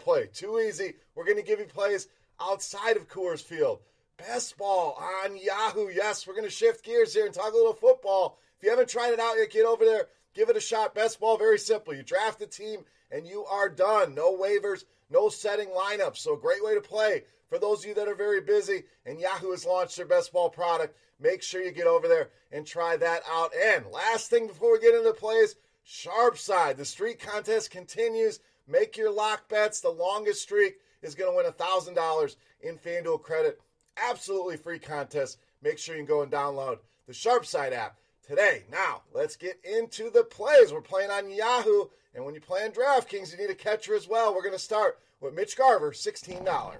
play. Too easy. We're going to give you plays outside of Coors Field. Best ball on Yahoo. Yes, we're going to shift gears here and talk a little football. If you haven't tried it out yet, get over there, give it a shot. Best ball, very simple. You draft a team and you are done. No waivers, no setting lineups. So, great way to play. For those of you that are very busy and Yahoo has launched their best ball product, make sure you get over there and try that out. And last thing before we get into plays, Sharp Side. The street contest continues. Make your lock bets. The longest streak is going to win $1,000 in FanDuel credit. Absolutely free contest. Make sure you go and download the Sharp Side app today. Now, let's get into the plays. We're playing on Yahoo, and when you play on DraftKings, you need a catcher as well. We're going to start with Mitch Garver, $16.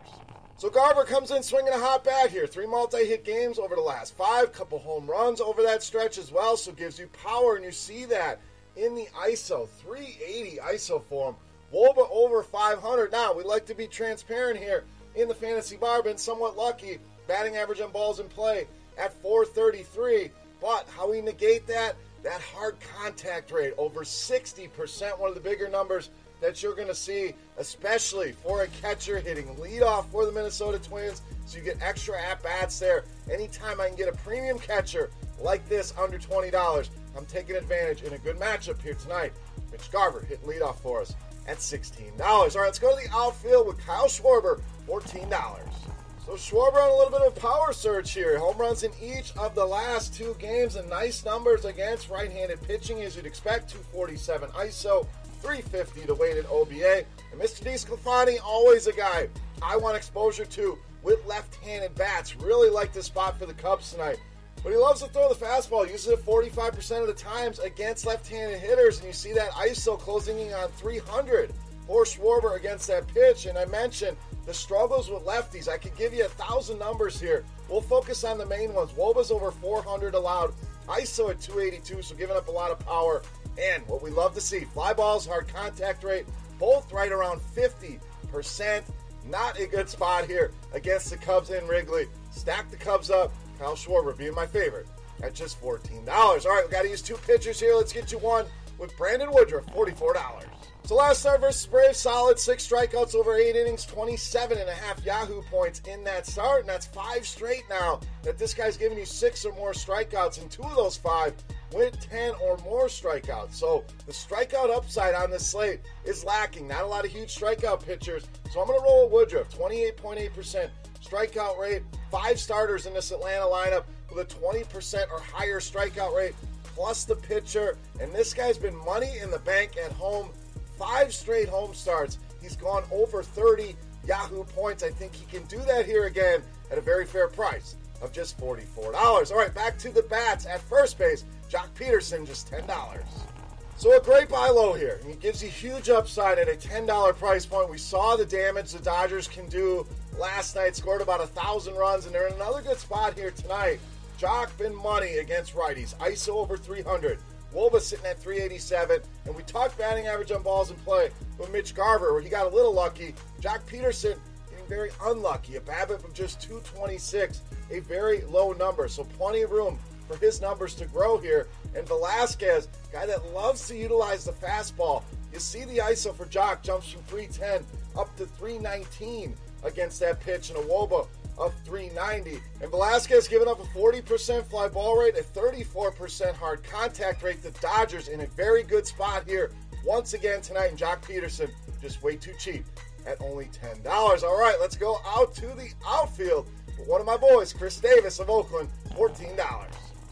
So Garver comes in swinging a hot bat here. Three multi-hit games over the last five, couple home runs over that stretch as well, so gives you power, and you see that in the ISO, 380 ISO form. Woba over 500. Now, we like to be transparent here in the fantasy bar, been somewhat lucky. Batting average on balls in play at 433. But how we negate that? That hard contact rate, over 60%, one of the bigger numbers that you're going to see, especially for a catcher hitting leadoff for the Minnesota Twins. So you get extra at bats there. Anytime I can get a premium catcher like this under $20, I'm taking advantage in a good matchup here tonight. Mitch Garver hitting leadoff for us at $16. All right, let's go to the outfield with Kyle Schwarber, $14. So Schwarber on a little bit of power surge here. Home runs in each of the last two games and nice numbers against right-handed pitching as you'd expect. 247 ISO, 350 to weighted OBA. And Mr. DeSclafani, always a guy I want exposure to with left-handed bats. Really like this spot for the Cubs tonight. But he loves to throw the fastball, uses it 45% of the times against left-handed hitters, and you see that ISO closing in on 300 for Schwarber against that pitch. And I mentioned the struggles with lefties. I could give you a thousand numbers here. We'll focus on the main ones. Woba's over 400 allowed, ISO at 282, so giving up a lot of power. And what we love to see, fly balls, hard contact rate, both right around 50%. Not a good spot here against the Cubs in Wrigley. Stack the Cubs up. Kyle Schwarber being my favorite at just $14. All right, we got to use two pitchers here. Let's get you one with Brandon Woodruff, $44. So last start versus Braves, solid six strikeouts over eight innings, 27 and a half Yahoo points in that start, and that's five straight now that this guy's giving you six or more strikeouts, and two of those five with 10 or more strikeouts. So the strikeout upside on this slate is lacking. Not a lot of huge strikeout pitchers. So I'm going to roll Woodruff, 28.8% strikeout rate. Five starters in this Atlanta lineup with a 20% or higher strikeout rate, plus the pitcher. And this guy's been money in the bank at home. Five straight home starts. He's gone over 30 Yahoo points. I think he can do that here again at a very fair price of just $44. All right, back to the bats at first base. Joc Pederson, just $10. So a great buy low here. He gives you huge upside at a $10 price point. We saw the damage the Dodgers can do last night. Scored about a thousand runs, and they're in another good spot here tonight. Joc been money against righties. ISO over 300. Woba sitting at 387. And we talked batting average on balls in play with Mitch Garver, where he got a little lucky. Joc Pederson getting very unlucky. A BABIP of just 226, a very low number. So plenty of room for his numbers to grow here. And Velasquez, guy that loves to utilize the fastball. You see the ISO for Joc jumps from 310 up to 319 against that pitch, and a Woba of 390. And Velasquez giving up a 40% fly ball rate, a 34% hard contact rate. The Dodgers in a very good spot here once again tonight. And Joc Pederson just way too cheap at only $10. All right, let's go out to the outfield one of my boys, Khris Davis of Oakland, $14.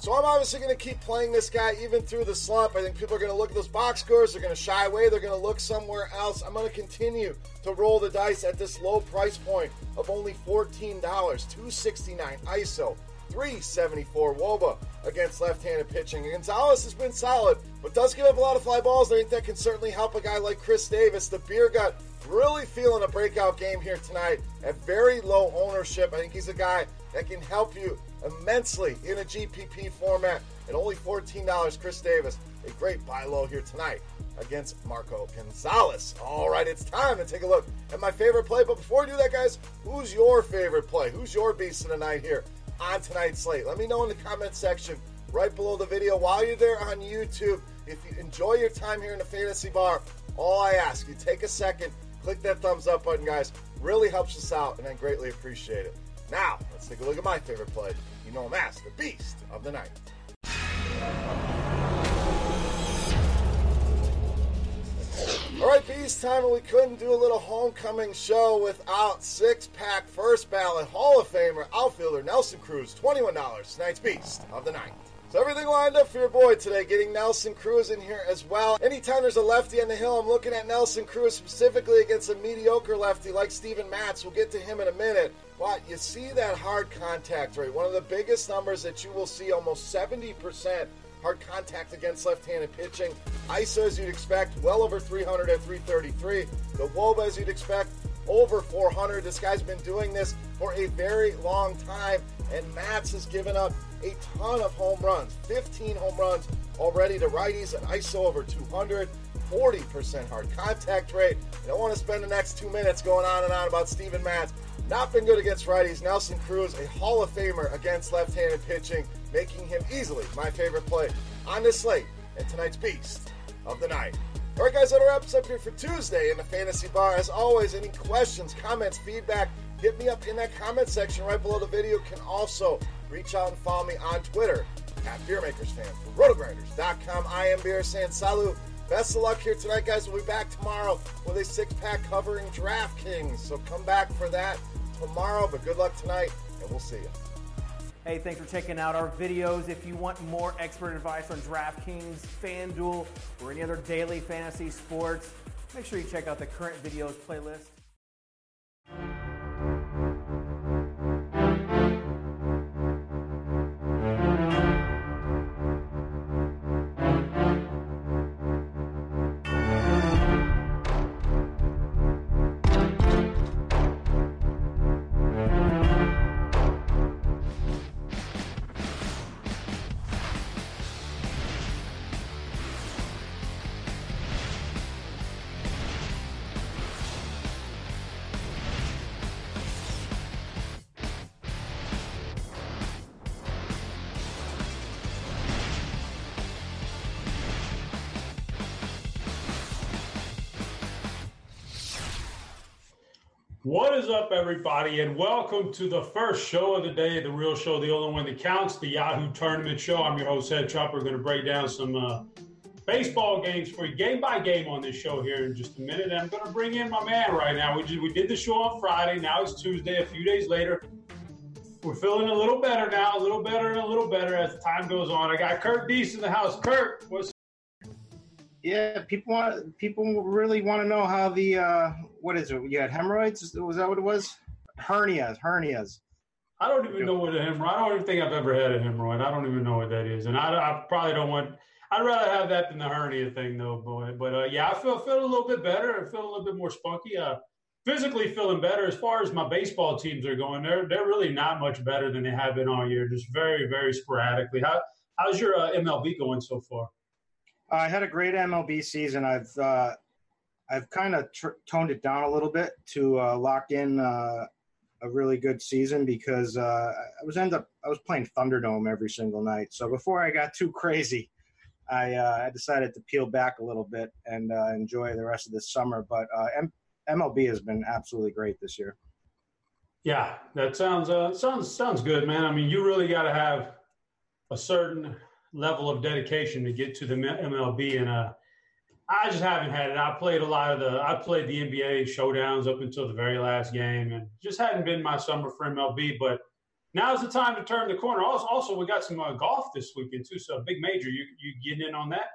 So I'm obviously going to keep playing this guy even through the slump. I think people are going to look at those box scores. They're going to shy away. They're going to look somewhere else. I'm going to continue to roll the dice at this low price point of only $14. 269 ISO. 374 Woba against left-handed pitching. Gonzales has been solid, but does give up a lot of fly balls. I think that can certainly help a guy like Khris Davis. The beer gut really feeling a breakout game here tonight at very low ownership. I think he's a guy that can help you immensely in a GPP format at only $14. Khris Davis, a great buy low here tonight against Marco Gonzales. All right, it's time to take a look at my favorite play. But before we do that, guys, who's your favorite play? Who's your beast of the night here on tonight's slate? Let me know in the comment section right below the video while you're there on YouTube. If you enjoy your time here in the fantasy bar, all I ask you take a second Click that thumbs up button, guys. Really helps us out, and I greatly appreciate it. Now, let's take a look at my favorite play. You know him as the Beast of the Night. All right, Beast time, and we couldn't do a little homecoming show without six pack first ballot Hall of Famer outfielder Nelson Cruz, $21. Tonight's Beast of the Night. So everything lined up for your boy today, getting Nelson Cruz in here as well. Anytime there's a lefty on the hill, I'm looking at Nelson Cruz specifically against a mediocre lefty like Steven Matz. We'll get to him in a minute. But you see that hard contact rate, one of the biggest numbers that you will see, almost 70% hard contact against left-handed pitching. ISO, as you'd expect, well over 300 at 333. The WOBA, as you'd expect, over 400. This guy's been doing this for a very long time, and Matz has given up a ton of home runs, 15 home runs already to righties, an ISO over 200. 40% hard contact rate. I don't want to spend the next two minutes going on and on about Steven Matz. Not been good against righties. Nelson Cruz, a Hall of Famer against left handed pitching, making him easily my favorite play on this slate and tonight's Beast of the Night. All right, guys, that our up here for Tuesday in the Fantasy Bar. As always, any questions, comments, feedback, hit me up in that comment section right below the video. Can also reach out and follow me on Twitter at BeerMakersFan for rotogrinders.com. I am Beer saying salut. Best of luck here tonight, guys. We'll be back tomorrow with a six pack covering DraftKings. So come back for that tomorrow. But good luck tonight, and we'll see you. Hey, thanks for checking out our videos. If you want more expert advice on DraftKings, FanDuel, or any other daily fantasy sports, make sure you check out the current videos playlist. Is up, everybody, and welcome to the first show of the day, the real show, the only one that counts, the Yahoo Tournament Show. I'm your host, Head Chopper. We're going to break down some uh, baseball games for you, game by game, on this show here in just a minute. And I'm going to bring in my man right now. We, just, we did the show on Friday. Now it's Tuesday. A few days later, we're feeling a little better now, a little better and a little better as time goes on. I got Kurt Deese in the house. Kurt, what's yeah, people want people really want to know how the uh, what is it? You had hemorrhoids? Was that what it was? Hernias, hernias. I don't even know what a hemorrhoid. I don't even think I've ever had a hemorrhoid. I don't even know what that is, and I, I probably don't want. I'd rather have that than the hernia thing, though, boy. But uh, yeah, I feel feel a little bit better. I feel a little bit more spunky. Uh, physically feeling better. As far as my baseball teams are going, they're they're really not much better than they have been all year. Just very very sporadically. How how's your uh, MLB going so far? I had a great MLB season. I've uh, I've kind of tr- toned it down a little bit to uh, lock in uh, a really good season because uh, I was end up I was playing Thunderdome every single night. So before I got too crazy, I, uh, I decided to peel back a little bit and uh, enjoy the rest of the summer. But M- MLB has been absolutely great this year. Yeah, that sounds sounds sounds good, man. I mean, you really got to have a certain level of dedication to get to the MLB. And uh, I just haven't had it. I played a lot of the, I played the NBA showdowns up until the very last game and just hadn't been my summer for MLB. But now's the time to turn the corner. Also, also we got some uh, golf this weekend too. So a big major. You, you getting in on that?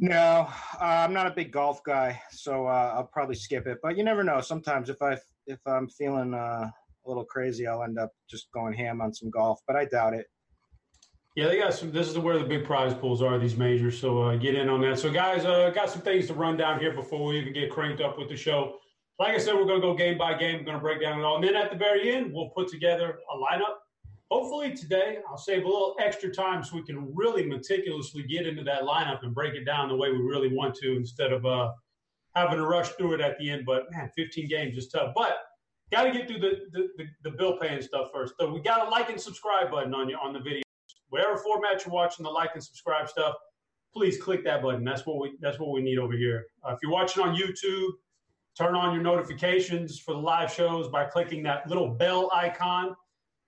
No, uh, I'm not a big golf guy, so uh, I'll probably skip it. But you never know. Sometimes if I if I'm feeling uh, a little crazy, I'll end up just going ham on some golf. But I doubt it. Yeah, they got some. This is where the big prize pools are. These majors, so uh, get in on that. So, guys, uh, got some things to run down here before we even get cranked up with the show. Like I said, we're going to go game by game. We're going to break down it all, and then at the very end, we'll put together a lineup. Hopefully, today I'll save a little extra time so we can really meticulously get into that lineup and break it down the way we really want to, instead of uh, having to rush through it at the end. But man, 15 games is tough. But got to get through the, the, the, the bill paying stuff first. So we got a like and subscribe button on you on the video whatever format you're watching the like and subscribe stuff, please click that button. That's what we that's what we need over here. Uh, if you're watching on YouTube, turn on your notifications for the live shows by clicking that little bell icon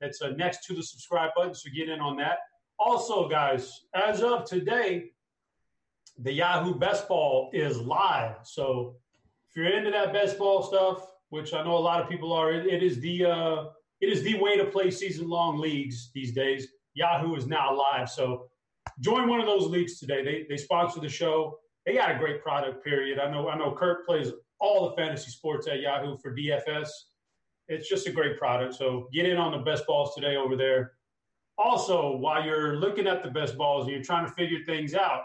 that's uh, next to the subscribe button. So get in on that. Also, guys, as of today, the Yahoo Best Ball is live. So if you're into that best ball stuff, which I know a lot of people are, it, it is the uh, it is the way to play season long leagues these days. Yahoo is now live, so join one of those leagues today. They they sponsor the show. They got a great product. Period. I know I know Kurt plays all the fantasy sports at Yahoo for DFS. It's just a great product. So get in on the best balls today over there. Also, while you're looking at the best balls and you're trying to figure things out,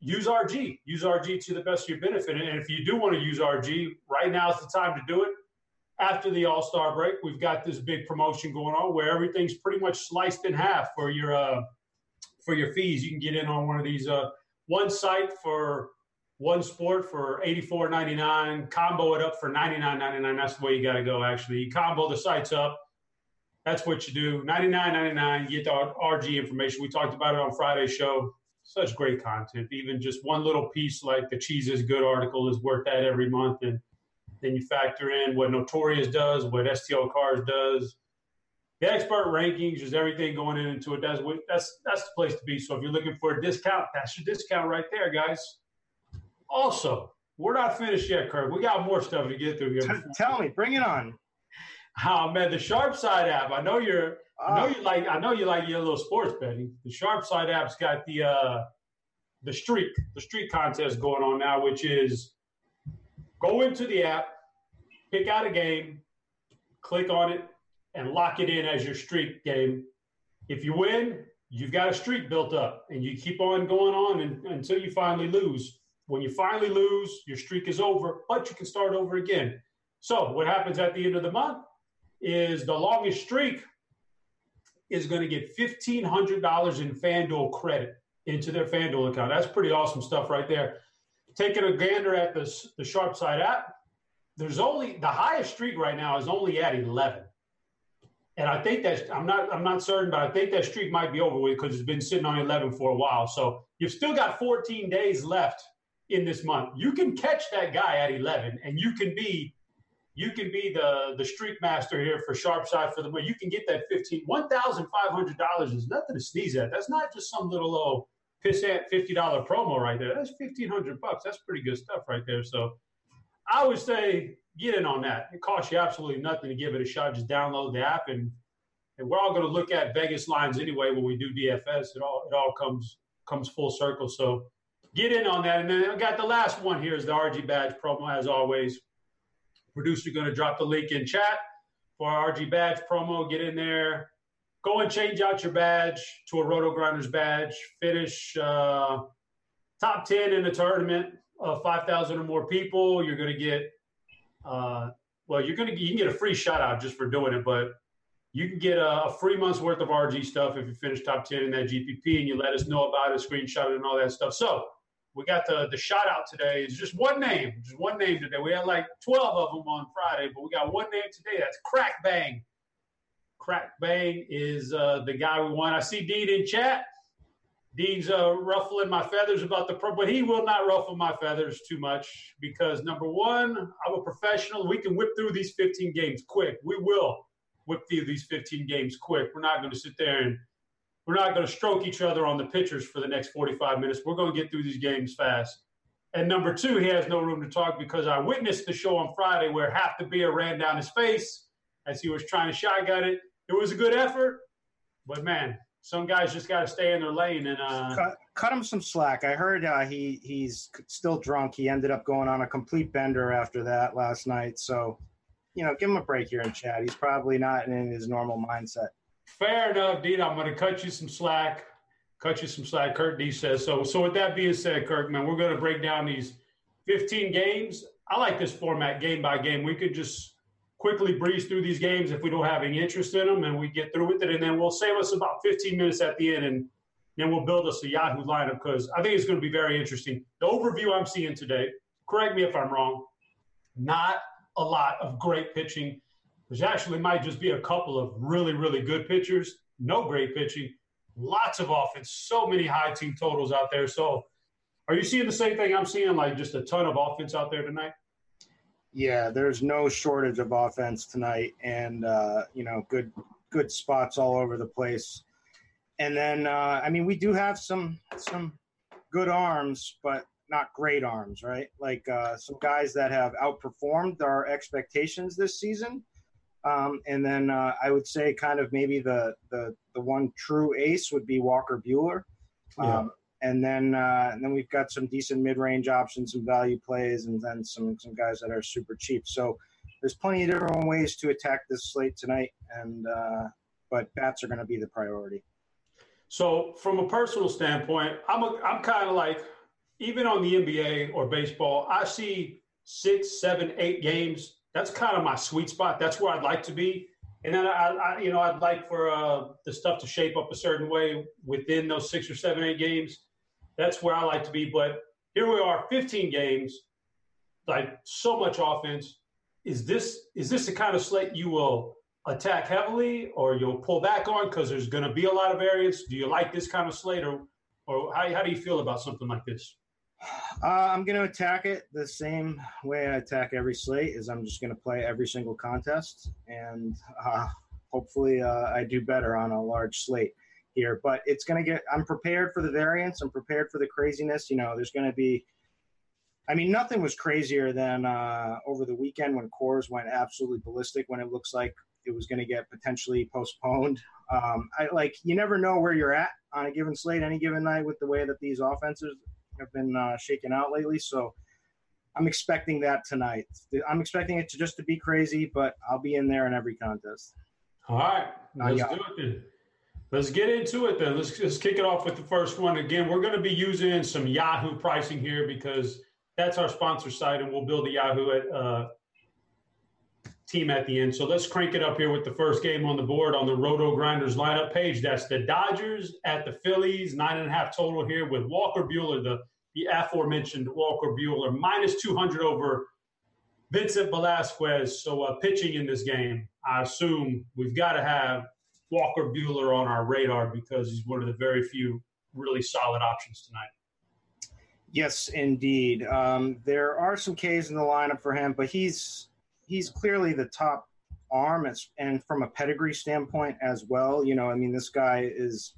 use RG. Use RG to the best of your benefit. And if you do want to use RG, right now is the time to do it. After the All Star break, we've got this big promotion going on where everything's pretty much sliced in half for your uh, for your fees. You can get in on one of these uh, one site for one sport for eighty four ninety nine. Combo it up for ninety nine ninety nine. That's the way you got to go. Actually, you combo the sites up. That's what you do. Ninety nine ninety nine. Get the RG information. We talked about it on Friday's show such great content. Even just one little piece like the Cheese is Good article is worth that every month. And then you factor in what Notorious does, what STL Cars does. The expert rankings is everything going into it. That's that's that's the place to be. So if you're looking for a discount, that's your discount right there, guys. Also, we're not finished yet, Kirk. We got more stuff to get through here. Tell me, bring it on. Oh man, the Sharp Side app. I know you're I know ah. you like. I know you like your little sports betting. The Sharp Side app's got the uh, the streak, the streak contest going on now, which is go into the app, pick out a game, click on it, and lock it in as your streak game. If you win, you've got a streak built up, and you keep on going on and, until you finally lose. When you finally lose, your streak is over, but you can start over again. So, what happens at the end of the month is the longest streak is going to get $1,500 in FanDuel credit into their FanDuel account. That's pretty awesome stuff right there. Taking a gander at the, the Sharp Side app, there's only the highest streak right now is only at 11. And I think that's I'm not I'm not certain, but I think that streak might be over with because it's been sitting on 11 for a while. So you've still got 14 days left in this month. You can catch that guy at 11, and you can be you can be the the streak master here for sharp side for the money. You can get that fifteen one thousand five hundred dollars is nothing to sneeze at. That's not just some little old pissant fifty dollar promo right there. That's fifteen hundred bucks. That's pretty good stuff right there. So I would say get in on that. It costs you absolutely nothing to give it a shot. Just download the app and and we're all going to look at Vegas lines anyway when we do DFS. It all it all comes comes full circle. So get in on that. And then I got the last one here is the RG badge promo as always. Producer going to drop the link in chat for our RG badge promo. Get in there. Go and change out your badge to a Roto Grinders badge. Finish uh, top 10 in the tournament of 5,000 or more people. You're going to get, uh, well, you're going to you can get a free shout out just for doing it, but you can get a, a, free month's worth of RG stuff if you finish top 10 in that GPP and you let us know about it, screenshot it, and all that stuff. So we got the the shout out today. It's just one name, just one name today. We had like twelve of them on Friday, but we got one name today. That's Crack Bang. Crack Bang is uh, the guy we want. I see Dean in chat. Dean's uh, ruffling my feathers about the pro, but he will not ruffle my feathers too much because number one, I'm a professional. We can whip through these 15 games quick. We will whip through these 15 games quick. We're not going to sit there and we're not going to stroke each other on the pitchers for the next 45 minutes. We're going to get through these games fast. And number two, he has no room to talk because I witnessed the show on Friday where half the beer ran down his face as he was trying to shotgun it. It was a good effort, but man, some guys just got to stay in their lane and uh, cut, cut, him some slack. I heard uh, he he's still drunk. He ended up going on a complete bender after that last night. So, you know, give him a break here in chat. He's probably not in his normal mindset. Fair enough, Dean. I'm going to cut you some slack. Cut you some slack. Kurt D says so. So with that being said, Kirk, man, we're going to break down these 15 games. I like this format, game by game. We could just quickly breeze through these games if we don't have any interest in them, and we get through with it, and then we'll save us about 15 minutes at the end, and then we'll build us a Yahoo lineup because I think it's going to be very interesting. The overview I'm seeing today. Correct me if I'm wrong. Not a lot of great pitching There's actually might just be a couple of really, really good pitchers, no great pitching, lots of offense, so many high team totals out there. So, are you seeing the same thing I'm seeing? Like just a ton of offense out there tonight? Yeah, there's no shortage of offense tonight, and uh, you know, good good spots all over the place. And then, uh, I mean, we do have some some good arms, but not great arms, right? Like uh, some guys that have outperformed our expectations this season. Um, and then uh, I would say kind of maybe the, the the one true ace would be Walker Buehler. Yeah. And then uh, and then we've got some decent mid range options, some value plays, and then some some guys that are super cheap. So there's plenty of different ways to attack this slate tonight, and uh, but bats are going to be the priority. So, from a personal standpoint, I'm a, I'm kind of like even on the NBA or baseball, I see six, seven, eight games. That's kind of my sweet spot. That's where I'd like to be. And then I, I you know, I'd like for uh, the stuff to shape up a certain way within those six or seven, eight games. That's where I like to be. But here we are, 15 games, like so much offense. Is this is this the kind of slate you will attack heavily, or you'll pull back on because there's going to be a lot of variance? Do you like this kind of slate, or or how, how do you feel about something like this? Uh, I'm going to attack it the same way I attack every slate. Is I'm just going to play every single contest, and uh, hopefully uh, I do better on a large slate here. But it's going to get. I'm prepared for the variance. I'm prepared for the craziness. You know, there's going to be. I mean, nothing was crazier than uh, over the weekend when Coors went absolutely ballistic. When it looks like it was going to get potentially postponed. Um, I like you never know where you're at on a given slate any given night with the way that these offenses have been uh, shaken out lately. So I'm expecting that tonight. I'm expecting it to just to be crazy, but I'll be in there in every contest. All right, let's yeah. do it then. Let's get into it then. Let's just kick it off with the first one. Again, we're going to be using some Yahoo pricing here because that's our sponsor site, and we'll build a Yahoo at, uh, team at the end. So let's crank it up here with the first game on the board on the Roto Grinders lineup page. That's the Dodgers at the Phillies, nine and a half total here with Walker Buehler, the the aforementioned Walker Buehler, minus 200 over Vincent Velasquez. So uh, pitching in this game, I assume we've got to have Walker Buehler on our radar because he's one of the very few really solid options tonight. Yes, indeed. Um, there are some Ks in the lineup for him, but he's he's clearly the top arm, it's, and from a pedigree standpoint as well. You know, I mean, this guy is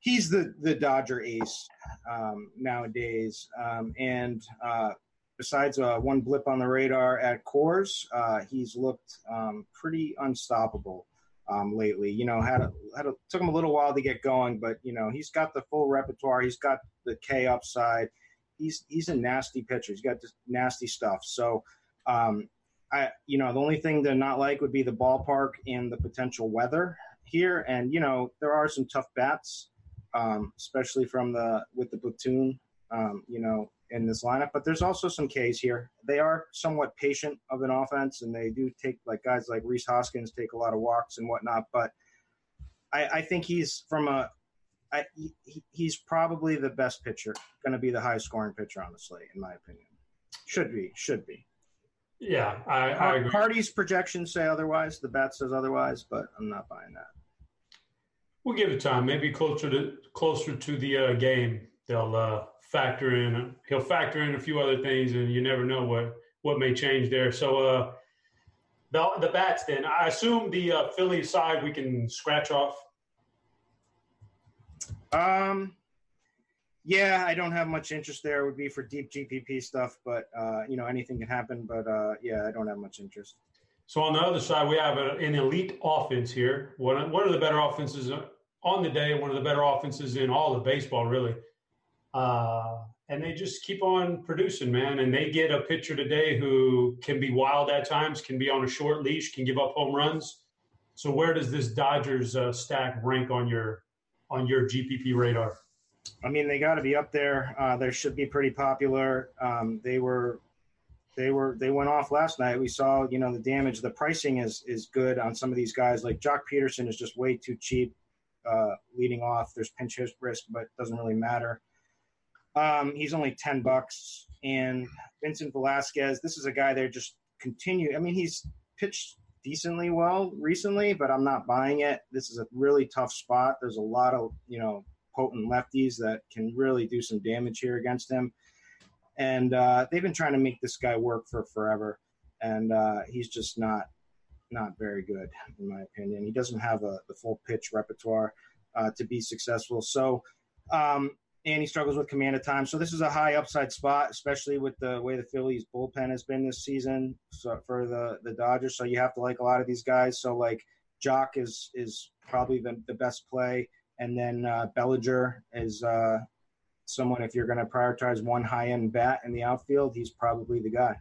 he's the the Dodger ace um, nowadays, um, and uh, besides uh, one blip on the radar at Coors, uh, he's looked um, pretty unstoppable um, lately. You know, had a, had a, took him a little while to get going, but you know, he's got the full repertoire. He's got the K upside. He's he's a nasty pitcher. He's got nasty stuff. So. Um, I, you know, the only thing to not like would be the ballpark and the potential weather here. And you know, there are some tough bats, um, especially from the with the platoon, um, you know, in this lineup. But there's also some Ks here. They are somewhat patient of an offense, and they do take like guys like Rhys Hoskins take a lot of walks and whatnot. But I, I think he's from a I, he, he's probably the best pitcher, going to be the highest scoring pitcher slate, in my opinion. Should be, should be. Yeah, I, I agree. Carty's projections say otherwise. The bet says otherwise, but I'm not buying that. We'll give it time. Maybe closer to closer to the uh, game, they'll uh, factor in. He'll factor in a few other things, and you never know what what may change there. So, uh, the the bats. Then I assume the uh, Philly side we can scratch off. Um, yeah, I don't have much interest there. It would be for deep GPP stuff, but uh, you know anything can happen. But uh, yeah, I don't have much interest. So on the other side, we have a, an elite offense here. One one of the better offenses on the day. One of the better offenses in all of baseball, really. Uh, and they just keep on producing, man. And they get a pitcher today who can be wild at times, can be on a short leash, can give up home runs. So where does this Dodgers uh, stack rank on your on your GPP radar? I mean, they got to be up there. Uh, they should be pretty popular. Um, they were, they were, they went off last night. We saw, you know, the damage. The pricing is is good on some of these guys. Like Joc Pederson is just way too cheap, uh, leading off. There's pinch risk, but it doesn't really matter. Um, he's only ten bucks. And Vincent Velasquez, this is a guy there just continue. I mean, he's pitched decently well recently, but I'm not buying it. This is a really tough spot. There's a lot of you know potent lefties that can really do some damage here against him. and uh, they've been trying to make this guy work for forever, and uh, he's just not not very good in my opinion. He doesn't have a the full pitch repertoire uh, to be successful. So. Um, and he struggles with command of time. So this is a high upside spot, especially with the way the Phillies bullpen has been this season so for the the Dodgers. So you have to like a lot of these guys. So like Joc is is probably the, the best play, and then uh, Bellinger is uh, someone if you're going to prioritize one high end bat in the outfield, he's probably the guy.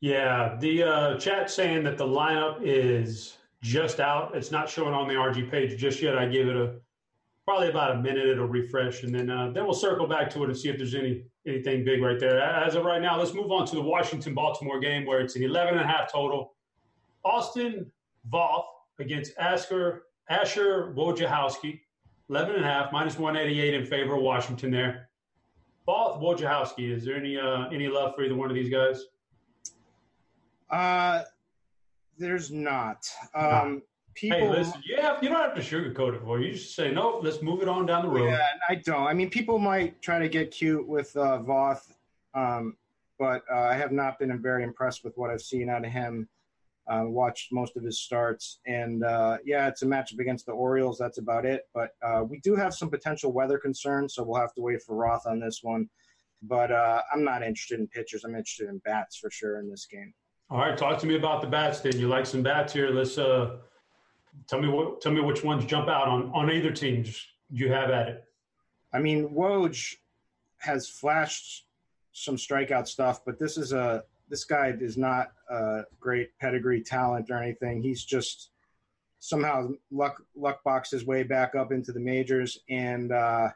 Yeah, the uh, chat saying that the lineup is just out. It's not showing on the RG page just yet. I give it a probably about a minute. It'll refresh, and then uh, then we'll circle back to it and see if there's any anything big right there. As of right now, let's move on to the Washington Baltimore game where it's an 11 and a half total. Austin Voth against Asker Asher Wojciechowski, 11 and a half minus 188 in favor of Washington there. Voth Wojciechowski, is there any uh, any love for either one of these guys? Uh, there's not. Um, people. Hey, listen, you have you don't have to sugarcoat it for you. You just say no. Let's move it on down the road. Yeah, I don't. I mean, people might try to get cute with uh, Voth, um, but uh, I have not been very impressed with what I've seen out of him. Uh, watched most of his starts, and uh, yeah, it's a matchup against the Orioles. That's about it. But uh, we do have some potential weather concerns, so we'll have to wait for Roth on this one. But uh, I'm not interested in pitchers. I'm interested in bats for sure in this game. All right, talk to me about the bats. Then you like some bats here. Let's uh, tell me what tell me which ones jump out on on either team. You have at it. I mean, Woj has flashed some strikeout stuff, but this is a this guy is not a great pedigree talent or anything. He's just somehow luck luck boxed his way back up into the majors, and uh,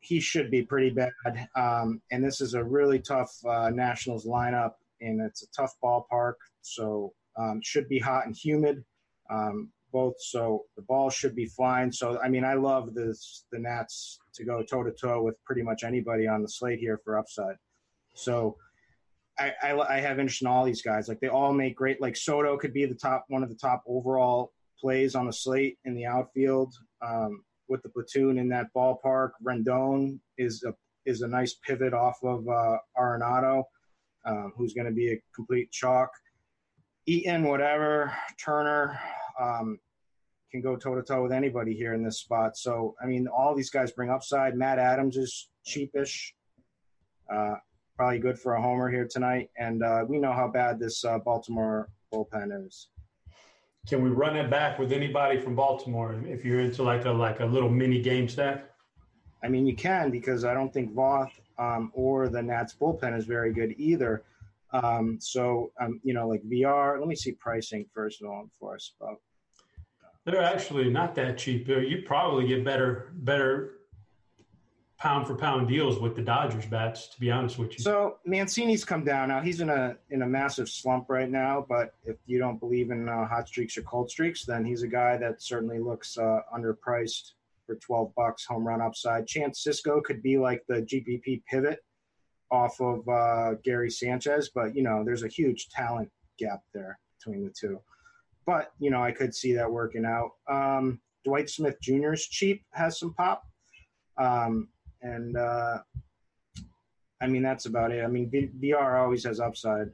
he should be pretty bad. Um, and this is a really tough uh, Nationals lineup, and it's a tough ballpark, so um, should be hot and humid. Um, both, so the ball should be flying. So, I mean, I love this, the Nats to go toe to toe with pretty much anybody on the slate here for upside. So, I, I, I, have interest in all these guys. Like they all make great. Like Soto could be the top one of the top overall plays on the slate in the outfield um, with the platoon in that ballpark. Rendon is a is a nice pivot off of uh, Arenado, um, who's going to be a complete chalk. Eaton, whatever, Turner um, can go toe to toe with anybody here in this spot. So, I mean, all these guys bring upside. Matt Adams is cheapish, uh, probably good for a homer here tonight. And uh, we know how bad this uh, Baltimore bullpen is. Can we run it back with anybody from Baltimore if you're into like a like a little mini game stack? I mean, you can because I don't think Voth um, or the Nats bullpen is very good either. Um, so, um, you know, like VR, let me see pricing first of all before I spoke. They're actually not that cheap. You probably get better, better pound for pound deals with the Dodgers bats, to be honest with you. So Mancini's come down now. He's in a in a massive slump right now. But if you don't believe in uh, hot streaks or cold streaks, then he's a guy that certainly looks uh, underpriced for twelve bucks home run upside. Chance Sisco could be like the GPP pivot off of uh, Gary Sanchez, but you know, there's a huge talent gap there between the two. But you know, I could see that working out. Um, Dwight Smith Jr. is cheap, has some pop, um, and uh, I mean that's about it. I mean, VR always has upside.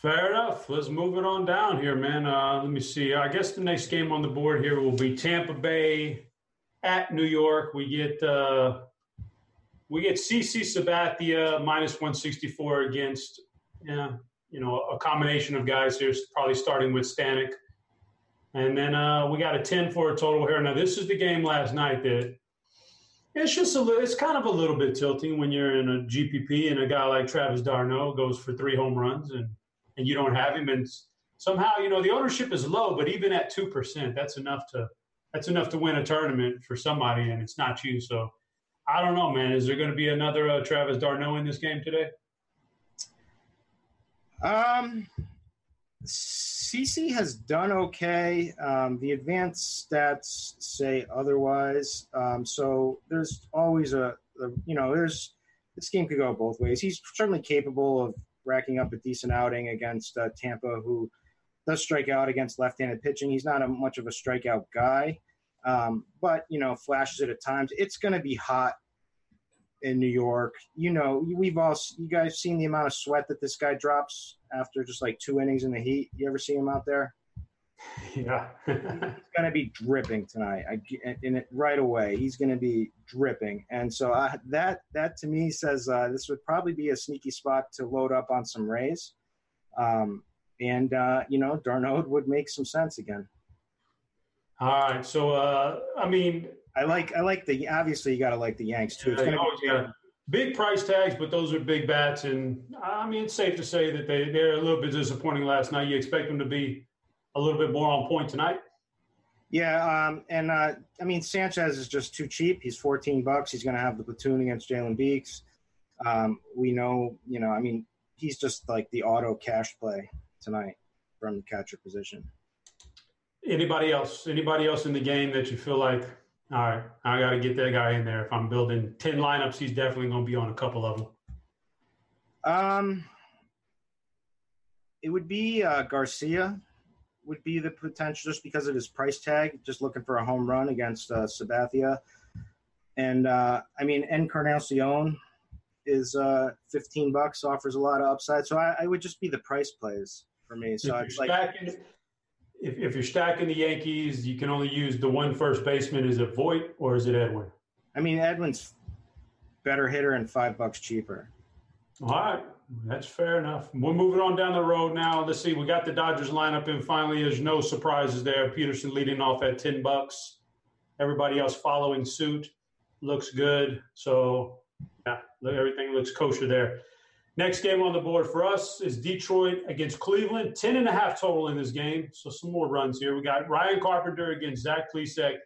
Fair enough. Let's move it on down here, man. Uh, let me see. I guess the next game on the board here will be Tampa Bay at New York. We get uh, we get CC Sabathia minus 164 against, yeah, you know, a combination of guys here, probably starting with Stanek. And then uh, we got a 10 for a total here. Now, this is the game last night that it's just a little, it's kind of a little bit tilting when you're in a GPP and a guy like Travis d'Arnaud goes for three home runs and, and you don't have him. And somehow, you know, the ownership is low, but even at 2%, that's enough to, that's enough to win a tournament for somebody and it's not you. So I don't know, man. Is there going to be another uh, Travis d'Arnaud in this game today? Um, CC has done okay. Um, the advanced stats say otherwise. Um, so there's always a, a, you know, there's this game could go both ways. He's certainly capable of racking up a decent outing against uh, Tampa, who does strike out against left-handed pitching. He's not a much of a strikeout guy. Um, but you know, flashes it at times. It's going to be hot in New York. You know, we've all you guys seen the amount of sweat that this guy drops after just like two innings in the heat. You ever see him out there? Yeah, he's gonna be dripping tonight. I in it right away. He's gonna be dripping, and so uh, that that to me says uh, this would probably be a sneaky spot to load up on some Rays, um, and uh, you know d'Arnaud would make some sense again. All right, so uh, I mean, I like I like the obviously you got to like the Yanks too. It's gonna be, big price tags, but those are big bats, and I mean it's safe to say that they they're a little bit disappointing last night. You expect them to be a little bit more on point tonight? Yeah, um, and uh, I mean Sanchez is just too cheap. He's 14 bucks. He's going to have the platoon against Jalen Beeks. Um, we know, you know, I mean, he's just like the auto cash play tonight from the catcher position. Anybody else? Anybody else in the game that you feel like, all right, I got to get that guy in there. If I'm building 10 lineups, he's definitely going to be on a couple of them. Um, it would be uh, Garcia would be the potential just because of his price tag, just looking for a home run against uh, Sabathia. And uh, I mean, Encarnacion is uh, 15 bucks, offers a lot of upside. So I, I would just be the price plays for me. So if it's like stacking, if, if you're stacking the Yankees, you can only use the one first baseman. Is it Voit or is it Edwin? I mean, Edwin's better hitter and five bucks cheaper. All right. That's fair enough. We're moving on down the road now. Let's see. We got the Dodgers lineup in. Finally, there's no surprises there. Pederson leading off at ten bucks. Everybody else following suit. Looks good. So yeah, everything looks kosher there. Next game on the board for us is Detroit against Cleveland. Ten and a half total in this game. So some more runs here. We got Ryan Carpenter against Zach Plesac.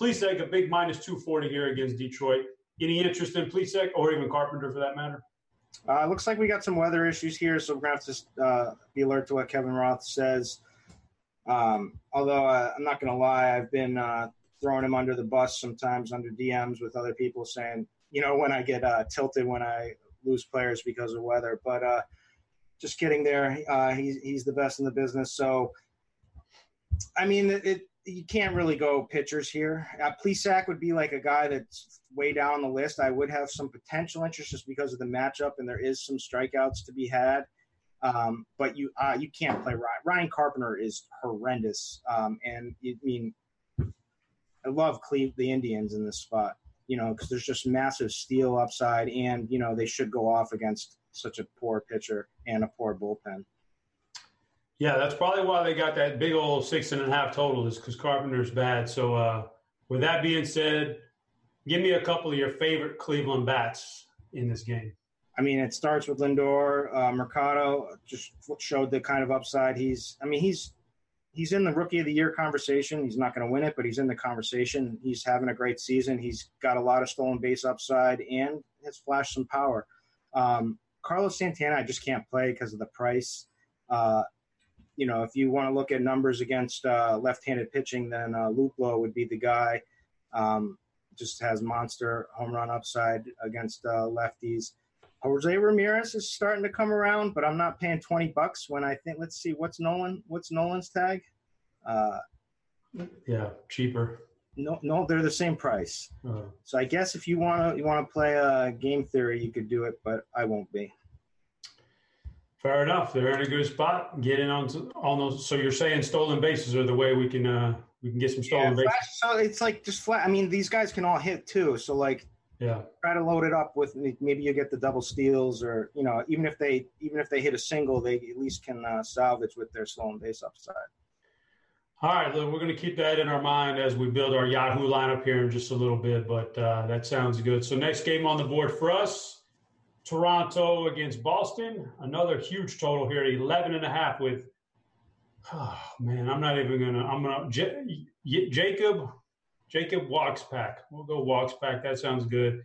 Plesac a big minus two forty here against Detroit. Any interest in Plesac or even Carpenter for that matter? Uh, looks like we got some weather issues here, so we're gonna have to uh, be alert to what Kevin Roth says. Um, although uh, I'm not gonna lie, I've been uh, throwing him under the bus sometimes under DMs with other people saying, you know, when I get uh, tilted when I lose players because of weather. But uh, just getting there, he's he's the best in the business. So, I mean, it you can't really go pitchers here. Uh, Plesac would be like a guy that's way down the list. I would have some potential interest just because of the matchup, and there is some strikeouts to be had. Um, but you uh, you can't play Ryan. Ryan Carpenter is horrendous, um, and I mean, I love Cleve the Indians in this spot. You know, because there's just massive steal upside, and you know they should go off against such a poor pitcher and a poor bullpen. Yeah, that's probably why they got that big old six and a half total is because Carpenter's bad. So, uh, with that being said, give me a couple of your favorite Cleveland bats in this game. I mean, it starts with Lindor. Uh, Mercado just showed the kind of upside he's. I mean, he's he's in the rookie of the year conversation. He's not going to win it, but he's in the conversation. He's having a great season. He's got a lot of stolen base upside and has flashed some power. Um, Carlos Santana, I just can't play because of the price. Uh, you know, if you want to look at numbers against uh, left-handed pitching, then uh, Luplow would be the guy. Um, just has monster home run upside against uh, lefties. Jose Ramirez is starting to come around, but I'm not paying 20 bucks when I think. Let's see, what's Nolan? What's Nolan's tag? Uh, yeah, cheaper. No, no, they're the same price. Uh-huh. So I guess if you want to you want to play a game theory, you could do it, but I won't be. Fair enough. They're in a good spot. Getting on on those. So you're saying stolen bases are the way we can uh we can get some stolen yeah, bases. so it's like just flat. I mean, these guys can all hit too. So like, yeah, try to load it up with maybe you get the double steals or you know even if they even if they hit a single, they at least can uh, salvage with their stolen base upside. All right, we're going to keep that in our mind as we build our Yahoo lineup here in just a little bit, but uh, that sounds good. So next game on the board for us Toronto against Boston. Another huge total here, 11 and a half with, oh man, I'm not even going to, I'm going to, Jacob, Jacob Waguespack. We'll go Waguespack. That sounds good.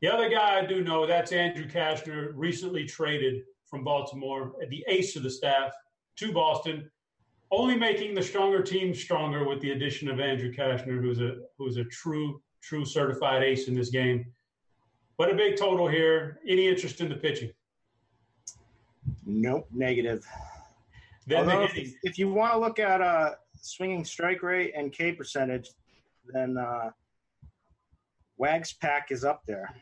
The other guy I do know, that's Andrew Cashner, recently traded from Baltimore, the ace of the staff to Boston, only making the stronger team stronger with the addition of Andrew Cashner, who's a who's a true true certified ace in this game. But a big total here. Any interest in the pitching? Nope, negative. Then Although if, if, you want to look at uh, swinging strike rate and K percentage, then uh, Waguespack is up there.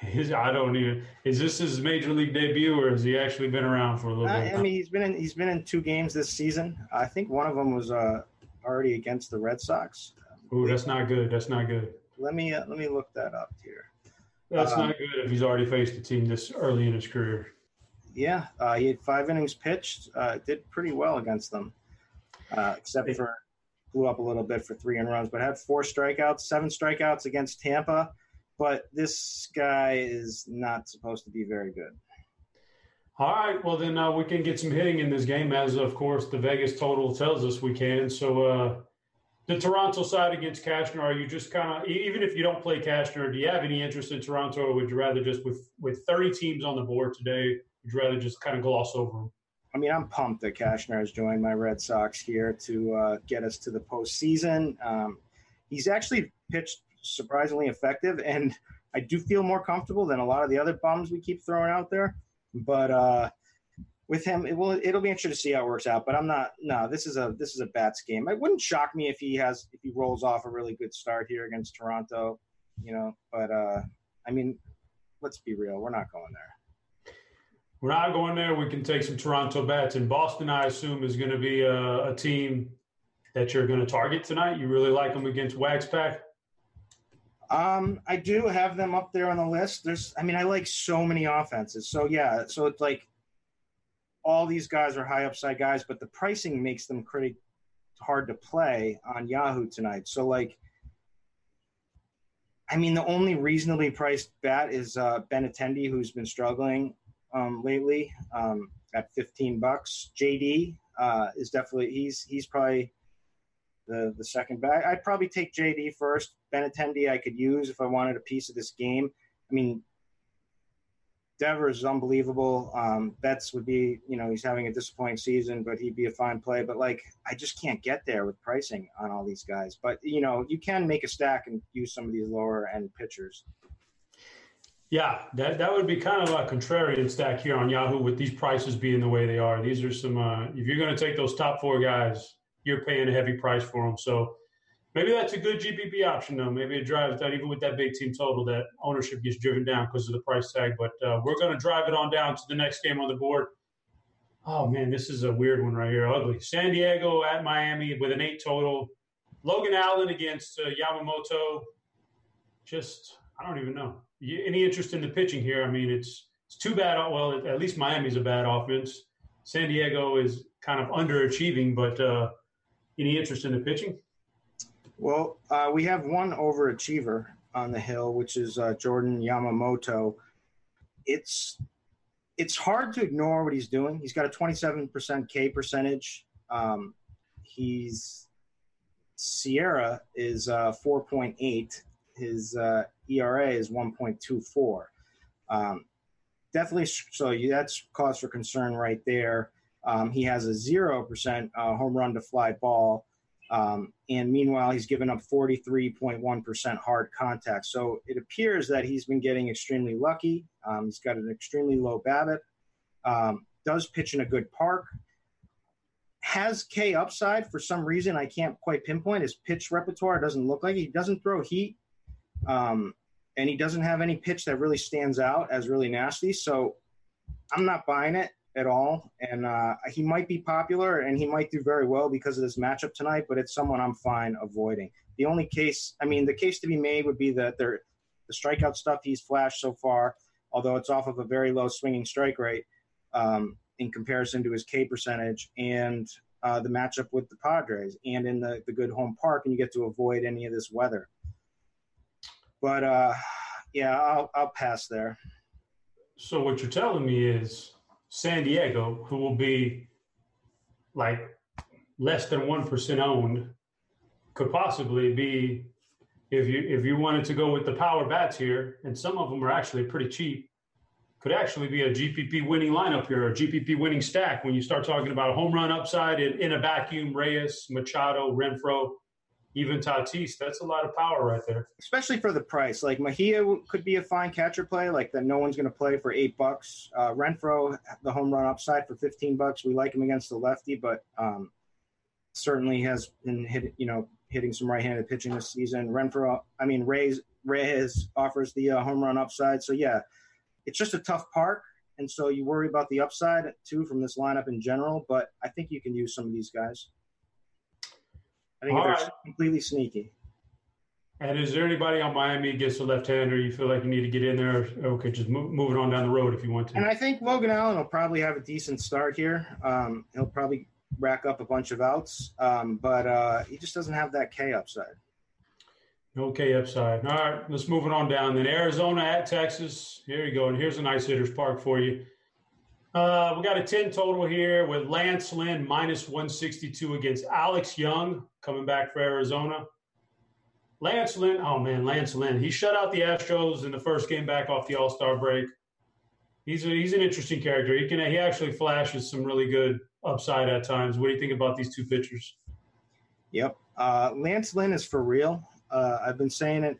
His, I don't even. Is this his major league debut, or has he actually been around for a little I, bit? I mean, he's been in he's been in two games this season. I think one of them was uh, already against the Red Sox. Ooh, that's not good. That's not good. Let me uh, let me look that up here. That's Um, not good if he's already faced a team this early in his career. Yeah, uh, he had five innings pitched. Uh, did pretty well against them, uh, except for blew up a little bit for three in runs, but had four strikeouts, seven strikeouts against Tampa. But this guy is not supposed to be very good. All right, well then uh, we can get some hitting in this game, as of course the Vegas total tells us we can. So uh, the Toronto side against Cashner, are you just kind of even if you don't play Cashner, do you have any interest in Toronto, or would you rather just with with 30 teams on the board today, would you rather just kind of gloss over them? I mean, I'm pumped that Cashner has joined my Red Sox here to uh, get us to the postseason. Um, he's actually pitched surprisingly effective, and I do feel more comfortable than a lot of the other bums we keep throwing out there. But uh, with him, it will it'll be interesting to see how it works out. But I'm not. No, this is a this is a bats game. It wouldn't shock me if he has if he rolls off a really good start here against Toronto. You know, but uh, I mean, let's be real. We're not going there. We're not going there. We can take some Toronto bats. And Boston, I assume, is going to be a, a team that you're going to target tonight. You really like them against Waguespack? Um, I do have them up there on the list. There's, I mean, I like so many offenses. So yeah, so it's like all these guys are high upside guys, but the pricing makes them pretty hard to play on Yahoo tonight. So like, I mean, the only reasonably priced bat is uh, Benintendi, who's been struggling um, lately um, at 15 bucks. JD uh, is definitely he's he's probably the the second back. I'd probably take JD first. Benintendi I could use if I wanted a piece of this game. I mean, Devers is unbelievable. Um, Betts would be, you know, he's having a disappointing season, but he'd be a fine play. But like, I just can't get there with pricing on all these guys. But you know, you can make a stack and use some of these lower end pitchers. Yeah, that, that would be kind of a contrarian stack here on Yahoo with these prices being the way they are. These are some, uh, if you're going to take those top four guys, you're paying a heavy price for them. So maybe that's a good GPP option, though. Maybe it drives that, even with that big team total, that ownership gets driven down because of the price tag. But uh, we're going to drive it on down to the next game on the board. Oh, man, this is a weird one right here. Ugly. San Diego at Miami with an eight total. Logan Allen against uh, Yamamoto. Just, I don't even know. Any interest in the pitching here? I mean, it's it's too bad. Well, at least Miami's a bad offense. San Diego is kind of underachieving, but uh, any interest in the pitching? Well, uh, we have one overachiever on the hill, which is uh, Jordan Yamamoto. It's it's hard to ignore what he's doing. He's got a 27% K percentage. Um, he's SIERA is uh, 4.8. His uh, ERA is 1.24. Um, definitely, so that's cause for concern right there. Um, he has a zero percent uh, home run to fly ball. Um, and meanwhile, he's given up 43.1% hard contact. So it appears that he's been getting extremely lucky. Um, he's got an extremely low BABIP, um, does pitch in a good park, has K upside for some reason. I can't quite pinpoint. His pitch repertoire doesn't look like he doesn't throw heat. Um, and he doesn't have any pitch that really stands out as really nasty. So I'm not buying it at all. And uh, he might be popular and he might do very well because of this matchup tonight, but it's someone I'm fine avoiding. The only case, I mean, the case to be made would be that the strikeout stuff he's flashed so far, although it's off of a very low swinging strike rate um, in comparison to his K percentage and uh, the matchup with the Padres and in the, the good home park, and you get to avoid any of this weather. But uh, yeah, I'll, I'll pass there. So what you're telling me is San Diego, who will be like less than one percent owned, could possibly be if you if you wanted to go with the power bats here, and some of them are actually pretty cheap, could actually be a GPP winning lineup here, a GPP winning stack when you start talking about a home run upside in, in a vacuum, Reyes, Machado, Renfroe, even Tatis. That's a lot of power right there. Especially for the price. Like Mejia could be a fine catcher play, like that no one's going to play for eight bucks. Uh, Renfroe, the home run upside for 15 bucks. We like him against the lefty, but um, certainly has been hit, you know, hitting some right-handed pitching this season. Renfroe, I mean, Reyes, Reyes offers the uh, home run upside. So yeah, it's just a tough park, and so you worry about the upside too from this lineup in general. But I think you can use some of these guys. I think All they're right. completely sneaky. And is there anybody on Miami against a left-hander you feel like you need to get in there? Okay, just move, move it on down the road if you want to. And I think Logan Allen will probably have a decent start here. Um, he'll probably rack up a bunch of outs, um, but uh, he just doesn't have that K upside. Okay, upside. All right, let's move it on down. Then Arizona at Texas. Here you go. And here's a nice hitter's park for you. Uh, we got a 10 total here with Lance Lynn minus 162 against Alex Young coming back for Arizona. Lance Lynn, oh man, Lance Lynn. He shut out the Astros in the first game back off the All Star break. He's a, he's an interesting character. He can he actually flashes some really good upside at times. What do you think about these two pitchers? Yep. Uh, Lance Lynn is for real. Uh, I've been saying it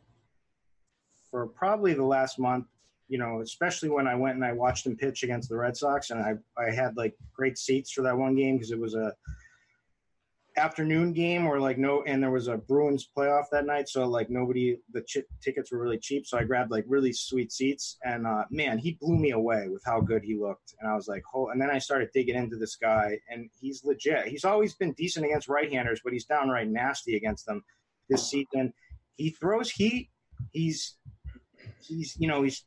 for probably the last month, you know, especially when I went and I watched him pitch against the Red Sox and I, I had like great seats for that one game because it was a afternoon game or like no, and there was a Bruins playoff that night. So like nobody, the ch- tickets were really cheap. So I grabbed like really sweet seats and uh, man, he blew me away with how good he looked. And I was like, oh, and then I started digging into this guy and he's legit. He's always been decent against right-handers, but he's downright nasty against them this season. He throws heat. He's he's you know he's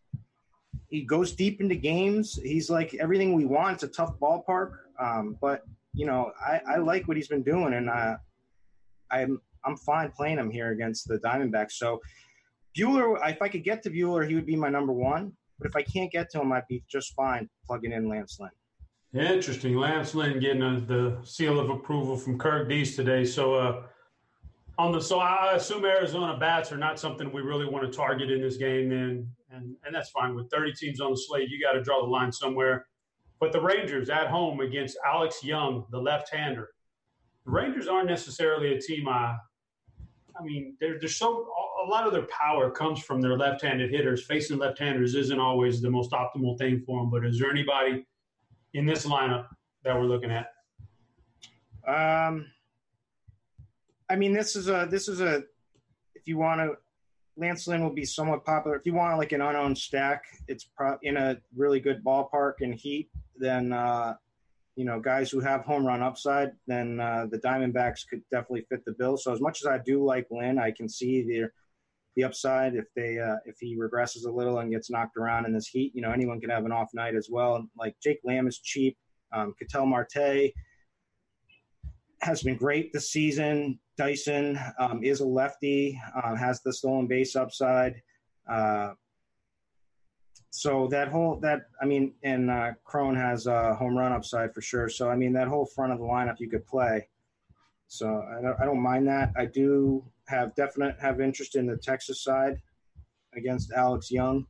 he goes deep into games. He's like everything we want. It's a tough ballpark, um, but you know I, I like what he's been doing, and I, I'm I'm fine playing him here against the Diamondbacks. So Buehler, if I could get to Buehler, he would be my number one. But if I can't get to him, I'd be just fine plugging in Lance Lynn. Interesting. Lance Lynn getting a, the seal of approval from Kirk Dees today. So, uh, on the so I assume Arizona bats are not something we really want to target in this game. Then, and and that's fine. With 30 teams on the slate, you got to draw the line somewhere. But the Rangers at home against Alex Young, the left-hander. The Rangers aren't necessarily a team I. I mean, they're so a lot of their power comes from their left-handed hitters. Facing left-handers isn't always the most optimal thing for them. But is there anybody in this lineup that we're looking at? Um, I mean, this is a this is a if you want to, Lance Lynn will be somewhat popular. If you want like an unowned stack, it's pro- in a really good ballpark and heat. Then uh, you know, guys who have home run upside, then uh, the Diamondbacks could definitely fit the bill. So as much as I do like Lynn, I can see the the upside if they uh, if he regresses a little and gets knocked around in this heat. You know, anyone can have an off night as well. Like Jake Lamb is cheap. Um, Ketel Marte has been great this season. Dyson um, is a lefty, uh, has the stolen base upside. Uh, so that whole that I mean, and uh, Cron has a home run upside for sure. So I mean, that whole front of the lineup you could play. So I don't, I don't mind that. I do have definite have interest in the Texas side against Alex Young.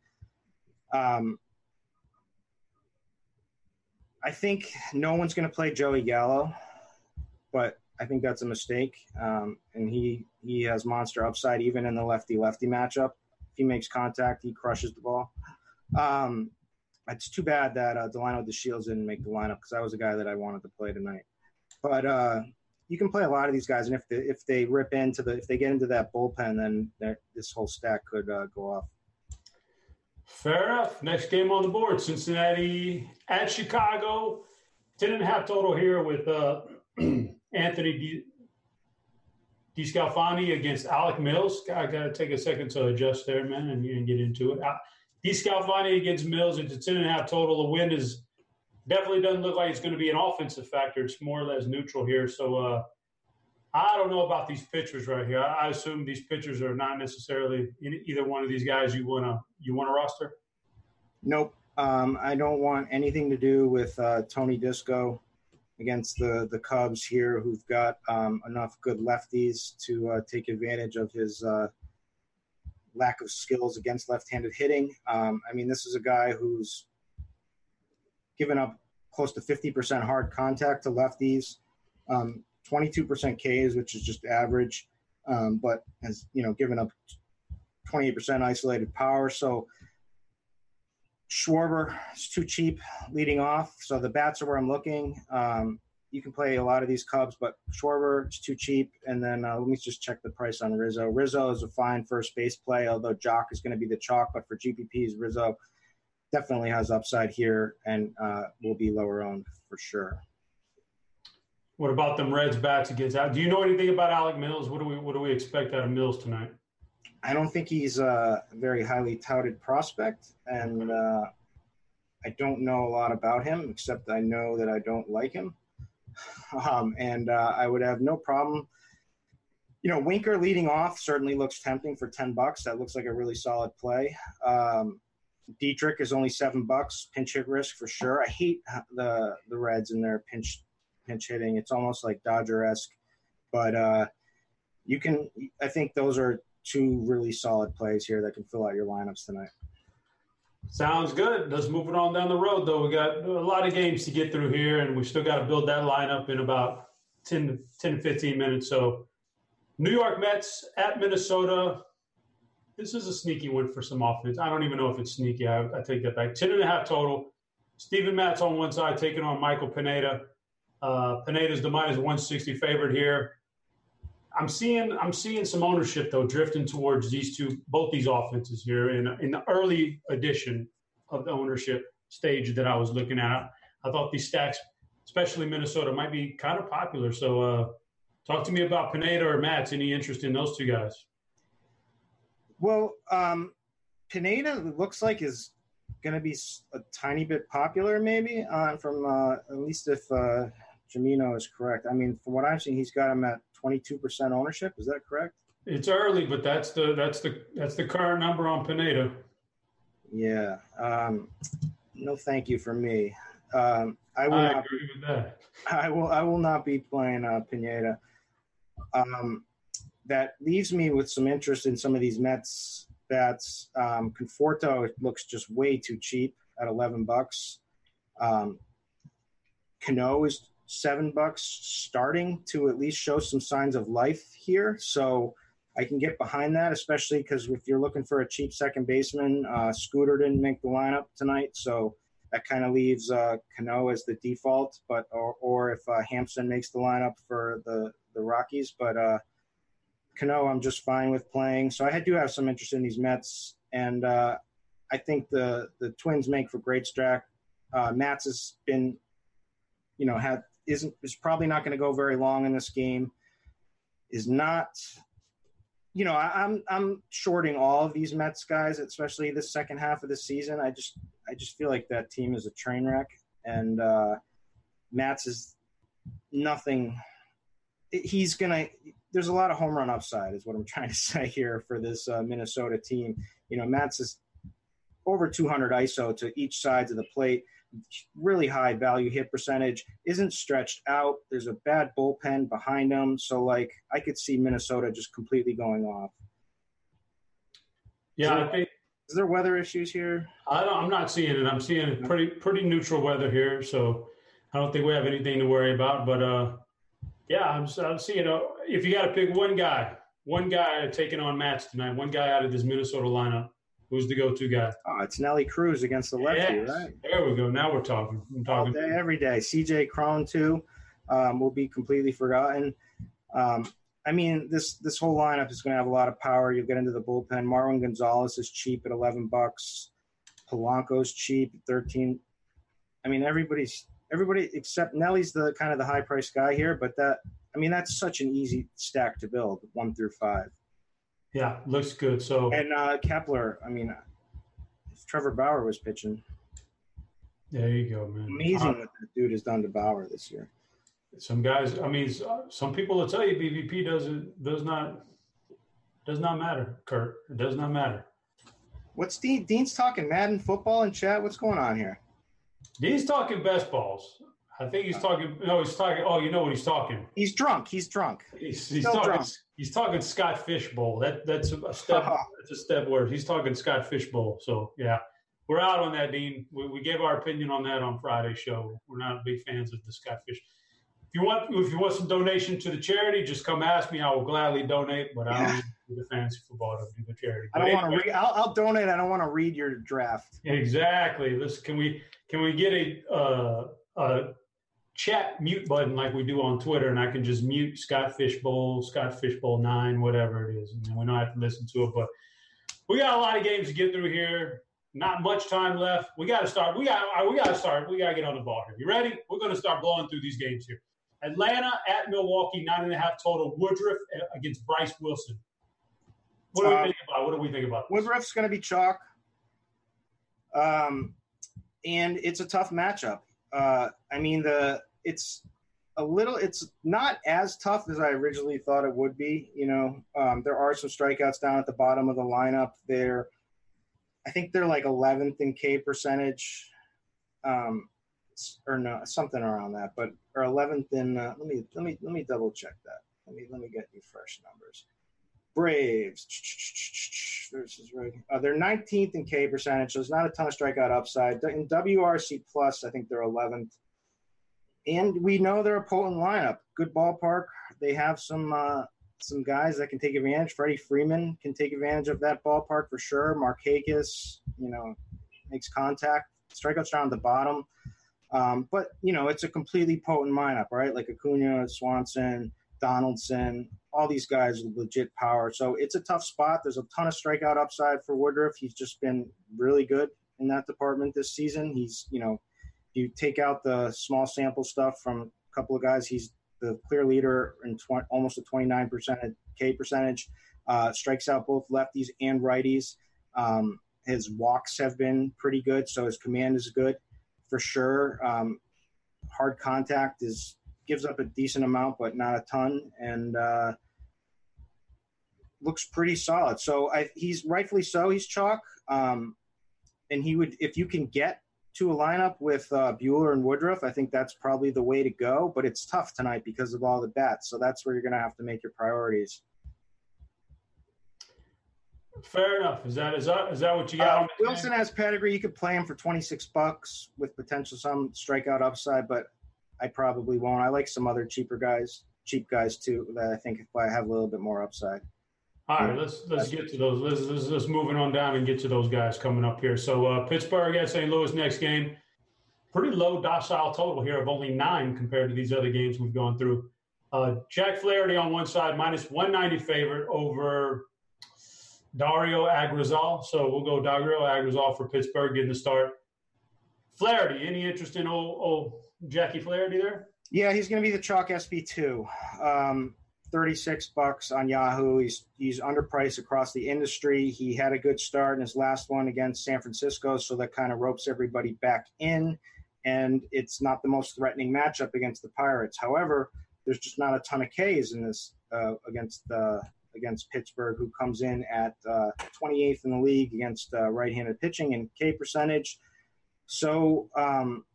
Um, I think no one's going to play Joey Gallo, but I think that's a mistake. Um, and he he has monster upside even in the lefty lefty matchup. If he makes contact, he crushes the ball. Um, it's too bad that uh, Delino DeShields didn't make the lineup because I was a guy that I wanted to play tonight. But uh, you can play a lot of these guys, and if they, if they rip into the if they get into that bullpen, then this whole stack could uh, go off. Fair enough. Next game on the board Cincinnati at Chicago. 10 and a half total here with uh, Anthony DeSclafani against Alec Mills. I got to take a second to adjust there, man, and, and get into it. Uh, DeSclafani against Mills. It's a 10 and a half total. The wind is definitely doesn't look like it's going to be an offensive factor. It's more or less neutral here. So uh, I don't know about these pitchers right here. I, I assume these pitchers are not necessarily either one of these guys you want to you want to roster. Nope. Um, I don't want anything to do with uh, Tony Disco against the the Cubs here, who've got um, enough good lefties to uh, take advantage of his uh, lack of skills against left-handed hitting. Um, I mean, this is a guy who's given up close to 50% hard contact to lefties, um, 22% Ks, which is just average, um, but has you know given up 28% isolated power. So Schwarber is too cheap leading off. So the bats are where I'm looking. Um, you can play a lot of these Cubs, but Schwarber is too cheap. And then uh, let me just check the price on Rizzo. Rizzo is a fine first base play, although Joc is going to be the chalk. But for GPPs, Rizzo definitely has upside here and uh, will be lower owned for sure. What about them Reds bats against out? Do you know anything about Alec Mills? What do we what do we expect out of Mills tonight? I don't think he's a very highly touted prospect, and uh, I don't know a lot about him except I know that I don't like him. Um, and uh, I would have no problem. You know, Winker leading off certainly looks tempting for ten bucks. That looks like a really solid play. Um, Dietrich is only seven bucks, pinch hit risk for sure. I hate the the Reds and their pinch pinch hitting. It's almost like Dodger esque, but uh, you can. I think those are two really solid plays here that can fill out your lineups tonight. Sounds good. Let's move it on down the road, though. We got a lot of games to get through here, and we still got to build that lineup in about 10 to 10 15 minutes. So, New York Mets at Minnesota. This is a sneaky one for some offense. I don't even know if it's sneaky. I, I take that back. 10 and a half total. Steven Matz on one side, taking on Michael Pineda. Uh, Pineda's the minus 160 favorite here. I'm seeing I'm seeing some ownership though drifting towards these two both these offenses here in in the early edition of the ownership stage that I was looking at. I thought these stacks, especially Minnesota, might be kind of popular. So, uh, talk to me about Pineda or Matz. Any interest in those two guys? Well, um, Pineda looks like is going to be a tiny bit popular, maybe uh, from uh, at least if uh, Jamino is correct. I mean, from what I've seen, he's got him at 22% ownership. Is that correct? It's early, but that's the that's the that's the current number on Pineda. Yeah. Um, no, thank you for me. Um, I will I not. agree with that. I will. I will not be playing uh, Pineda. Um, that leaves me with some interest in some of these Mets bats. Um, Conforto looks just way too cheap at eleven bucks. Um, Cano is seven bucks, starting to at least show some signs of life here. So I can get behind that, especially because if you're looking for a cheap second baseman, uh, Scooter didn't make the lineup tonight, so that kind of leaves uh, Cano as the default. But or, or if uh, Hampson makes the lineup for the the Rockies, but uh, Cano, I'm just fine with playing. So I do have some interest in these Mets, and uh, I think the the Twins make for great stack. Uh, Matz has been, you know, had isn't is probably not going to go very long in this game. Is not, you know, I, I'm I'm shorting all of these Mets guys, especially the second half of the season. I just I just feel like that team is a train wreck, and uh, Matz is nothing. He's gonna. There's a lot of home run upside, is what I'm trying to say here for this uh, Minnesota team. You know, Matz is over 200 ISO to each sides of the plate really high value hit percentage, isn't stretched out. There's a bad bullpen behind him. So, like, I could see Minnesota just completely going off. Yeah, there, I think is there weather issues here? I don't, I'm not seeing it. I'm seeing pretty pretty neutral weather here, so I don't think we have anything to worry about. But uh, yeah, I'm, I'm seeing. Uh, if you got to pick one guy, one guy taking on Matz tonight, one guy out of this Minnesota lineup, who's the go-to guy? Oh, it's Nelly Cruz against the lefty, Yes. right? There we go. Now we're talking. I'm talking. day, every day. CJ Cron too um, will be completely forgotten. Um, I mean, this this whole lineup is going to have a lot of power. You'll get into the bullpen. Marwin Gonzalez is cheap at eleven bucks. Polanco's cheap at thirteen. I mean, everybody's everybody except Nelly's the kind of the high price guy here, but that I mean that's such an easy stack to build, one through five. Yeah, looks good. So And uh, Kepler, I mean, if Trevor Bauer was pitching, there you go, man. amazing Uh, what that dude has done to Bauer this year. some guys. I mean, some people will tell you BVP doesn't does not does not matter, Kurt. It does not matter. What's Dean? Dean's talking Madden football in chat. What's going on here? He's talking best balls. I think he's talking. No, he's talking. Oh, you know what he's talking. He's drunk. He's drunk. He's, he's talking. drunk. He's talking Scott Fishbowl. That that's a step. that's a step word. He's talking Scott Fishbowl. So yeah, we're out on that, Dean. We, we gave our opinion on that on Friday's show. We're not big fans of the Scott Fish. If you want, if you want some donation to the charity, just come ask me. I will gladly donate. But I don't do the fantasy football. I don't do the charity. I don't want to read. I'll, I'll donate. I don't want to read your draft. Exactly. Let's can we can we get a uh, a chat mute button like we do on Twitter, and I can just mute Scott Fishbowl, Scott Fishbowl nine, whatever it is, and we don't have to listen to it. But we got a lot of games to get through here. Not much time left. We got to start. We got. We got to start. We got to get on the ball here. You ready? We're going to start blowing through these games here. Atlanta at Milwaukee, nine and a half total. Woodruff against Bryce Wilson. What do we uh, think about? What do we think about? This? Woodruff's going to be chalk. Um, and it's a tough matchup. Uh, I mean, the it's a little it's not as tough as I originally thought it would be. You know, um, there are some strikeouts down at the bottom of the lineup. There, I think they're like 11th in K percentage, um, or no, something around that. But or 11th in. Uh, let me let me let me double check that. Let me let me get you fresh numbers. Braves versus. Uh, they're 19th in K percentage, so there's not a ton of strikeout upside. In WRC plus, I think they're 11th and we know they're a potent lineup. Good ballpark. They have some uh, some guys that can take advantage. Freddie Freeman can take advantage of that ballpark for sure. Markakis, you know, makes contact. Strikeouts down the bottom. Um, but you know, it's a completely potent lineup, right? Like Acuna, Swanson, Donaldson, all these guys with legit power. So it's a tough spot. There's a ton of strikeout upside for Woodruff. He's just been really good in that department this season. He's, you know, you take out the small sample stuff from a couple of guys, he's the clear leader in tw- almost a 29% K percentage. Uh, strikes out both lefties and righties. Um, his walks have been pretty good, so his command is good for sure. Um, hard contact is gives up a decent amount, but not a ton, and uh, looks pretty solid. So I, he's rightfully so. He's chalk, um, and he would if you can get to a lineup with uh, Buehler and Woodruff, I think that's probably the way to go. But it's tough tonight because of all the bats. So that's where you're going to have to make your priorities. Fair enough. Is that is that is that what you got? Uh, Wilson has pedigree. You could play him for twenty six bucks with potential some strikeout upside, but I probably won't. I like some other cheaper guys, cheap guys too, that I think if I have a little bit more upside. All right, let's let's get to those. Let's, let's let's moving on down and get to those guys coming up here. So uh, Pittsburgh at St. Louis next game. Pretty low docile total here of only nine compared to these other games we've gone through. Uh, Jack Flaherty on one side, minus 190 favorite over Dario Agrazal. So we'll go Dario Agrazal for Pittsburgh getting the start. Flaherty, any interest in old, old Jackie Flaherty there? Yeah, he's going to be the chalk SP2. Um, 36 bucks on Yahoo. He's he's underpriced across the industry. He had a good start in his last one against San Francisco, so that kind of ropes everybody back in. And it's not the most threatening matchup against the Pirates. However, there's just not a ton of Ks in this uh, against uh, against Pittsburgh, who comes in at uh, 28th in the league against uh, right-handed pitching and K percentage. So um,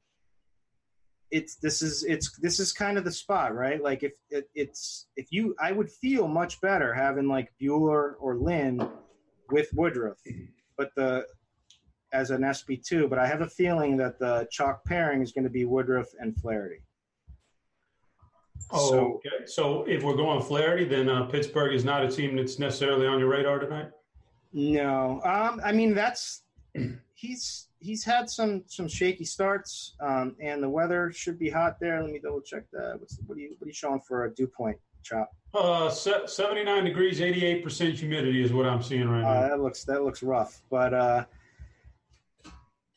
it's this is it's this is kind of the spot, right? Like if it, it's if you, I would feel much better having like Buehler or Lynn with Woodruff, but the as an SP two. But I have a feeling that the chalk pairing is going to be Woodruff and Flaherty. Oh, so, okay. So if we're going Flaherty, then uh, Pittsburgh is not a team that's necessarily on your radar tonight. No, um, I mean that's he's he's had some some shaky starts, um, and the weather should be hot there. Let me double check that. What's what are you what are you showing for a dew point chop? Uh, seventy nine degrees, eighty eight percent humidity is what I'm seeing right uh, now. That looks that looks rough, but uh,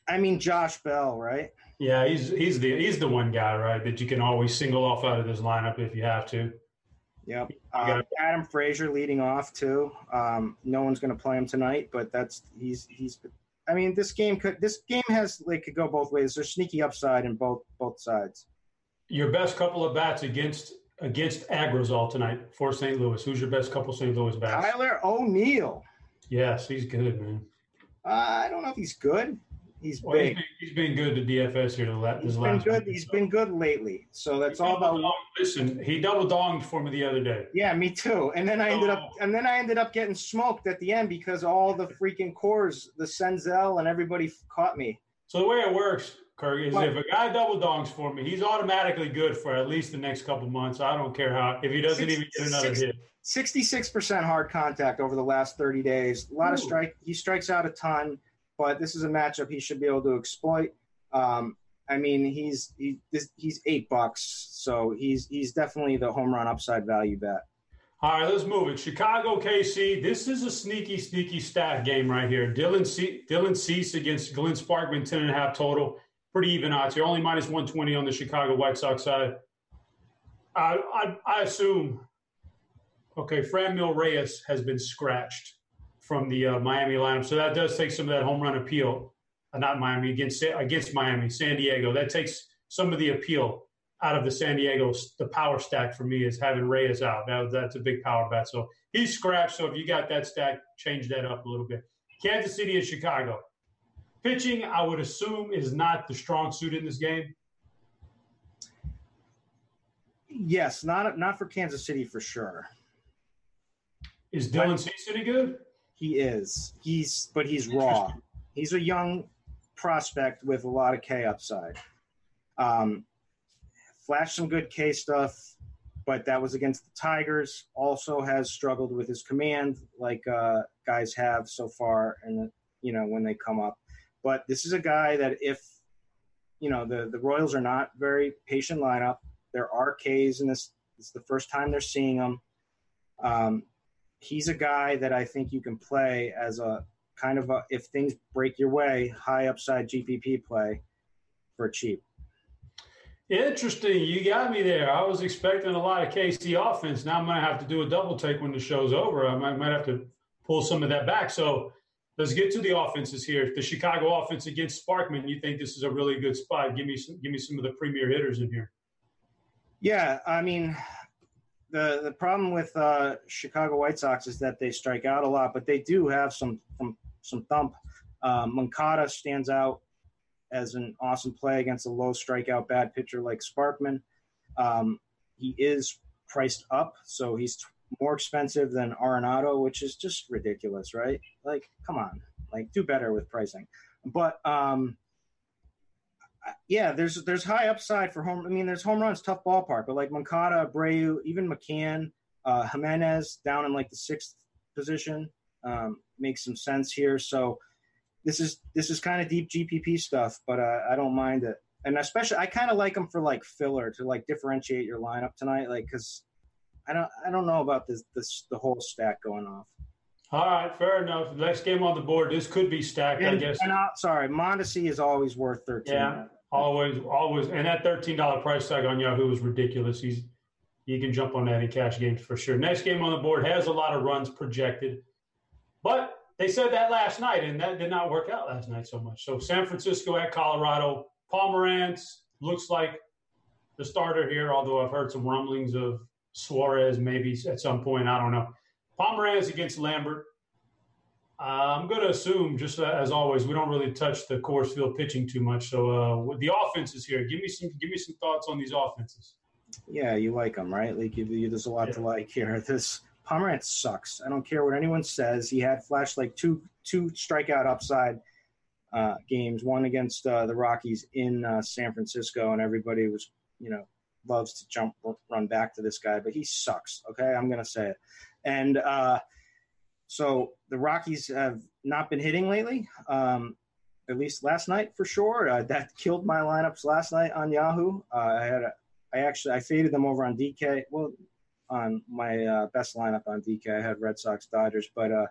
I mean Josh Bell, right? Yeah, he's he's the he's the one guy, right, that you can always single off out of this lineup if you have to. Yep. Um, Adam Frazier leading off too. Um, no one's going to play him tonight, but that's he's he's I mean, this game could this game has like could go both ways. There's sneaky upside in both both sides. Your best couple of bats against against Agrazal tonight for St. Louis. Who's your best couple St. Louis bats? Tyler O'Neill. Yes, he's good, man. Uh, I don't know if he's good. He's well, big. He's been, he's been good to DFS here. The he's been good. He's so. been good lately. So that's all about. Listen, he double donged for me the other day. Yeah, me too. And then I ended up, oh. and then I ended up getting smoked at the end because all the freaking cores, the Senzel, and everybody caught me. So the way it works, Kirk, is what? if a guy double dongs for me, he's automatically good for at least the next couple months. I don't care how if he doesn't 60, even get another 60, hit. Sixty-six percent hard contact over the last thirty days. A lot Ooh. of strike. He strikes out a ton but this is a matchup he should be able to exploit. Um, I mean, he's he, he's eight bucks, so he's he's definitely the home run upside value bet. All right, let's move it. Chicago KC. This is a sneaky, sneaky stat game right here. Dylan C- Dylan Cease against Glenn Sparkman, ten and a half total. Pretty even odds here. Only minus one twenty on the Chicago White Sox side. I, I, I assume. Okay, Franmil Reyes has been scratched from the uh, Miami lineup, so that does take some of that home run appeal. Uh, not Miami against against Miami, San Diego. That takes some of the appeal out of the San Diego. The power stack for me is having Reyes out. That, that's a big power bet. So he's scratched. So if you got that stack, change that up a little bit. Kansas City and Chicago. Pitching, I would assume, is not the strong suit in this game. Yes, not not for Kansas City for sure. Is Dylan Cease any good? He is. He's but he's raw. He's a young prospect with a lot of K upside. Um, flashed some good K stuff, but that was against the Tigers. Also has struggled with his command, like uh, guys have so far, and you know when they come up. But this is a guy that if you know the the Royals are not very patient lineup. There are Ks in this. It's the first time they're seeing them. Um, he's a guy that I think you can play as a kind of a, if things break your way, high upside GPP play for cheap. Interesting. You got me there. I was expecting a lot of KC offense. Now I'm going to have to do a double take when the show's over. I might, might have to pull some of that back. So let's get to the offenses here. The Chicago offense against Sparkman, you think this is a really good spot? Give me some, give me some of the premier hitters in here. Yeah, I mean, the the problem with uh, Chicago White Sox is that they strike out a lot, but they do have some some, some thump. Uh, Moncada stands out as an awesome play against a low strikeout bad pitcher like Sparkman. Um, he is priced up, so he's t- more expensive than Arenado, which is just ridiculous, right? Like, come on, like do better with pricing. But um, yeah, there's there's high upside for home. I mean, there's home runs, tough ballpark, but like Moncada, Abreu, even McCann, uh, Jimenez down in like the sixth position um, makes some sense here. So this is this is kind of deep GPP stuff, but uh, I don't mind it. And especially, I kind of like them for like filler to like differentiate your lineup tonight, like because I don't I don't know about this this the whole stack going off. All right, fair enough. Next game on the board. This could be stacked, and, I guess. And uh, sorry, Mondesi is always worth thirteen. Yeah, always, always. And that thirteen dollar price tag on Yahoo is ridiculous. He's you can jump on that in cash games for sure. Next game on the board has a lot of runs projected, but they said that last night, and that did not work out last night so much. So San Francisco at Colorado. Pomeranz looks like the starter here, although I've heard some rumblings of Suarez maybe at some point. I don't know. Pomeranz against Lambert. Uh, I'm going to assume, just as always, we don't really touch the Coors Field pitching too much. So uh, the offenses here, give me some, give me some thoughts on these offenses. Yeah, you like them, right? Like you, you, there's a lot yeah. to like here. This Pomeranz sucks. I don't care what anyone says. He had flashed like two two strikeout upside uh, games, one against uh, the Rockies in uh, San Francisco, and everybody was, you know, loves to jump run back to this guy, but he sucks. Okay, I'm gonna say it. And uh, so the Rockies have not been hitting lately. Um, at least last night for sure. Uh, that killed my lineups last night on Yahoo. Uh, I had a, I actually I faded them over on DK. Well, on my uh, best lineup on DK. I had Red Sox, Dodgers, but uh,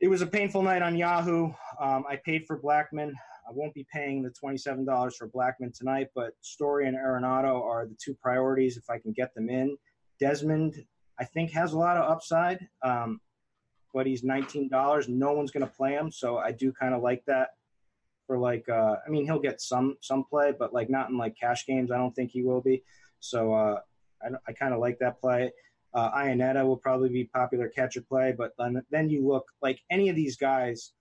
it was a painful night on Yahoo. Um, I paid for Blackmon. I won't be paying the twenty-seven dollars for Blackmon tonight, but Story and Arenado are the two priorities if I can get them in. Desmond, I think, has a lot of upside, um, but he's nineteen dollars. No one's going to play him, so I do kind of like that. For like, uh, I mean, he'll get some some play, but like not in like cash games. I don't think he will be. So uh, I, I kind of like that play. Uh, Iannetta will probably be popular catcher play, but then, then you look like any of these guys,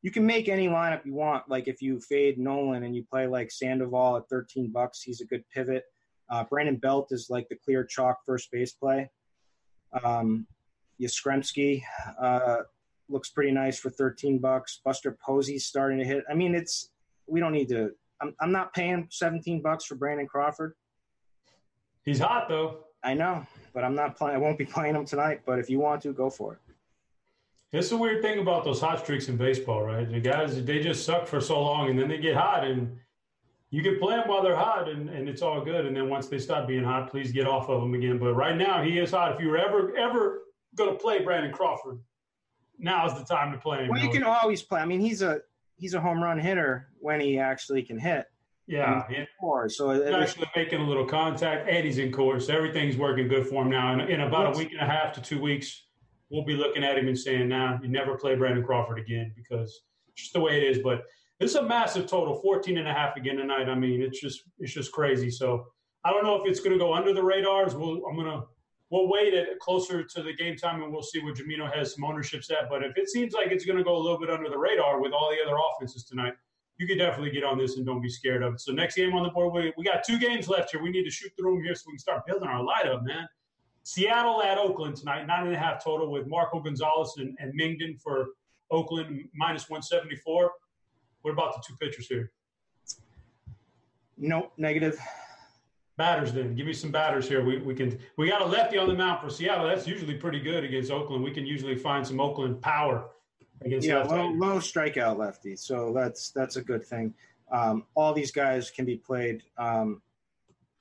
you can make any lineup you want. Like if you fade Nolan and you play like Sandoval at 13 bucks, he's a good pivot. Uh, Brandon Belt is like the clear chalk first base play. Um, Yastrzemski uh, looks pretty nice for 13 bucks. Buster Posey's starting to hit. I mean, it's we don't need to. I'm, I'm not paying 17 bucks for Brandon Crawford. He's hot though. I know, but I'm not playing. I won't be playing him tonight. But if you want to, go for it. It's a weird thing about those hot streaks in baseball, right? The guys they just suck for so long, and then they get hot, and you can play them while they're hot, and, and it's all good. And then once they stop being hot, please get off of them again. But right now, he is hot. If you were ever ever going to play Brandon Crawford, now is the time to play him. Well, you can always play. I mean, he's a he's a home run hitter when he actually can hit. Yeah, Course, so he's actually making a little contact, and he's in Coors. Everything's working good for him now. And in about a week and a half to two weeks, we'll be looking at him and saying, "Nah, you never play Brandon Crawford again," because it's just the way it is. But this is a massive total, 14 and a half again tonight. I mean, it's just it's just crazy. So I don't know if it's going to go under the radars. We'll, I'm gonna we'll wait it closer to the game time and we'll see where Jamino has some ownerships at. But if it seems like it's going to go a little bit under the radar with all the other offenses tonight, you could definitely get on this and don't be scared of it. So next game on the board, we, we got two games left here. We need to shoot through them here so we can start building our lineup, man. Seattle at Oakland tonight, nine and a half total with Marco Gonzales and, and Mengden for Oakland minus 174. What about the two pitchers here? Nope, negative. Batters then. Give me some batters here. We, we can we got a lefty on the mound for Seattle. That's usually pretty good against Oakland. We can usually find some Oakland power against yeah, low, low strikeout lefty. So that's that's a good thing. Um, all these guys can be played. Um,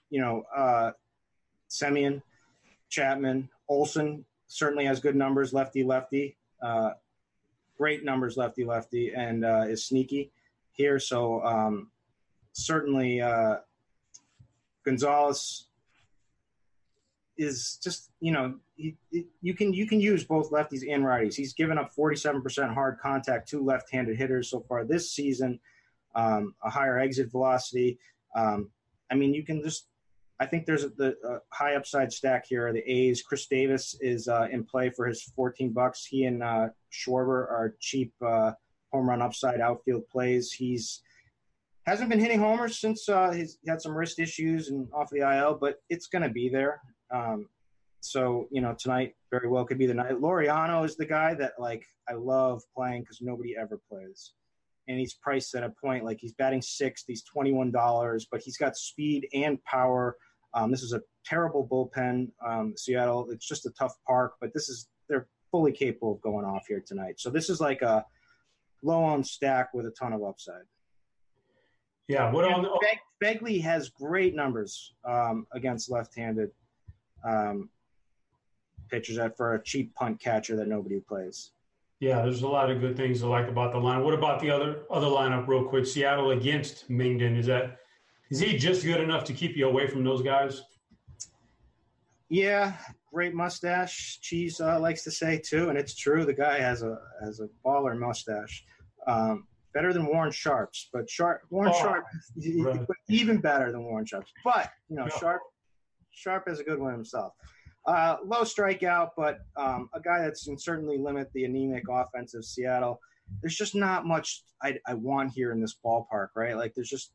you know, uh, Semien, Chapman, Olson certainly has good numbers, lefty lefty. Uh, great numbers, lefty lefty, and uh, is sneaky here. So um, certainly uh, Gonzales is just you know he, he, you can you can use both lefties and righties. He's given up 47% hard contact to left-handed hitters so far this season, um, a higher exit velocity. Um, I mean, you can just I think there's a, the high upside stack here. The A's, Khris Davis is uh, in play for his 14 bucks. He and uh, Schwarber are cheap uh, home run upside outfield plays. He's hasn't been hitting homers since uh, he's had some wrist issues and off the IL, but it's going to be there. Um, so you know, tonight very well could be the night. Laureano is the guy that like I love playing because nobody ever plays and he's priced at a point like he's batting sixth. He's twenty one dollars, but he's got speed and power. Um, this is a terrible bullpen, um, Seattle. It's just a tough park, but this is they're fully capable of going off here tonight. So this is like a low on stack with a ton of upside. Yeah, what the- Beg- Phegley has great numbers um, against left-handed um, pitchers for a cheap punt catcher that nobody plays. Yeah, there's a lot of good things to like about the line. What about the other other lineup, real quick? Seattle against Mengden. Is that is he just good enough to keep you away from those guys? Yeah, great mustache. Cheese uh, likes to say too, and it's true. The guy has a has a baller mustache. Um, better than Warren Sharp's, but Sharp Warren oh, Sharp right. even better than Warren Sharp's. But you know, Sharp Sharp has a good one himself. Uh, low strikeout, but um, a guy that can certainly limit the anemic offense of Seattle. There's just not much I, I want here in this ballpark, right? Like, there's just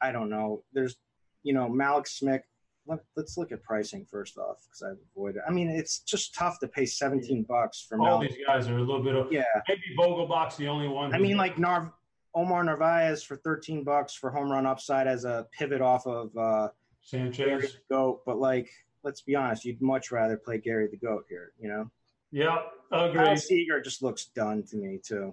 I don't know. There's, you know, Mallex Smith. Let, us look at pricing first off because I've avoided. It. I mean, it's just tough to pay 17 bucks for all these guys are a little bit of yeah. Maybe Vogelbach's the only one. I mean, like Narv, Omar Narvaez for 13 bucks for home run upside as a pivot off of uh, Sanchez goat, but like let's be honest, you'd much rather play Gary the Goat here, you know? Yeah, agree. Kyle Seager just looks done to me too.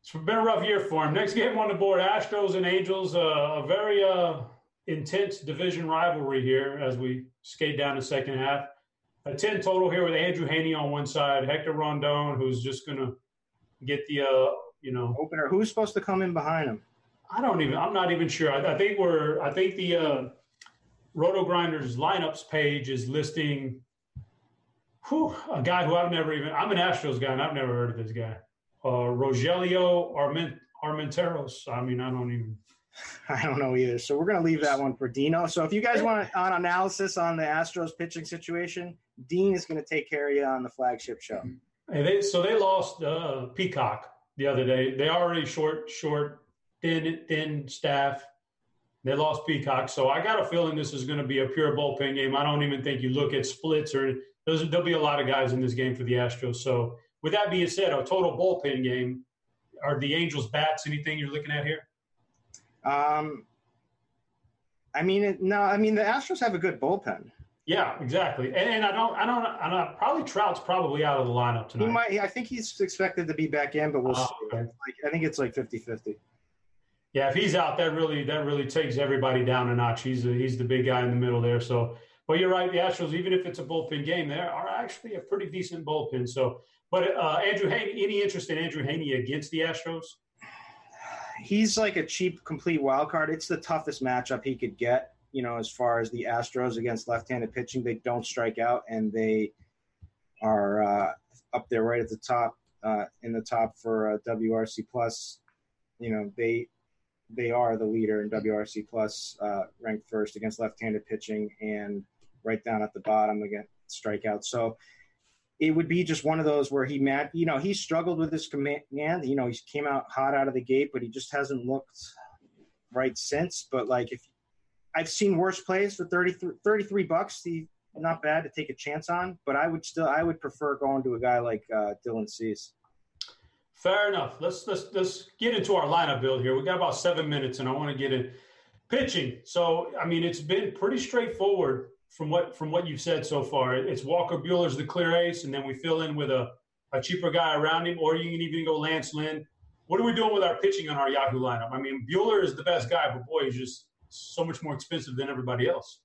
It's been a rough year for him. Next game on the board, Astros and Angels. Uh, a very uh, intense division rivalry here as we skate down the second half. A 10 total here with Andrew Heaney on one side, Hector Rondon, who's just going to get the, uh, you know. Opener. Who's supposed to come in behind him? I don't even, I'm not even sure. I, I think we're, I think the uh, Roto Grinders lineups page is listing whew, a guy who I've never even, I'm an Astros guy and I've never heard of this guy uh, Rogelio Arment, Armenteros. I mean, I don't even. I don't know either. So we're going to leave that one for Dino. So if you guys want an analysis on the Astros pitching situation, Dean is going to take care of you on the flagship show. Hey, they, so they lost uh, Peacock the other day. They already short, short, thin, thin staff. They lost Peacock, so I got a feeling this is going to be a pure bullpen game. I don't even think you look at splits or those, there'll be a lot of guys in this game for the Astros. So with that being said, a total bullpen game. Are the Angels bats anything you're looking at here? Um, I mean, no. I mean, the Astros have a good bullpen. Yeah, exactly. And, and I don't, I don't, I don't. Probably Trout's probably out of the lineup tonight. He might. I think he's expected to be back in, but we'll oh, see. Like, I think it's like 50-50. Yeah, if he's out, that really that really takes everybody down a notch. He's a, he's the big guy in the middle there. So, but you're right, the Astros, even if it's a bullpen game, they are actually a pretty decent bullpen. So, but uh, Andrew Heaney, any interest in Andrew Heaney against the Astros? He's like a cheap, complete wild card. It's the toughest matchup he could get. You know, as far as the Astros against left-handed pitching, they don't strike out, and they are uh, up there right at the top uh, in the top for uh, WRC plus. You know, they they are the leader in WRC plus, uh, ranked first against left-handed pitching, and right down at the bottom against strikeouts. So it would be just one of those where he met, you know, he struggled with his command. You know, he came out hot out of the gate, but he just hasn't looked right since. But like, if I've seen worse plays for 33, 33 bucks, he not bad to take a chance on. But I would still, I would prefer going to a guy like uh, Dylan Cease. Fair enough. Let's let's let's get into our lineup build here. We got about seven minutes, and I want to get in pitching. So, I mean, it's been pretty straightforward from what from what you've said so far. It's Walker Buehler's the clear ace, and then we fill in with a, a cheaper guy around him, or you can even go Lance Lynn. What are we doing with our pitching on our Yahoo lineup? I mean, Bueller is the best guy, but boy, he's just so much more expensive than everybody else.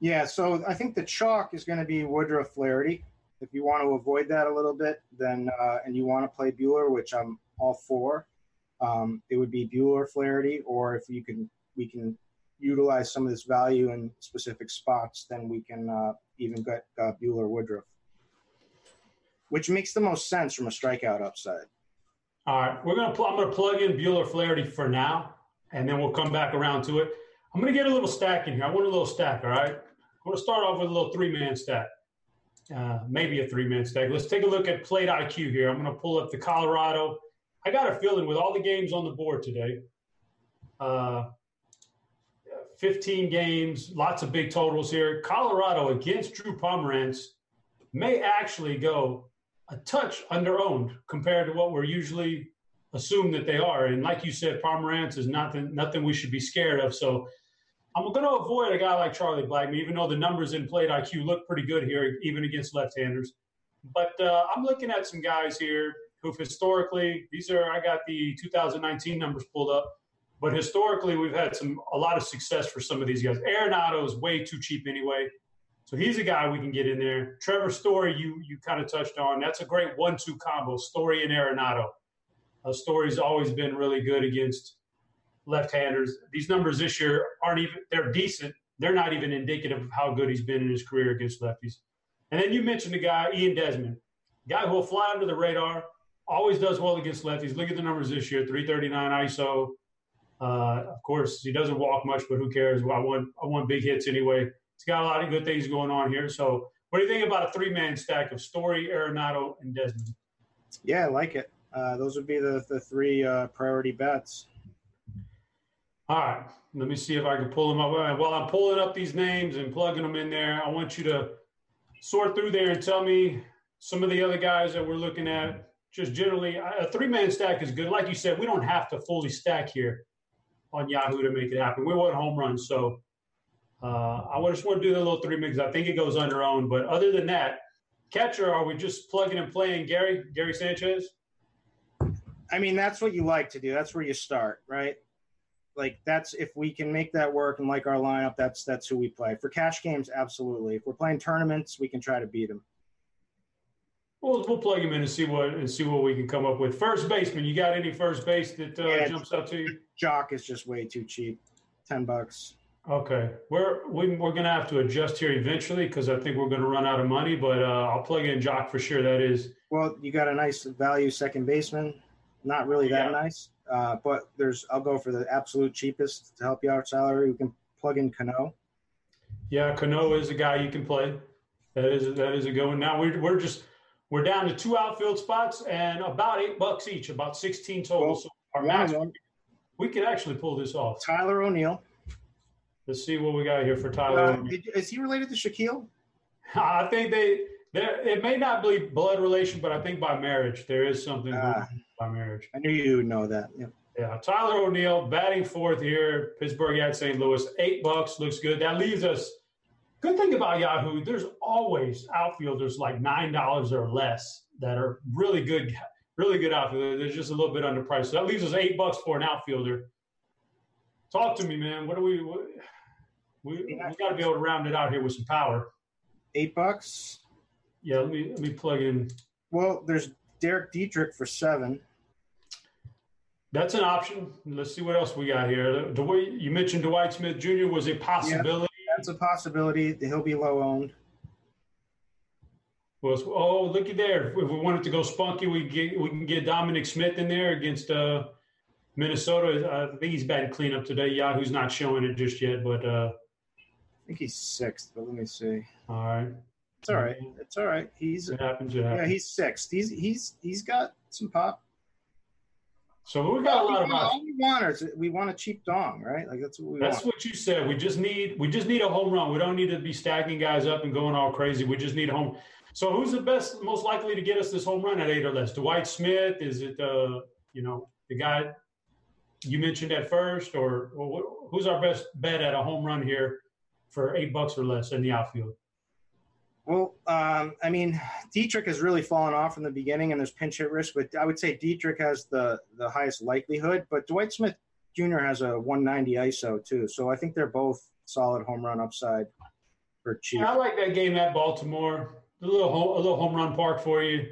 Yeah, so I think the chalk is going to be Woodruff Flaherty if you want to avoid that a little bit, then uh, and you want to play Buehler, which I'm all for, um, it would be Buehler Flaherty, or if you can, we can utilize some of this value in specific spots, then we can uh, even get uh, Buehler Woodruff, which makes the most sense from a strikeout upside. All right, we're gonna. Pl- I'm gonna plug in Buehler Flaherty for now, and then we'll come back around to it. I'm gonna get a little stack in here. I want a little stack. All right, I'm gonna start off with a little three man stack uh, maybe a three man stack. Let's take a look at plate IQ here. I'm going to pull up the Colorado. I got a feeling with all the games on the board today, uh, 15 games, lots of big totals here. Colorado against Drew Pomeranz may actually go a touch under owned compared to what we're usually assumed that they are. And like you said, Pomeranz is nothing nothing we should be scared of. So I'm going to avoid a guy like Charlie Blackmon, even though the numbers in plate IQ look pretty good here, even against left-handers. But uh, I'm looking at some guys here who've historically, these are, I got the 2019 numbers pulled up, but historically we've had some a lot of success for some of these guys. Arenado is way too cheap anyway. So he's a guy we can get in there. Trevor Story, you you kind of touched on. That's a great one-two combo, Story and Arenado. Uh, Story's always been really good against left-handers. These numbers this year aren't even they're decent. They're not even indicative of how good he's been in his career against lefties. And then you mentioned the guy Ian Desmond, guy who will fly under the radar, always does well against lefties. Look at the numbers this year: 339 ISO. Uh, of course, he doesn't walk much, but who cares? Well, I want I want big hits anyway. He's got a lot of good things going on here. So, what do you think about a three-man stack of Story, Arenado, and Desmond? Yeah, I like it. Uh, those would be the the three uh, priority bets. All right. Let me see if I can pull them up. While I'm pulling up these names and plugging them in there, I want you to sort through there and tell me some of the other guys that we're looking at. Just generally, a three man stack is good. Like you said, we don't have to fully stack here on Yahoo to make it happen. We want home runs. So uh, I just want to do the little three mix. I think it goes under own. But other than that, catcher, are we just plugging and playing Gary, Gary Sanchez? I mean, that's what you like to do. That's where you start, right? Like that's if we can make that work and like our lineup, that's that's who we play. For cash games, absolutely. If we're playing tournaments, we can try to beat them. Well, we'll plug him in and see what and see what we can come up with. First baseman, you got any first base that uh, yeah, jumps out to you? Joc is just way too cheap, ten bucks. Okay, we're we, are we are going to have to adjust here eventually because I think we're going to run out of money. But uh, I'll plug in Joc for sure. That is. Well, you got a nice value second baseman. Not really that yeah. nice. Uh, but there's I'll go for the absolute cheapest to help you out salary. We can plug in Cano. Yeah, Cano is a guy you can play. That is that is a good one. Now we're we're just we're down to two outfield spots and about eight bucks each, about sixteen total. Well, so our max, we could actually pull this off. Tyler O'Neill. Let's see what we got here for Tyler. Uh, is he related to Shaquille? I think they there. It may not be blood relation, but I think by marriage there is something. Uh, by marriage. I knew you would know that. Yeah. Yeah. Tyler O'Neill batting fourth here. Pittsburgh at St. Louis. Eight bucks looks good. That leaves us. Good thing about Yahoo, there's always outfielders like nine dollars or less that are really good, really good outfielders. They're just a little bit underpriced. So that leaves us eight bucks for an outfielder. Talk to me, man. What do we? What, we we got to be able to round it out here with some power. Eight bucks. Yeah, let me let me plug in. Well, there's Derek Dietrich for seven. That's an option. Let's see what else we got here. Dwight, you mentioned Dwight Smith Jr. was a possibility. Yeah, that's a possibility. He'll be low owned. Well, oh, looky there. If we wanted to go spunky, we get we can get Dominic Smith in there against uh, Minnesota. I think he's batting cleanup today. Yahoo's not showing it just yet, but uh, I think he's sixth. But let me see. All right, it's all right. It's all right. He's it happens. It happens. yeah, he's sixth. He's he's he's got some pop. So we got a lot of all we want is we want a cheap dong, right? Like that's what we that's want. what you said. We just need we just need a home run. We don't need to be stacking guys up and going all crazy. We just need home. So who's the best, most likely to get us this home run at eight or less? Dwight Smith? Is it uh, you know the guy you mentioned at first, or, or who's our best bet at a home run here for eight bucks or less in the outfield? Well, um, I mean, Dietrich has really fallen off in the beginning, and there's pinch hit risk. But I would say Dietrich has the the highest likelihood. But Dwight Smith Jr. has a 190 ISO too, so I think they're both solid home run upside for cheap. I like that game at Baltimore. A little home, a little home run park for you.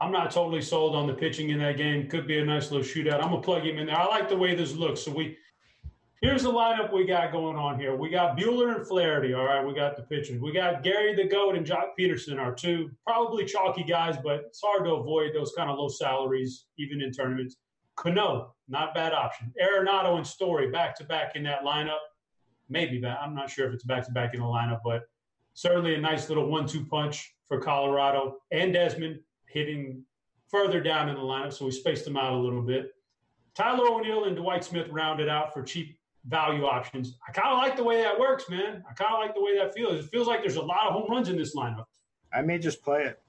I'm not totally sold on the pitching in that game. Could be a nice little shootout. I'm gonna plug him in there. I like the way this looks. So we Here's the lineup we got going on here. We got Buehler and Flaherty. All right, we got the pitchers. We got Gary the Goat and Joc Pederson, our two probably chalky guys, but it's hard to avoid those kind of low salaries even in tournaments. Cano, not bad option. Arenado and Story back to back in that lineup. Maybe back. I'm not sure if it's back to back in the lineup, but certainly a nice little one-two punch for Colorado and Desmond hitting further down in the lineup, so we spaced them out a little bit. Tyler O'Neill and Dwight Smith rounded out for cheap value options. I kind of like the way that works, man. I kind of like the way that feels. It feels like there's a lot of home runs in this lineup. I may just play it.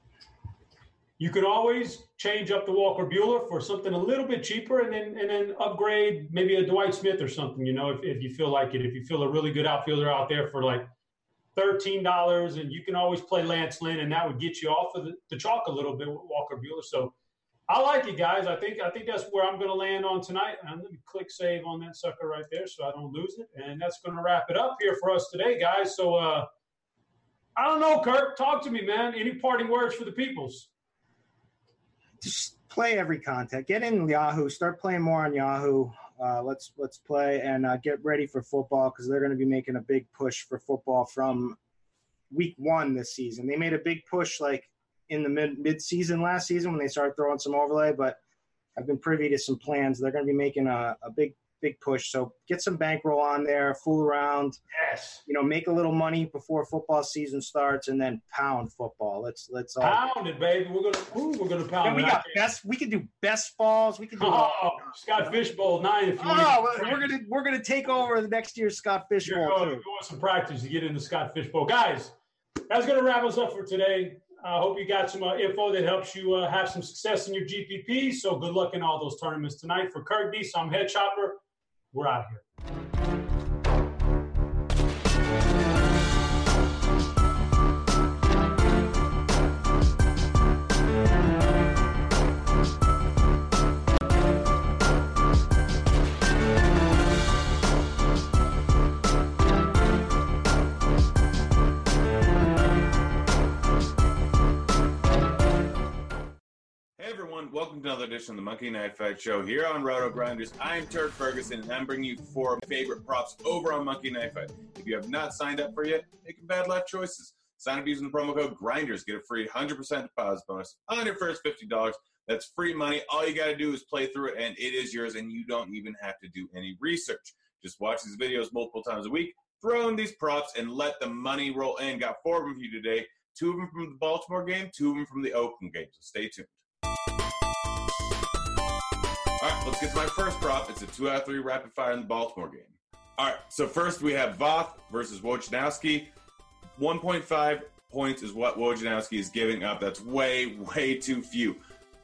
You could always change up the Walker Buehler for something a little bit cheaper, and then and then upgrade maybe a Dwight Smith or something. You know, if, if you feel like it, if you feel a really good outfielder out there for like thirteen dollars, and you can always play Lance Lynn, and that would get you off of the, the chalk a little bit with Walker Buehler. So I like it, guys. I think I think that's where I'm going to land on tonight. And let me click save on that sucker right there so I don't lose it. And that's going to wrap it up here for us today, guys. So uh, I don't know, Kirk. Talk to me, man. Any parting words for the peoples? Just play every content. Get in Yahoo. Start playing more on Yahoo. Uh, let's let's play and uh, get ready for football because they're going to be making a big push for football from week one this season. They made a big push like in the mid mid season last season when they started throwing some overlay, but I've been privy to some plans. They're going to be making a, a big big push. So get some bankroll on there, fool around. Yes. You know, make a little money before football season starts, and then pound football. Let's let's all pound it, baby. We're gonna ooh, we're gonna pound. And we got best. We can do best balls. We can do. Oh, Scott Fish Bowl nine. If you oh, we're gonna we're gonna take over the next year's Scott Fish Bowl. Going, too. want some practice to get into Scott Fish Bowl, guys. That's gonna wrap us up for today. I hope you got some uh, info that helps you uh, have some success in your GPP. So good luck in all those tournaments tonight. For Kirk Dees, I'm Head Chopper. We're out here. Welcome to another edition of the Monkey Knife Fight Show here on Roto Grinders. I'm Turk Ferguson, and I'm bringing you four favorite props over on Monkey Knife Fight. If you have not signed up for yet, making bad life choices. Sign up using the promo code Grinders, get a free 100% deposit bonus on your first $50. That's free money. All you got to do is play through it, and it is yours, and you don't even have to do any research. Just watch these videos multiple times a week, throw in these props, and let the money roll in. Got four of them for you today. Two of them from the Baltimore game, two of them from the Oakland game. So stay tuned. Let's get to my first prop. It's a two out of three rapid fire in the Baltimore game. All right, so first we have Voth versus Wojciechowski. 1.5 points is what Wojciechowski is giving up. That's way, way too few.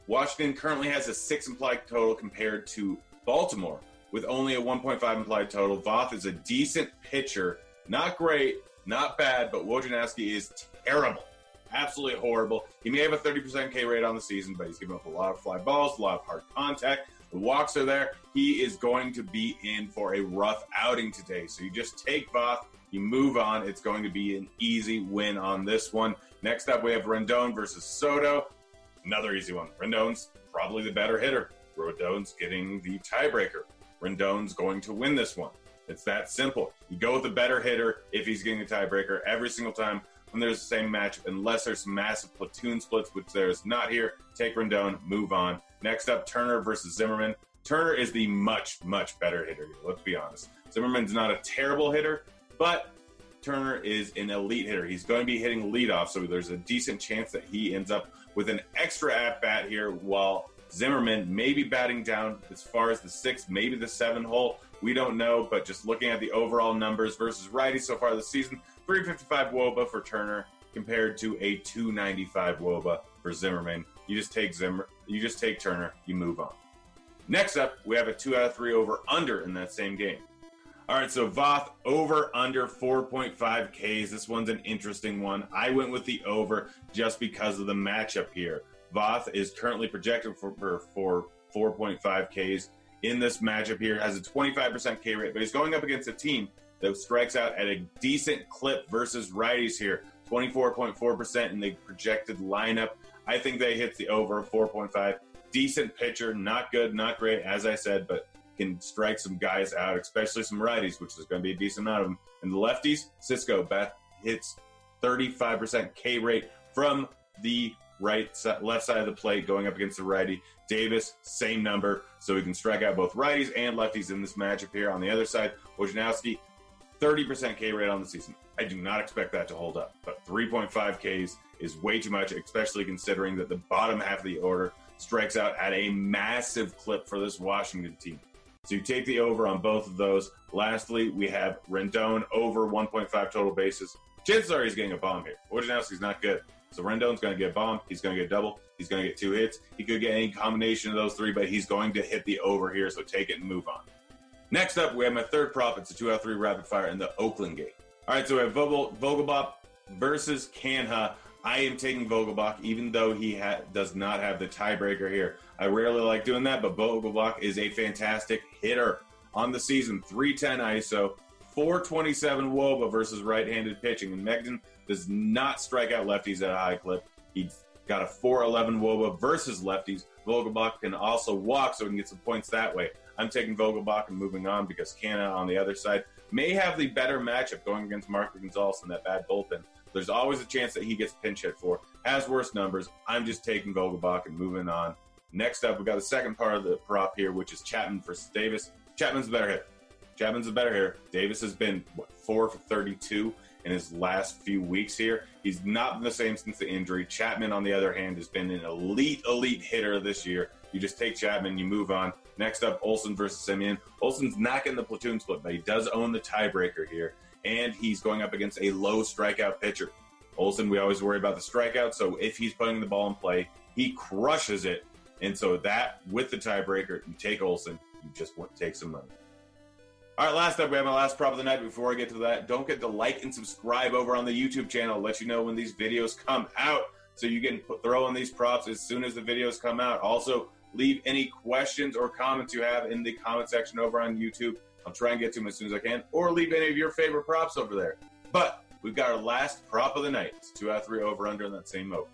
Washington currently has a six implied total compared to Baltimore with only a 1.5 implied total. Voth is a decent pitcher. Not great, not bad, but Wojciechowski is terrible. Absolutely horrible. He may have a 30% K rate on the season, but he's giving up a lot of fly balls, a lot of hard contact, The walks are there. He is going to be in for a rough outing today. So you just take Voth, you move on. It's going to be an easy win on this one. Next up, we have Rendon versus Soto. Another easy one. Rendon's probably the better hitter. Rendon's getting the tiebreaker. Rendon's going to win this one. It's that simple. You go with the better hitter if he's getting a tiebreaker every single time when there's the same matchup, unless there's some massive platoon splits, which there's not here. Take Rendon, move on. Next up, Turner versus Zimmerman. Turner is the much, much better hitter here. Let's be honest. Zimmerman's not a terrible hitter, but Turner is an elite hitter. He's going to be hitting leadoff, so there's a decent chance that he ends up with an extra at bat here while Zimmerman may be batting down as far as the six, maybe the seven hole. We don't know, but just looking at the overall numbers versus righty so far this season, 355 Woba for Turner compared to a 295 Woba for Zimmerman. You just take Zimmer, you just take Turner, you move on. Next up, we have a two out of three over under in that same game. All right, so Voth over under 4.5 Ks. This one's an interesting one. I went with the over just because of the matchup here. Voth is currently projected for, for, for 4.5 Ks in this matchup here, has a 25% K rate, but he's going up against a team that strikes out at a decent clip versus righties here, 24.4% in the projected lineup. I think they hit the over 4.5. Decent pitcher, not good, not great, as I said, but can strike some guys out, especially some righties, which is going to be a decent amount of them. And the lefties, Sisco Beth hits 35% K rate from the right left side of the plate going up against the righty. Davis, same number, so he can strike out both righties and lefties in this matchup here. On the other side, Wojciechowski, 30% K rate on the season. I do not expect that to hold up, but 3.5 Ks is way too much, especially considering that the bottom half of the order strikes out at a massive clip for this Washington team. So you take the over on both of those. Lastly, we have Rendon over 1.5 total bases. Chances are he's getting a bomb here. Wojciechowski's not good. So Rendon's going to get a bomb. He's going to get double. He's going to get two hits. He could get any combination of those three, but he's going to hit the over here. So take it and move on. Next up, we have my third prop. It's a two out three rapid fire in the Oakland game. All right, so we have Vogel, versus Canha. I am taking Vogelbach, even though he ha- does not have the tiebreaker here. I rarely like doing that, but Vogelbach is a fantastic hitter on the season. 310 ISO, 427 Woba versus right-handed pitching, and Mengden does not strike out lefties at a high clip. He's got a 411 Woba versus lefties. Vogelbach can also walk, so we can get some points that way. I'm taking Vogelbach and moving on because Canha on the other side may have the better matchup going against Marco Gonzales in that bad bullpen. There's always a chance that he gets pinch hit for. Has worse numbers. I'm just taking Vogelbach and moving on. Next up, we've got the second part of the prop here, which is Chapman versus Davis. Chapman's a better hit. Chapman's a better hitter. Davis has been what, four for 32 in his last few weeks here. He's not been the same since the injury. Chapman, on the other hand, has been an elite, elite hitter this year. You just take Chapman, you move on. Next up, Olson versus Semien. Olson's not getting the platoon split, but he does own the tiebreaker here, and he's going up against a low strikeout pitcher. Olson, we always worry about the strikeout, so if he's putting the ball in play, he crushes it. And so that, with the tiebreaker, you take Olson, you just want to take some money. All right, last up, we have my last prop of the night. Before I get to that, don't forget to like and subscribe over on the YouTube channel. Let you know when these videos come out so you can put, throw in these props as soon as the videos come out. Also, leave any questions or comments you have in the comment section over on YouTube. I'll try and get to them as soon as I can, or leave any of your favorite props over there. But we've got our last prop of the night. It's two out of three over under in that same mode.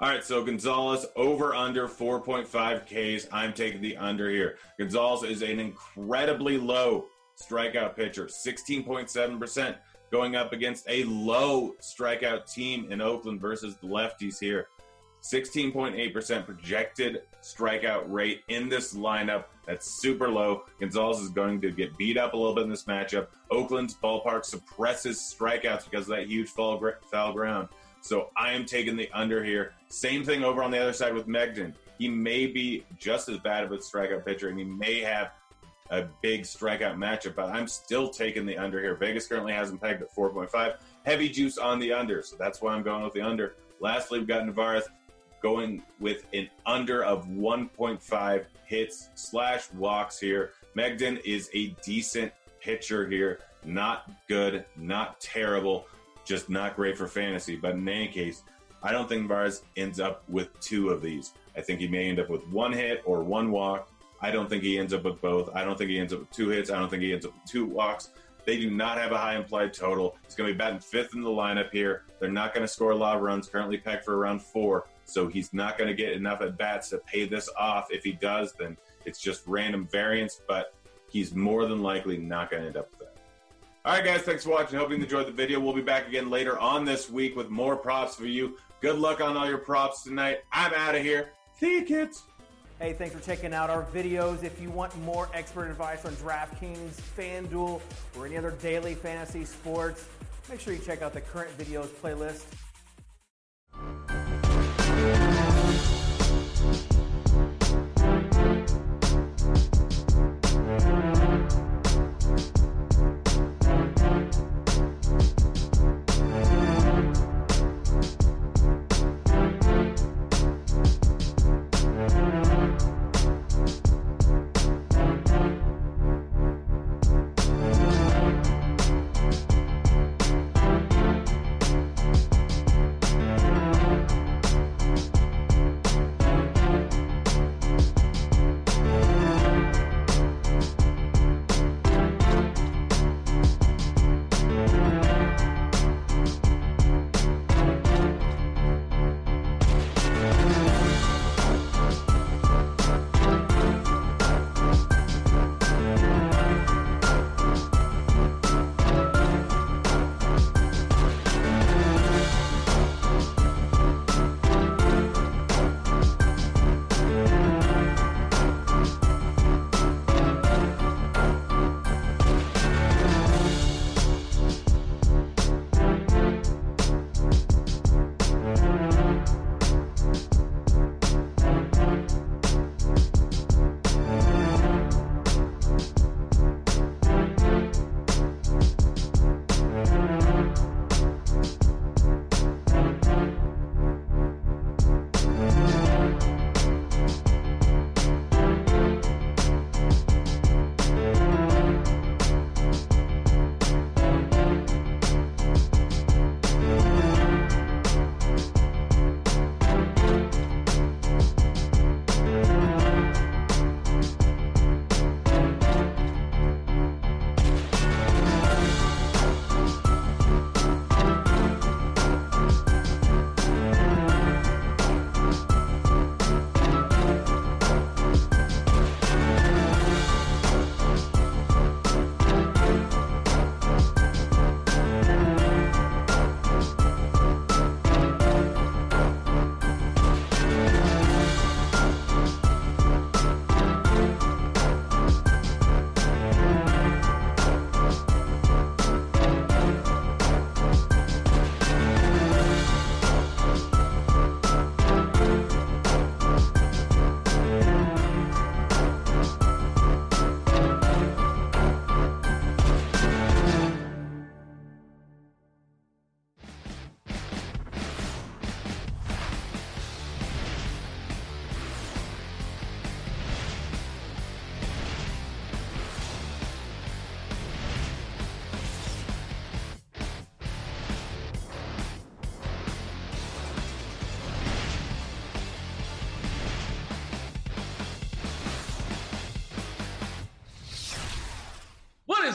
All right, so Gonzales over under 4.5 Ks. I'm taking the under here. Gonzales is an incredibly low strikeout pitcher, 16.7%, going up against a low strikeout team in Oakland versus the lefties here. 16.8% projected strikeout rate in this lineup. That's super low. Gonzales is going to get beat up a little bit in this matchup. Oakland's ballpark suppresses strikeouts because of that huge foul, foul ground. So I am taking the under here. Same thing over on the other side with Mengden. He may be just as bad of a strikeout pitcher, and he may have a big strikeout matchup, but I'm still taking the under here. Vegas currently has him pegged at 4.5. Heavy juice on the under, so that's why I'm going with the under. Lastly, we've got Narvaez going with an under of 1.5 hits slash walks here. Mengden is a decent pitcher here. Not good, not terrible, just not great for fantasy. But in any case, I don't think Narvaez ends up with two of these. I think he may end up with one hit or one walk. I don't think he ends up with both. I don't think he ends up with two hits. I don't think he ends up with two walks. They do not have a high implied total. He's going to be batting fifth in the lineup here. They're not going to score a lot of runs. Currently pegged for around four, so he's not going to get enough at bats to pay this off. If he does, then it's just random variance. But he's more than likely not going to end up with that. All right, guys, thanks for watching. Hope you enjoyed the video. We'll be back again later on this week with more props for you. Good luck on all your props tonight. I'm out of here. See you, kids. Hey, thanks for checking out our videos. If you want more expert advice on DraftKings, FanDuel, or any other daily fantasy sports, make sure you check out the current videos playlist.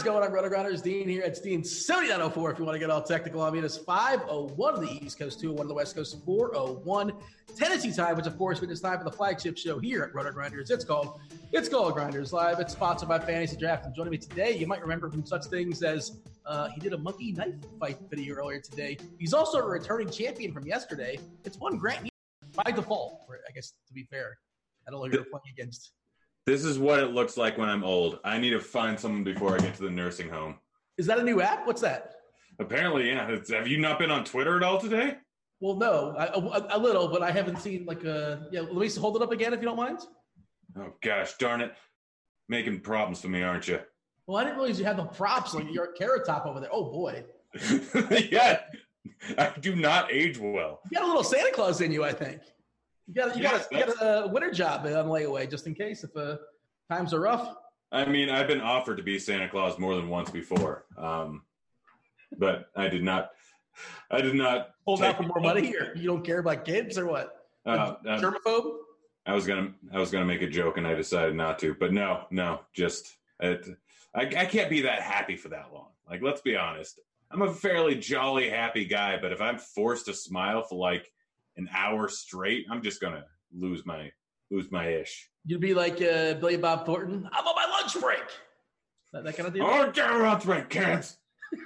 Going on, Roto Grinders? Dean here. It's Dean 7904 if you want to get all technical on me. It is 501 on the East Coast, 201 on the West Coast, 401 Tennessee time, which of course it is time for the flagship show here at Roto Grinders. It's called It's called Grinders Live. It's sponsored by Fantasy Draft. And joining me today, you might remember from such things as uh, he did a monkey knife fight video earlier today. He's also a returning champion from yesterday. It's one Grant by default, I guess to be fair. I don't know who you're playing against. This is what it looks like when I'm old. I need to find someone before I get to the nursing home. Is that a new app? What's that? Apparently, yeah. It's, have you not been on Twitter at all today? Well, no, I, a, a, little, but I haven't seen like a. Yeah, let me hold it up again if you don't mind. Oh gosh, darn it! Making problems for me, aren't you? Well, I didn't realize you had the props like your carrot top over there. Oh boy. yeah, I do not age well. You got a little Santa Claus in you, I think. You got you yes, got, a, you got a winter job on layaway just in case if uh, times are rough. I mean, I've been offered to be Santa Claus more than once before, um, but I did not. I did not hold out for more money, or you don't care about kids, or what? Uh, uh, germaphobe. I was gonna I was gonna make a joke and I decided not to, but no, no, just it, I, I can't be that happy for that long. Like, let's be honest. I'm a fairly jolly, happy guy, but if I'm forced to smile for like an hour straight, I'm just gonna lose my lose my ish. You'd be like uh, Billy Bob Thornton. I'm on my lunch break. That, that kind of deal. Oh, get lunch break, kids.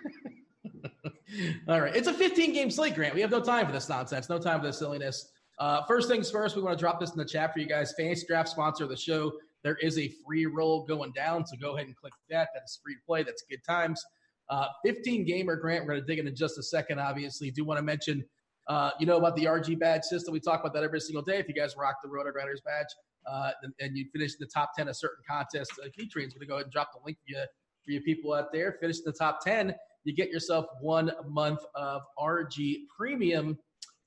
All right, it's a 15 game slate, Grant. We have no time for this nonsense, no time for this silliness. Uh, first things first, we want to drop this in the chat for you guys. Fantasy Draft sponsor of the show. There is a free roll going down, so go ahead and click that. That's free to play. That's good times. Uh, 15 gamer Grant. We're going to dig in in just a second. Obviously, do want to mention, uh, you know about the RG badge system. We talk about that every single day. If you guys rock the Roto Grinders badge uh, and, and, you finish in the top 10 of certain contests, uh, Keytrain's going to go ahead and drop the link for you, for you people out there. Finish in the top 10, you get yourself one month of RG Premium.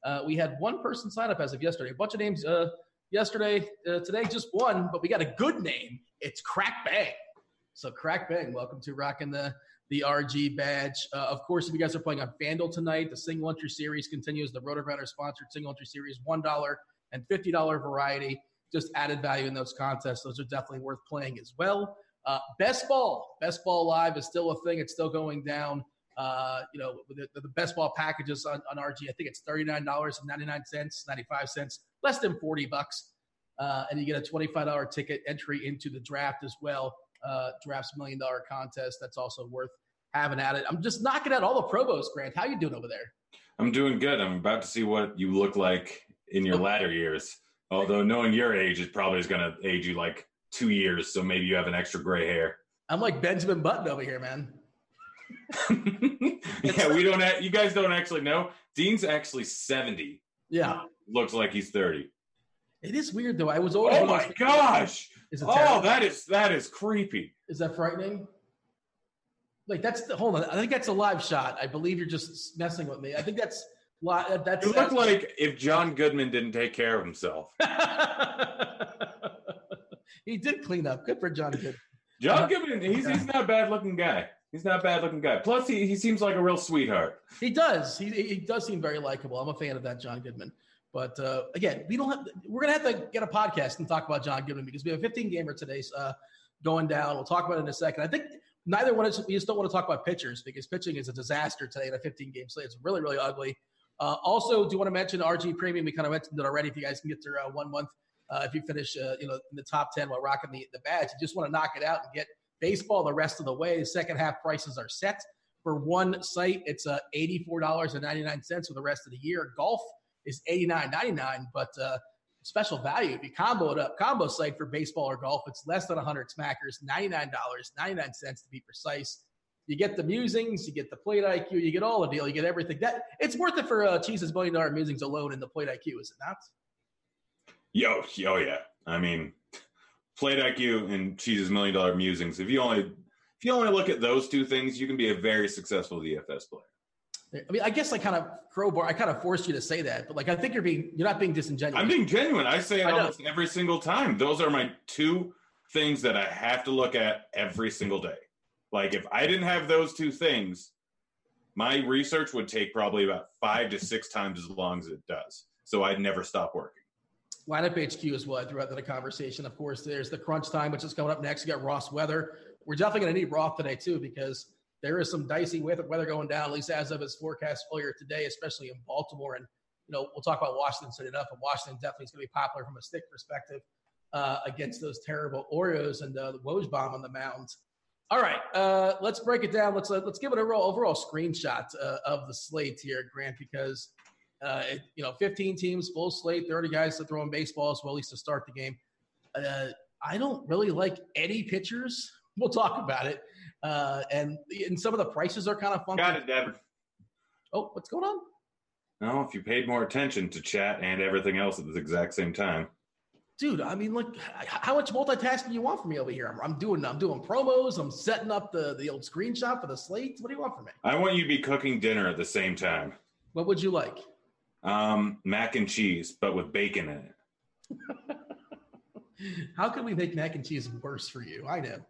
Uh, we had one person sign up as of yesterday. A bunch of names uh, yesterday. Uh, today, just one, but we got a good name. It's Crack Bang. So, Crack Bang, welcome to rocking the the RG badge. Uh, of course, if you guys are playing on FanDuel tonight, the single entry series continues. The RotoGrinders sponsored single entry series, $1 and $50 variety. Just added value in those contests. Those are definitely worth playing as well. Uh, best ball, best ball live is still a thing. It's still going down. Uh, you know, the, the, best ball packages on, on RG, I think it's $39.99, 95 cents, less than 40 bucks. Uh, and you get a $25 ticket entry into the draft as well. Uh, draft's million dollar contest. That's also worth having at it. I'm just knocking out all the Provost, Grant. How you doing over there? I'm doing good. I'm about to see what you look like in your oh. latter years. Although knowing your age it probably is going to age you like two years, so maybe you have an extra gray hair. I'm like Benjamin Button over here, man. yeah, we don't. You guys don't actually know. Dean's actually 70. Yeah, looks like he's 30. It is weird though. I was always. Oh my gosh! oh, that is that is creepy. Is that frightening? Like that's the, hold on. I think that's a live shot. I believe you're just messing with me. I think that's that's. You look like if John Goodman didn't take care of himself. he did clean up. Good for John Goodman. John uh, Goodman, he's he's not a bad looking guy. He's not a bad looking guy. Plus, he, he seems like a real sweetheart. He does. He, he does seem very likable. I'm a fan of that John Goodman. But uh, again, we don't have. We're gonna have to get a podcast and talk about John Goodman because we have a 15 gamer today uh, going down. We'll talk about it in a second. I think neither one of. We just don't want to talk about pitchers because pitching is a disaster today in a 15 game slate. It's really really ugly. Uh, also, do you want to mention RG Premium? We kind of mentioned it already. If you guys can get through uh, one month, uh, if you finish, uh, you know, in the top 10 while rocking the the badge, you just want to knock it out and get baseball the rest of the way. The second half prices are set for one site. It's uh, $84.99 for the rest of the year. Golf is eighty nine ninety nine, but uh, special value if you combo it up, combo site for baseball or golf, it's less than hundred smackers, ninety nine dollars, ninety nine cents to be precise. You get the musings, you get the plate IQ, you get all the deal, you get everything. That it's worth it for uh, Cheese's million dollar musings alone in the plate IQ, is it not? Yo, yo, yeah. I mean, plate IQ and Cheese's million dollar musings. If you only if you only look at those two things, you can be a very successful DFS player. I mean, I guess I kind of crowbar. I kind of forced you to say that, but like, I think you're being you're not being disingenuous. I'm being genuine. I say it I almost every single time. Those are my two things that I have to look at every single day. Like, if I didn't have those two things, my research would take probably about five to six times as long as it does. So I'd never stop working. Lineup HQ is what throughout the conversation. Of course, there's the crunch time, which is coming up next. You got Ross Weather. We're definitely going to need Roth today too because there is some dicey weather, going down, at least as of his forecast earlier today, especially in Baltimore. And, you know, we'll talk about Washington soon enough, and Washington definitely is going to be popular from a stick perspective uh, against those terrible Orioles and uh, the Woj bomb on the mound. All right, uh, let's break it down. Let's uh, let's give it a overall, overall screenshot uh, of the slate here, Grant, because uh, it, you know, 15 teams, full slate, 30 guys to throw in baseball as well, at least to start the game. I don't really like any pitchers. We'll talk about it. Uh, and and some of the prices are kind of funky. Got it, Devin. Oh, what's going on? No, if you paid more attention to chat and everything else at the exact same time. Dude, I mean, like, how much multitasking you want from me over here? I'm, I'm, doing, I'm doing promos. I'm setting up the the old screenshot for the slates. What do you want from me? I want you to be cooking dinner at the same time. What would you like? Um, mac and cheese, but with bacon in it. how can we make mac and cheese worse for you? I know.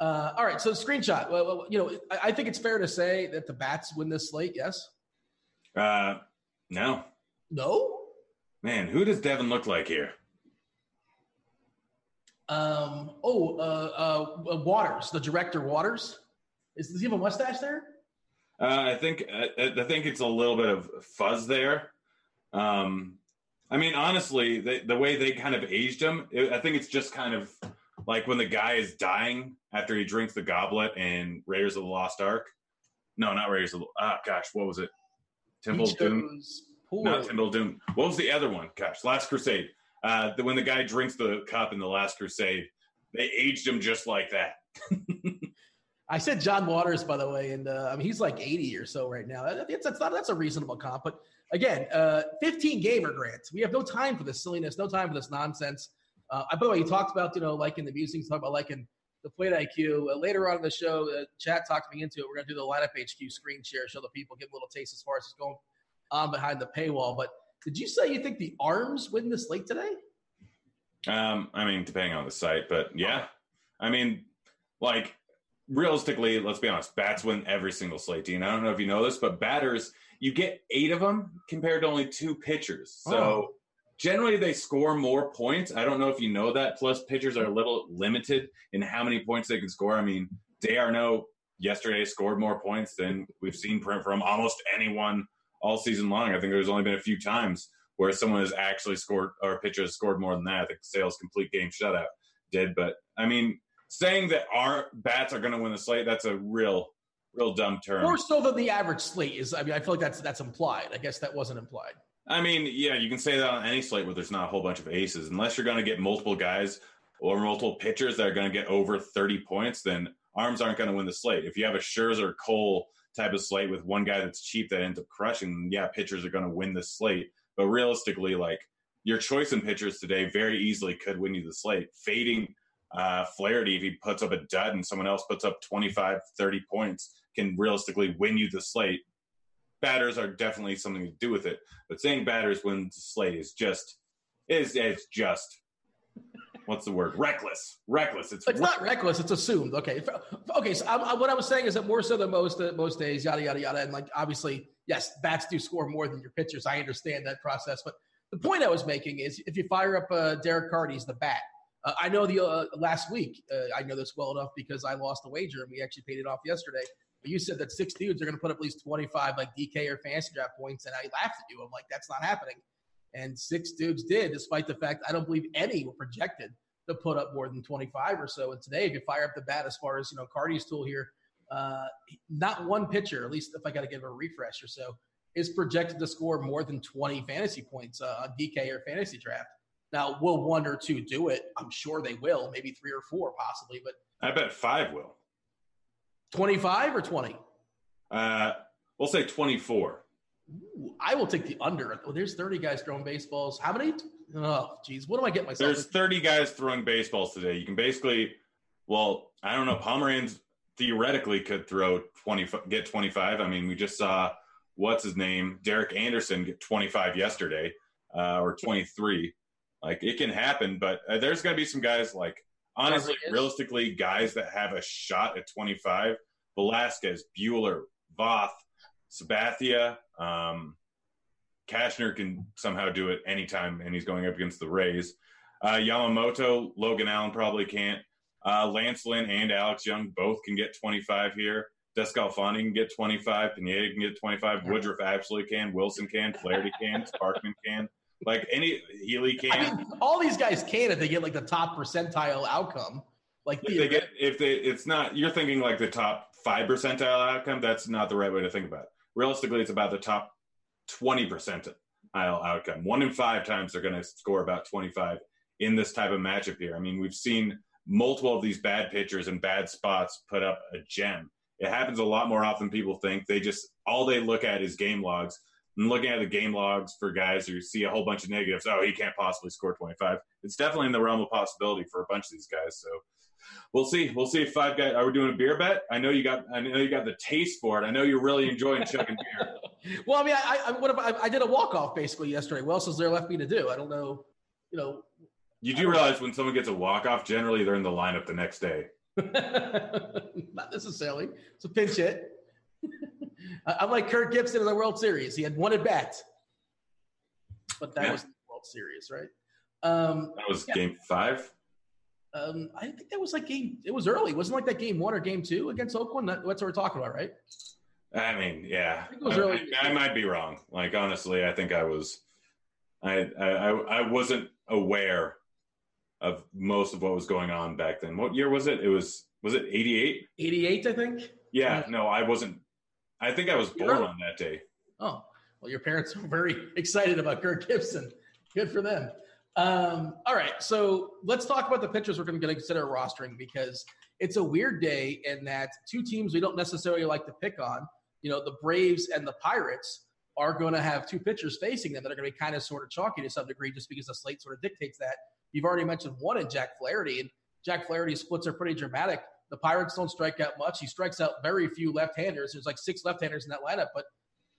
Uh, all right, so screenshot. Well, you know, I, I, think it's fair to say that the bats win this slate. Yes. Uh, no. No. Man, who does Devin look like here? Um, oh, uh, uh, Waters, the director Waters. Is, does he have a mustache there? Uh, I think I, I think it's a little bit of fuzz there. Um, I mean, honestly, the, the way they kind of aged him, it, I think it's just kind of like when the guy is dying after he drinks the goblet in Raiders of the Lost Ark. No, not Raiders of the. Ah, gosh, what was it? Temple He Doom. chose Not poorly. Temple Doom. What was the other one? Gosh, Last Crusade. Uh, the, when the guy drinks the cup in the Last Crusade, they aged him just like that. I said John Waters, by the way, and uh, I mean he's like 80 or so right now. That- That's, that's not that's a reasonable comp, but again, uh, 15 gamer grants. We have no time for this silliness, no time for this nonsense. Uh, by the way, you talked about you know liking the music, you talked about liking the plate IQ. Uh, later on in the show, uh, chat talked me into it. We're gonna do the lineup HQ screen share, show the people, give a little taste as far as it's going on behind the paywall. But did you say you think the Arms win this late today? Um, I mean, depending on the site, but yeah, I mean, like realistically, let's be honest, bats win every single slate. Dean, I don't know if you know this, but batters, you get eight of them compared to only two pitchers. So Oh. Generally, they score more points. I don't know if you know that. Plus, pitchers are a little limited in how many points they can score. I mean, d'Arnaud yesterday scored more points than we've seen from from almost anyone all season long. I think there's only been a few times where someone has actually scored or a pitcher has scored more than that. I think Sales complete game shutout did. But I mean, saying that our bats are going to win the slate, that's a real, real dumb term. More so than the average slate is. I mean, I feel like that's that's implied. I guess that wasn't implied. I mean, yeah, you can say that on any slate where there's not a whole bunch of aces. Unless you're going to get multiple guys or multiple pitchers that are going to get over 30 points, then arms aren't going to win the slate. If you have a Scherzer Cole type of slate with one guy that's cheap that ends up crushing, yeah, pitchers are going to win the slate. But realistically, like your choice in pitchers today very easily could win you the slate. Fading uh, Flaherty, if he puts up a dud and someone else puts up 25, 30 points, can realistically win you the slate. Batters are definitely something to do with it. But saying batters when the slate is just is it's just what's the word? Reckless. Reckless. It's, It's not reckless. It's assumed. Okay. Okay. So I, I, what I was saying is that more so than most uh, most days, yada yada yada, and like obviously, yes, bats do score more than your pitchers. I understand that process, but the point I was making is if you fire up uh, Derek Carty's the bat. Uh, I know the uh, last week. Uh, I know this well enough because I lost a wager and we actually paid it off yesterday. But you said that six dudes are going to put up at least twenty five like DK or fantasy draft points, and I laughed at you. I'm like, that's not happening. And six dudes did, despite the fact I don't believe any were projected to put up more than 25 or so. And today, if you fire up the bat as far as, you know, Carty's tool here, uh, not one pitcher, at least if I got to give a refresh or so, is projected to score more than 20 fantasy points uh, on DK or fantasy draft. Now, will one or two do it? I'm sure they will, maybe three or four possibly, but I bet five will. 25 or 20? Uh, we'll say 24. Ooh, I will take the under. Oh, there's 30 guys throwing baseballs. How many? Oh, geez. What do I get myself? There's 30 guys throwing baseballs today. You can basically, well, I don't know. Pomeranz theoretically could throw 20, get 25. I mean, we just saw what's his name, Derek Anderson, get 25 yesterday uh, or 23. Like it can happen, but uh, there's going to be some guys like honestly, realistically, guys that have a shot at 25. Velasquez, Buehler, Voth, Sabathia, um, Cashner can somehow do it anytime, and he's going up against the Rays. Uh, Yamamoto, Logan Allen probably can't. Uh, Lance Lynn and Alex Young both can get 25 here. DeSclafani can get 25. Pineda can get 25. Woodruff absolutely can. Wilson can. Flaherty can. Sparkman can. Like any Heaney can. I mean, all these guys can if they get like the top percentile outcome. Like if they get if they it's not you're thinking like the top five percentile outcome? That's not the right way to think about it. Realistically it's about the top 20 percentile outcome. One in five times they're going to score about 25 in this type of matchup here. I mean we've seen multiple of these bad pitchers in bad spots put up a gem. It happens a lot more often than people think. They just all they look at is game logs and looking at the game logs for guys who see a whole bunch of negatives oh he can't possibly score 25 it's definitely in the realm of possibility for a bunch of these guys so We'll see. We'll see if five guys are we doing a beer bet. I know you got. I know you got the taste for it. I know you're really enjoying chugging beer. well, I mean, I, I what if I, I did a walk off basically yesterday. What else is there left me to do? I don't know. You know, You do realize when someone gets a walk off, generally they're in the lineup the next day. not necessarily. It's a pinch hit. I'm like Kirk Gibson in the World Series. He had one at bat, but that Yeah. was the World Series, right? Um, That was Yeah. game five. Um, I think that was like game. It was early. It wasn't like that game one or game two against Oakland. That, that's what we're talking about, right? I mean, yeah, I think it was I, early. I- I might be wrong. Like honestly, I think I was, I, I, I wasn't aware of most of what was going on back then. What year was it? It was was it eighty eight? 88, I think. Yeah. no, I wasn't. I think I was You're born on that day. Oh, well, your parents were very excited about Kirk Gibson. Good for them. Um, all right, so let's talk about the pitchers we're going to consider rostering because it's a weird day in that two teams we don't necessarily like to pick on, you know, the Braves and the Pirates are going to have two pitchers facing them that are going to be kind of sort of chalky to some degree just because the slate sort of dictates that. You've already mentioned one in Jack Flaherty, and Jack Flaherty's splits are pretty dramatic. The Pirates don't strike out much. He strikes out very few left-handers. There's like six left-handers in that lineup, but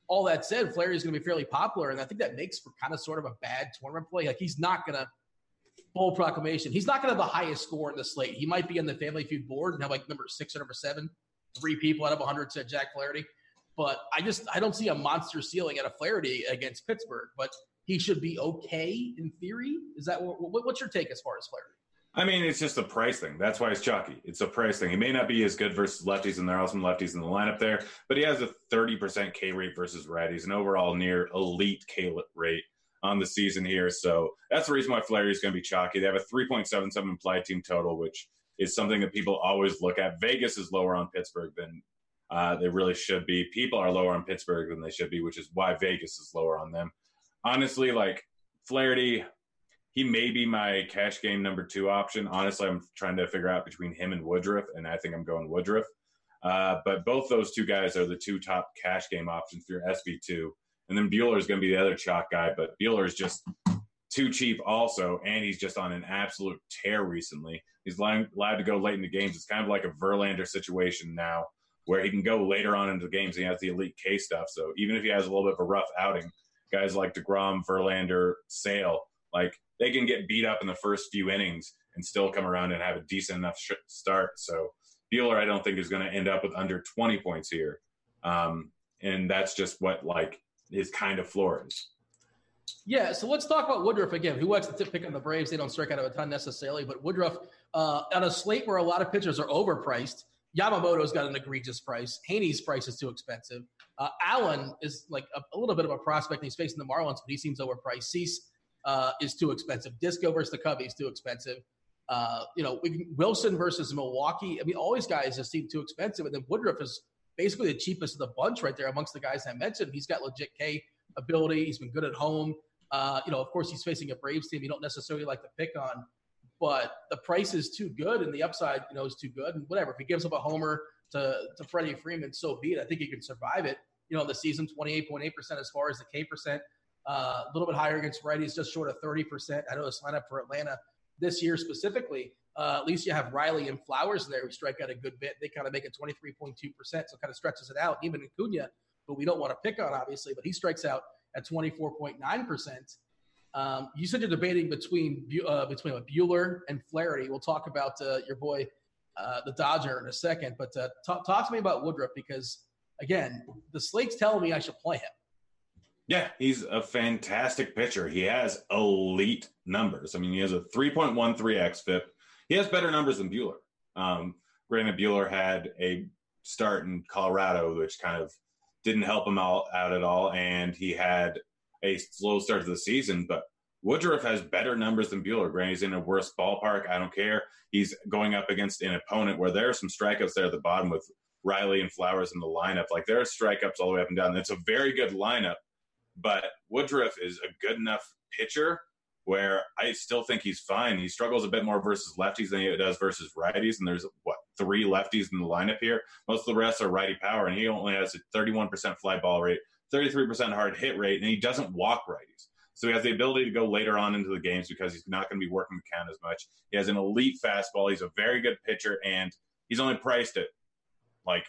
all that said, Flaherty is going to be fairly popular, and I think that makes for kind of sort of a bad tournament play. Like he's not going to full proclamation. He's not going to have the highest score in the slate. He might be on the Family Feud board and have like number six or number seven. Three people out of 100 said Jack Flaherty, but I just I don't see a monster ceiling at a Flaherty against Pittsburgh. But he should be okay in theory. Is that what, what- what's your take as far as Flaherty? I mean, it's just a price thing. That's why it's chalky. It's a price thing. He may not be as good versus lefties, and there are some lefties in the lineup there, but he has a 30% K rate versus righties, an overall near elite K rate on the season here. So that's the reason why Flaherty is going to be chalky. They have a 3.77 implied team total, which is something that people always look at. Vegas is lower on Pittsburgh than uh, they really should be. People are lower on Pittsburgh than they should be, which is why Vegas is lower on them. Honestly, like Flaherty, he may be my cash game number two option. Honestly, I'm trying to figure out between him and Woodruff, and I think I'm going Woodruff. Uh, but both those two guys are the two top cash game options for your SP2. And then Buehler is going to be the other chalk guy, but Buehler is just too cheap also, and he's just on an absolute tear recently. He's allowed allowed to go late in the games. It's kind of like a Verlander situation now, where he can go later on into the games. He has the elite K stuff, so even if he has a little bit of a rough outing, guys like Degrom, Verlander, Sale, like they can get beat up in the first few innings and still come around and have a decent enough sh- start. So Buehler, I don't think is going to end up with under 20 points here, um, and that's just what like his kind of floor is. Yeah, so let's talk about Woodruff again. Who wants to tip pick on the Braves? They don't strike out of a ton necessarily, but Woodruff uh, on a slate where a lot of pitchers are overpriced. Yamamoto's got an egregious price. Heaney's price is too expensive. Uh, Allen is like a, a little bit of a prospect. He's facing the Marlins, but he seems overpriced. Cease uh, is too expensive. Disco versus the Cubbies is too expensive. Uh, you know, Wilson versus Milwaukee. I mean, all these guys just seem too expensive. And then Woodruff is basically the cheapest of the bunch right there amongst the guys I mentioned. He's got legit K ability. He's been good at home. Uh, you know, of course, he's facing a Braves team you don't necessarily like to pick on, but the price is too good and the upside, you know, is too good. And whatever, if he gives up a homer to, to Freddie Freeman, so be it. I think he can survive it. You know, the season, 28.8% as far as the K percent, uh, a little bit higher against righties, just short of 30%. I know this lineup for Atlanta this year specifically. Uh, at least you have Riley and Flowers there who strike out a good bit. They kind of make it 23.2%, so kind of stretches it out. Even Acuna, who we don't want to pick on, obviously, but he strikes out at 24.9%. Um, you said you're debating between uh, between Buehler and Flaherty. We'll talk about uh, your boy, uh, the Dodger, in a second. But uh, talk, talk to me about Woodruff because, again, the slate's telling me I should play him. Yeah, he's a fantastic pitcher. He has elite numbers. I mean, he has a 3.13 xFIP. He has better numbers than Buehler. Um, granted, Buehler had a start in Colorado, which kind of didn't help him out, out at all, and he had a slow start to the season. But Woodruff has better numbers than Buehler. Granted, he's in a worse ballpark. I don't care. He's going up against an opponent where there are some strikeouts there at the bottom with Riley and Flowers in the lineup. Like there are strikeouts all the way up and down. It's a very good lineup but Woodruff is a good enough pitcher where I still think he's fine. He struggles a bit more versus lefties than he does versus righties, and there's what three lefties in the lineup here. Most of the rest are righty power, and he only has a 31% fly ball rate, 33% hard hit rate, and he doesn't walk righties. So he has the ability to go later on into the games because he's not going to be working the count as much. He has an elite fastball. He's a very good pitcher, and he's only priced at like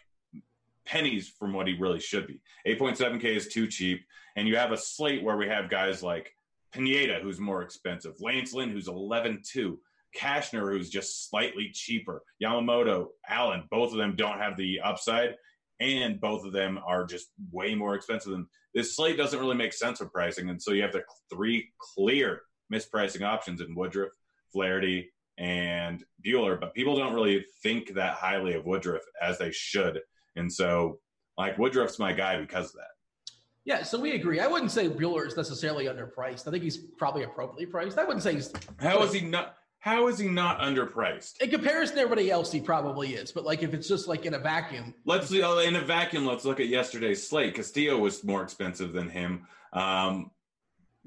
pennies from what he really should be. 8.7K is too cheap. And you have a slate where we have guys like Pineda, who's more expensive, Lance Lynn, who's 11 2, Cashner, who's just slightly cheaper, Yamamoto, Allen, both of them don't have the upside. And both of them are just way more expensive than this slate doesn't really make sense for pricing. And so you have the three clear mispricing options in Woodruff, Flaherty, and Buehler, but people don't really think that highly of Woodruff as they should. And so, like, Woodruff's my guy because of that. Yeah, so we agree. I wouldn't say Buehler is necessarily underpriced. I think he's probably appropriately priced. I wouldn't say he's. How is he not? How is he not underpriced? In comparison to everybody else, he probably is. But like, if it's just like in a vacuum, let's uh, in a vacuum. Let's look at yesterday's slate. Castillo was more expensive than him. Um,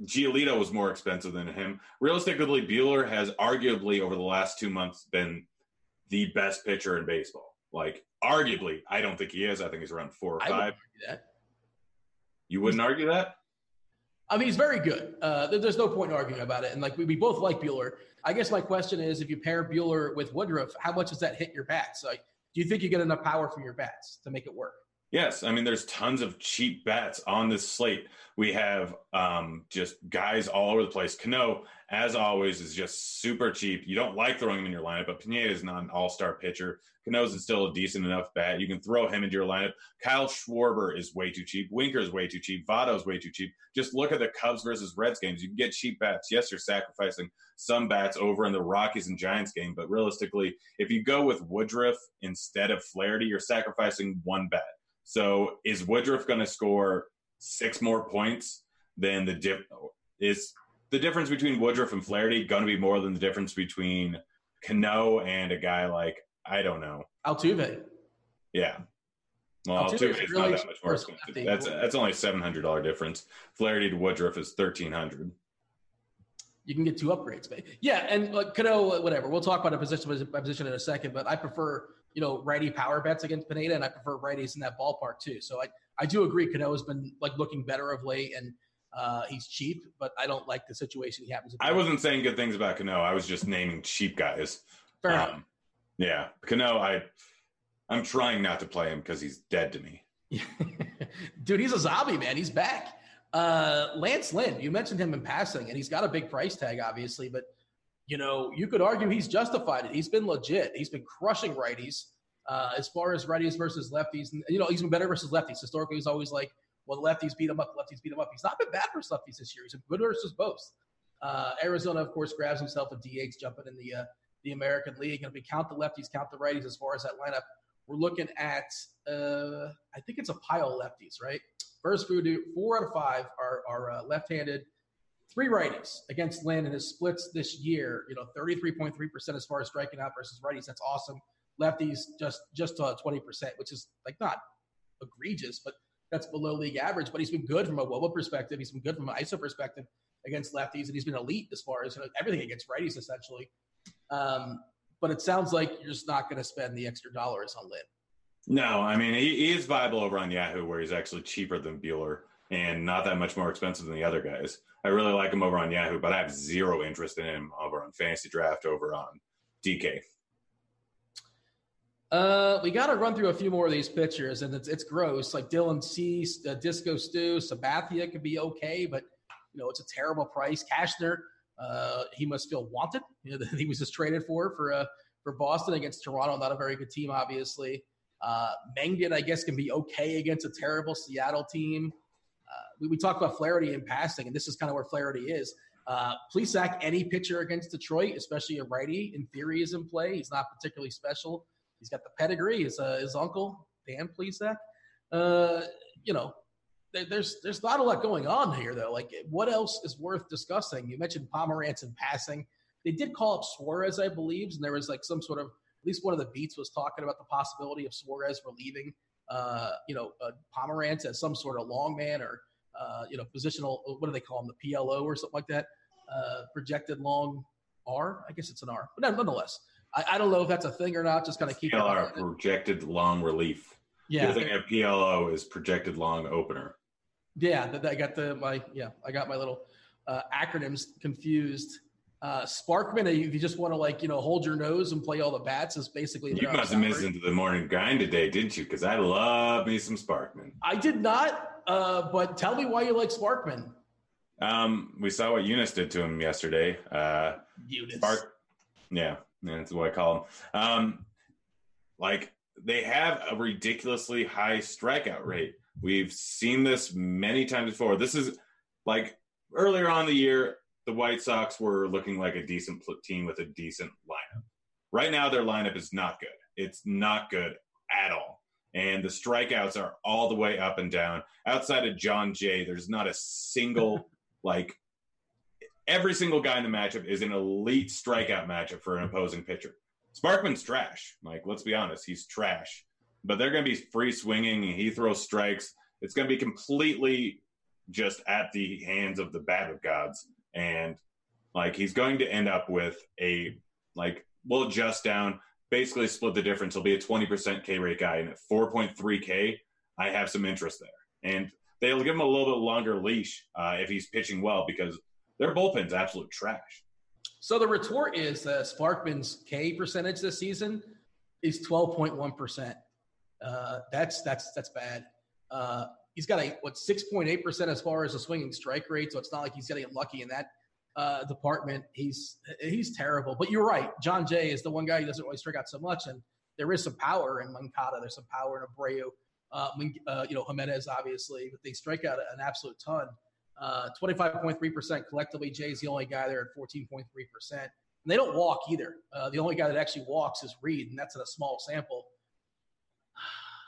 Giolito was more expensive than him. Realistically, Buehler has arguably over the last two months been the best pitcher in baseball. Like, arguably, I don't think he is. I think he's around four or five. You wouldn't he's, argue that? I mean, he's very good. Uh, there's no point in arguing about it. And like we, we both like Buehler. I guess my question is, if you pair Buehler with Woodruff, how much does that hit your bats? Like, do you think you get enough power from your bats to make it work? Yes, I mean there's tons of cheap bats on this slate. We have um, just guys all over the place. Cano, as always, is just super cheap. You don't like throwing him in your lineup, but Pineda is not an all-star pitcher. Cano's is still a decent enough bat. You can throw him into your lineup. Kyle Schwarber is way too cheap. Winker is way too cheap. Votto is way too cheap. Just look at the Cubs versus Reds games. You can get cheap bats. Yes, you're sacrificing some bats over in the Rockies and Giants game, but realistically, if you go with Woodruff instead of Flaherty, you're sacrificing one bat. So is Woodruff going to score six more points than the dip? Is the difference between Woodruff and Flaherty going to be more than the difference between Cano and a guy like I don't know Altuve? Yeah. Well, Altuve, Altuve is really not that much more expensive. That's that's only seven hundred dollar difference. Flaherty to Woodruff is thirteen hundred. You can get two upgrades, but yeah, and like Cano, whatever. We'll talk about a position by position in a second, but I prefer you know, righty power bets against Pineda, and I prefer righties in that ballpark too. So I, I do agree Cano has been like looking better of late, and uh, he's cheap, but I don't like the situation he happens. I wasn't saying good things about Cano. I was just naming cheap guys. Fair um, enough. Yeah, Cano. I, I'm trying not to play him because he's dead to me. Dude, he's a zombie, man. He's back. Uh, Lance Lynn, you mentioned him in passing, and he's got a big price tag, obviously, but you know, you could argue he's justified it. He's been legit. He's been crushing righties. Uh, as far as righties versus lefties, you know, he's been better versus lefties. Historically, he's always like, well, lefties beat him up, lefties beat him up. He's not been bad versus lefties this year. He's been good versus both. Uh, Arizona, of course, grabs himself a DH jumping in the uh, the American League. And if we count the lefties, count the righties as far as that lineup, we're looking at, uh, I think it's a pile of lefties, right? First, four out of five are, are uh, left handed three righties against Lynn and his splits this year. You know, 33.3% as far as striking out versus righties. That's awesome. Lefties just just uh, 20%, which is like not egregious, but that's below league average. But he's been good from a WOBA perspective. He's been good from an ISO perspective against lefties, and he's been elite as far as you know, everything against righties essentially. Um, but it sounds like you're just not going to spend the extra dollars on Lynn. No, I mean he, he is viable over on Yahoo, where he's actually cheaper than Buehler and not that much more expensive than the other guys. I really like him over on Yahoo, but I have zero interest in him over on Fantasy Draft over on DK. Uh, we got to run through a few more of these pictures, and it's it's gross. Like Dylan Cease, uh, Disco Stew, Sabathia could be okay, but you know it's a terrible price. Cashner, uh, he must feel wanted. You know he was just traded for for uh, for Boston against Toronto, not a very good team, obviously. Uh, Mengden, I guess, can be okay against a terrible Seattle team we, we talk about Flaherty in passing, and this is kind of where Flaherty is. Uh, Plesac, any pitcher against Detroit, especially a righty, in theory is in play. He's not particularly special. He's got the pedigree. His, uh, his uncle, Dan Plesac. Uh, you know, there's there's not a lot going on here though. Like, what else is worth discussing? You mentioned Pomeranz in passing. They did call up Suarez, I believe, and there was like some sort of at least one of the beats was talking about the possibility of Suarez relieving, uh, you know, uh, Pomeranz as some sort of long man or uh, you know, positional, what do they call them? The PLO or something like that. Uh, projected long R. I guess it's an R, but nonetheless, I, I don't know if that's a thing or not. Just kind of keep it. PLR, projected long relief. Yeah, the thing of PLO is projected long opener. Yeah, that, I got the my yeah, I got my little uh, acronyms confused. Uh, Sparkman, if you just want to like you know hold your nose and play all the bats, is basically. You must have missed into the morning grind today, didn't you? Because I love me some Sparkman. I did not. Uh, but tell me why you like Sparkman. Um, we saw what Eunice did to him yesterday. Uh, Eunice. Spark, yeah, that's what I call him. Um, like they have a ridiculously high strikeout rate. We've seen this many times before. This is like earlier on the year. The White Sox were looking like a decent team with a decent lineup. Right now, their lineup is not good. It's not good at all. And the strikeouts are all the way up and down. Outside of Jon Jay, there's not a single, like, every single guy in the matchup is an elite strikeout matchup for an opposing pitcher. Sparkman's trash. Like, let's be honest, he's trash. But they're going to be free swinging, and he throws strikes. It's going to be completely just at the hands of the batter gods. And, like, he's going to end up with a, like, we'll adjust down, basically split the difference. He'll be a 20% K rate guy. And at 4.3K, I have some interest there. And they'll give him a little bit longer leash uh, if he's pitching well because their bullpen's absolute trash. So the retort is that Sparkman's K percentage this season is 12.1%. Uh, that's that's that's bad. Uh, he's got a what 6.8% as far as a swinging strike rate, so it's not like he's getting lucky in that uh, department. He's he's terrible. But you're right. Jon Jay is the one guy who doesn't really strike out so much, and there is some power in Moncada. There's some power in Abreu. Uh, uh, you know, Jimenez obviously, but they strike out an absolute ton. Uh, 25.3% collectively. Jay's the only guy there at 14.3%. And they don't walk either. Uh, the only guy that actually walks is Reed, and that's in a small sample.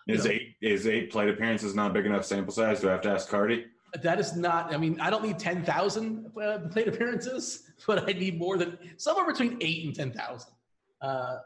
Is eight is eight plate appearances not big enough sample size? Do I have to ask Cardi? That is not. I mean, I don't need ten thousand uh, plate appearances, but I need more than somewhere between eight and ten thousand, uh,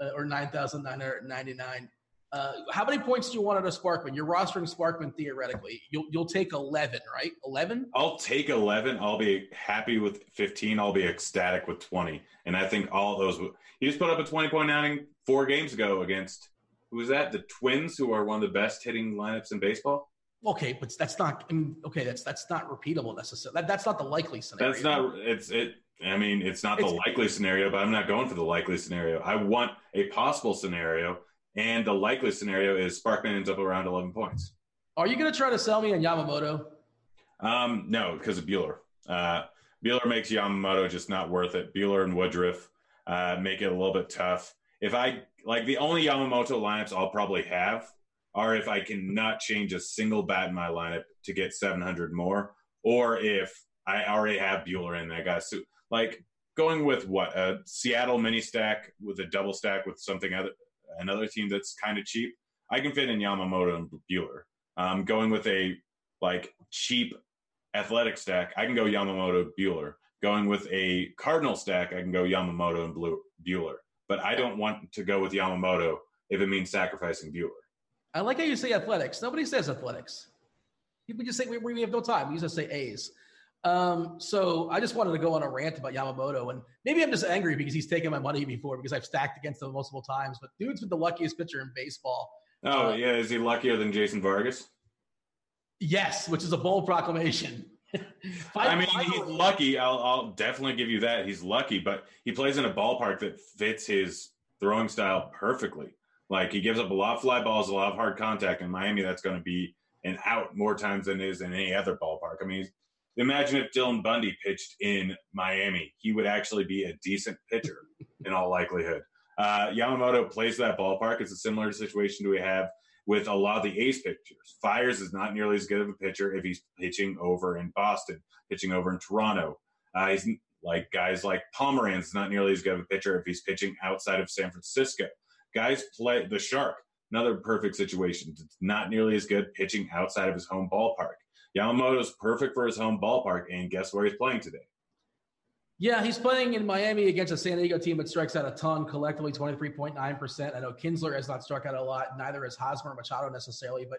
uh, or nine thousand nine hundred ninety nine. Uh, how many points do you want out of Sparkman? You're rostering Sparkman theoretically. You'll you'll take eleven, right? Eleven. I'll take eleven. I'll be happy with fifteen. I'll be ecstatic with twenty. And I think all those. He just put up a twenty point outing four games ago against who was that? The Twins, who are one of the best hitting lineups in baseball. Okay, but that's not. I mean, okay, that's that's not repeatable necessarily. That, that's not the likely scenario. That's not. It's it. I mean, it's not it's, the likely scenario, but I'm not going for the likely scenario. I want a possible scenario and the likely scenario is Sparkman ends up around 11 points. Are you going to try to sell me on Yamamoto? Um, no, because of Buehler. Uh, Buehler makes Yamamoto just not worth it. Buehler and Woodruff uh, make it a little bit tough. If I like the only Yamamoto lineups I'll probably have are if I cannot change a single bat in my lineup to get 700 more, or if I already have Buehler in there. Got like going with what a Seattle mini stack with a double stack with something other another team that's kind of cheap, I can fit in Yamamoto and Buehler. Um, going with a like cheap athletic stack, I can go Yamamoto Buehler. Going with a Cardinal stack, I can go Yamamoto and Blue, Buehler. But I don't want to go with Yamamoto if it means sacrificing Buehler. I like how you say athletics. Nobody says athletics. People just say we, we have no time. We just say A's. Um, so I just wanted to go on a rant about Yamamoto, and maybe I'm just angry because he's taken my money before because I've stacked against him multiple times. But dude's been the luckiest pitcher in baseball. Oh uh, yeah, is he luckier than Jason Vargas? Yes, which is a bold proclamation. I mean, he's lucky. I'll, I'll definitely give you that. He's lucky, but he plays in a ballpark that fits his throwing style perfectly. Like he gives up a lot of fly balls, a lot of hard contact. In Miami, that's going to be an out more times than it is in any other ballpark. I mean, imagine if Dylan Bundy pitched in Miami. He would actually be a decent pitcher in all likelihood. Uh, Yamamoto plays that ballpark. It's a similar situation to we have with a lot of the ace pitchers. Fiers is not nearly as good of a pitcher if he's pitching over in Boston, pitching over in Toronto. Uh, he's like guys like Pomeranz is not nearly as good of a pitcher if he's pitching outside of San Francisco. Guys play the Shark, another perfect situation. It's not nearly as good pitching outside of his home ballpark. Yamamoto's perfect for his home ballpark, and guess where he's playing today? Yeah, he's playing in Miami against a San Diego team that strikes out a ton, collectively 23.9%. I know Kinsler has not struck out a lot, neither has Hosmer or Machado necessarily, but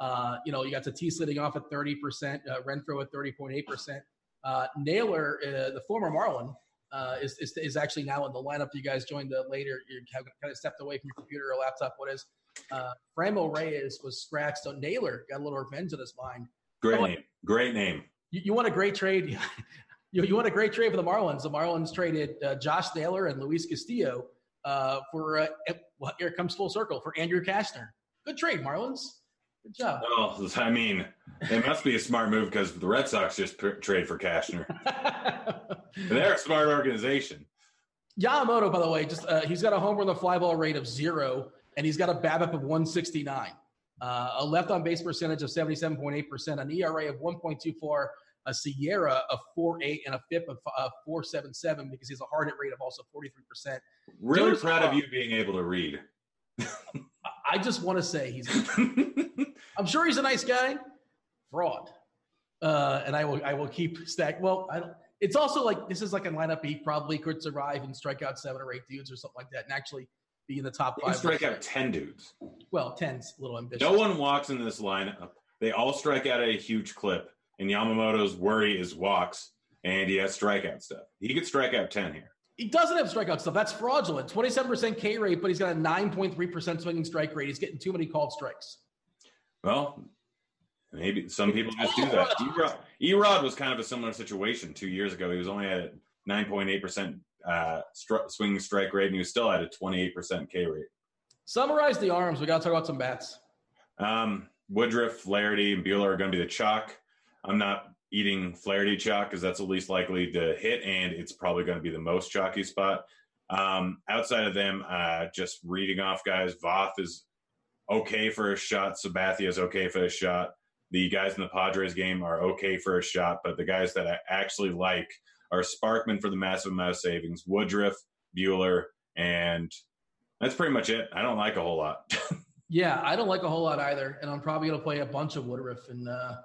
uh, you know, you got Tatis leading off at 30%, uh, Renfroe at 30.8%. Uh, Naylor, uh, the former Marlin, uh, is, is, is actually now in the lineup. You guys joined uh, later. You have kind of stepped away from your computer or laptop. What is? Uh, Franmil Reyes was scratched, so Naylor got a little revenge on his mind. Great name. Great name. You, you want a great trade? you, you want a great trade for the Marlins. The Marlins traded uh, Josh Naylor and Luis Castillo uh, for, uh, well, here it comes full circle, for Andrew Cashner. Good trade, Marlins. Good job. Well, I mean, it must be a smart move because the Red Sox just pr- trade for Cashner. They're a smart organization. Yamamoto, by the way, just uh, he's got a home run the fly ball rate of zero, and he's got a BABIP of 169 uh, a left on base percentage of 77.8%, an ERA of 1.24, a SIERA a four eight and a FIP of uh, four seven seven because he has a hard hit rate of also forty three percent. Really Joe's proud of you being able to read. I just want to say he's. I'm sure he's a nice guy. Fraud. Uh, and I will I will keep stack. Well, I don't. It's also like this is like a lineup he probably could survive and strike out seven or eight dudes or something like that, and actually be in the top five. strike out 10 dudes. Well, ten's a little ambitious. No one walks in this lineup. They all strike out at a huge clip. And Yamamoto's worry is walks, and he has strikeout stuff. He could strike out 10 here. He doesn't have strikeout stuff. That's fraudulent. Twenty-seven percent K rate, but he's got a nine point three percent swinging strike rate. He's getting too many called strikes. Well, maybe some people just do that. Erod, Erod was kind of a similar situation two years ago. He was only at 9.8% uh, stri- swinging strike rate, and he was still at a 28% K rate. Summarize the arms. We got to talk about some bats. Um, Woodruff, Flaherty, and Buehler are going to be the chalk. I'm not eating Flaherty chalk because that's the least likely to hit, and it's probably going to be the most chalky spot. Um, outside of them, uh, just reading off guys, Voth is okay for a shot. Sabathia is okay for a shot. The guys in the Padres game are okay for a shot, but the guys that I actually like are Sparkman for the massive amount of savings, Woodruff, Buehler, and that's pretty much it. I don't like a whole lot. Yeah, I don't like a whole lot either, and I'm probably going to play a bunch of Woodruff and uh,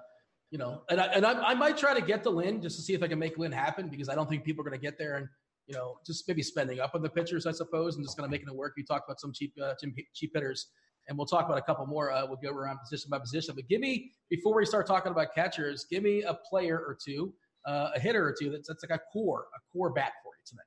you know, and I, and I, I might try to get to Lynn just to see if I can make Lynn happen because I don't think people are going to get there and you know just maybe spending up on the pitchers, I suppose, and just kind of making it work. You talked about some cheap uh, cheap hitters, and we'll talk about a couple more. Uh, we'll go around position by position, but give me before we start talking about catchers, give me a player or two, uh, a hitter or two that's that's like a core a core bat for you tonight.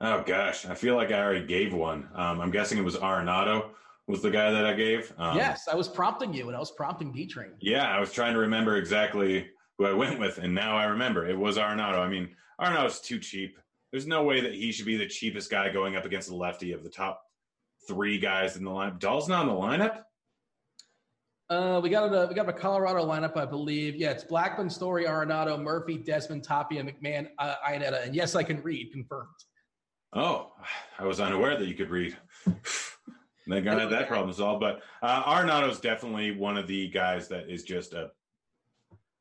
Oh gosh, I feel like I already gave one. Um, I'm guessing it was Arenado was the guy that I gave. Um, yes, I was prompting you, and I was prompting D Train. Yeah, I was trying to remember exactly who I went with, and now I remember it was Arenado. I mean, Arenado's too cheap. There's no way that he should be the cheapest guy going up against the lefty of the top three guys in the lineup. Dahl's not in the lineup. Uh, we got a we got a Colorado lineup, I believe. Yeah, it's Blackmon, Story, Arenado, Murphy, Desmond, Tapia, McMahon, uh, Iannetta, and yes, I can read. Confirmed. Oh, I was unaware that you could read. they got that problem solved. But uh, Arenado's definitely one of the guys that is just a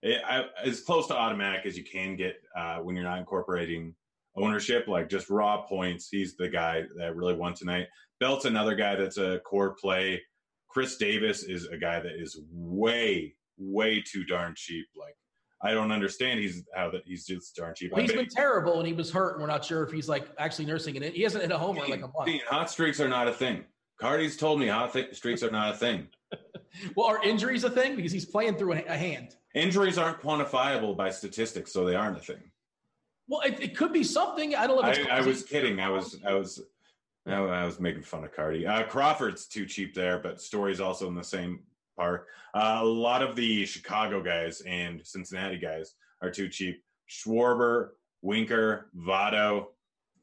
it, I, as close to automatic as you can get uh, when you're not incorporating ownership, like just raw points. He's the guy that really won tonight. Belt's another guy that's a core play. Khris Davis is a guy that is way, way too darn cheap. Like I don't understand. He's how that he's just darn cheap. Well, he's I bet been terrible, and he was hurt, and we're not sure if he's like actually nursing it. He hasn't hit a homer in like a month. Hot streaks are not a thing. Cardi's told me hot th- streaks are not a thing. Well, are injuries a thing? Because he's playing through a, a hand. Injuries aren't quantifiable by statistics, so they aren't a thing. Well, it, it could be something. I don't know. If it's I, I was kidding. I was, I was, I I was making fun of Cardi. Uh, Crawford's too cheap there, but Story's also in the same park. Uh, a lot of the Chicago guys and Cincinnati guys are too cheap. Schwarber, Winker, Votto,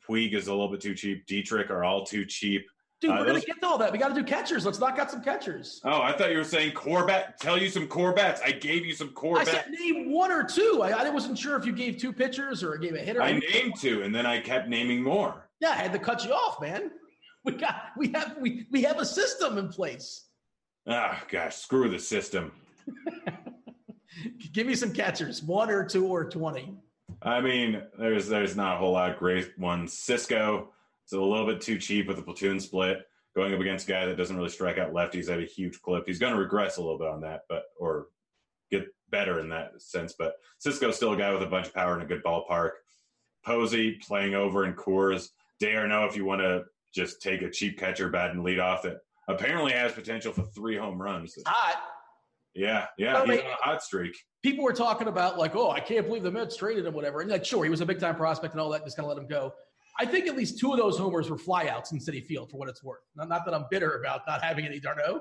Puig is a little bit too cheap. Dietrich are all too cheap. Dude, uh, we're gonna get to all that. We got to do catchers. Let's knock out some catchers. Oh, I thought you were saying core bat. Tell you some core bats. I gave you some core I said name one or two. I, I wasn't sure if you gave two pitchers or gave a hitter. I named two, and then I kept naming more. Yeah, I had to cut you off, man. We got we have we we have a system in place. Ah, gosh, screw the system. Give me some catchers, one or two or twenty. I mean, there's there's not a whole lot of great ones. Sisco is a little bit too cheap with the platoon split. Going up against a guy that doesn't really strike out lefties at a huge clip. He's going to regress a little bit on that, but or get better in that sense. But Sisco's still a guy with a bunch of power and a good ballpark. Posey playing over in Coors. d'Arnaud, if you want to just take a cheap catcher bat and lead off that apparently has potential for three home runs. Hot. Yeah, yeah, oh, he's wait. on a hot streak. People were talking about like, oh, I can't believe the Mets traded him, whatever. And like, sure, he was a big time prospect and all that. Just kind of let him go. I think at least two of those homers were flyouts in Citi Field for what it's worth. Not, not that I'm bitter about not having any d'Arnaud,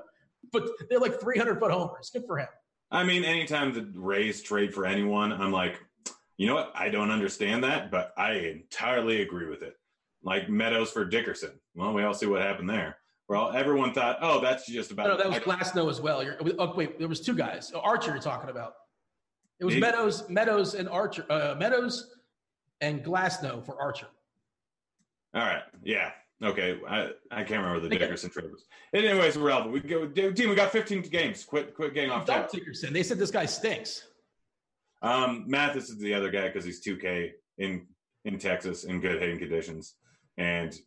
but they're like 300 foot homers. Good for him. I mean, anytime the Rays trade for anyone, I'm like, you know what? I don't understand that, but I entirely agree with it. Like Meadows for Dickerson. Well, we all see what happened there. Well, everyone thought, oh, that's just about. No, no, that was Glasnow as well. You're, oh, wait, there was two guys. Oh, Archer, you're talking about. It was Me? Meadows, Meadows, and Archer. Uh, Meadows and Glasnow for Archer. All right. Yeah. Okay. I, I can't remember the Okay. Dickerson trade was. Anyways, relevant. We go, team. We got 15 games. Quit. Quit getting off Don't. Dickerson. They said this guy stinks. Um, Mathis is the other guy because he's 2K in in Texas in good hitting conditions, and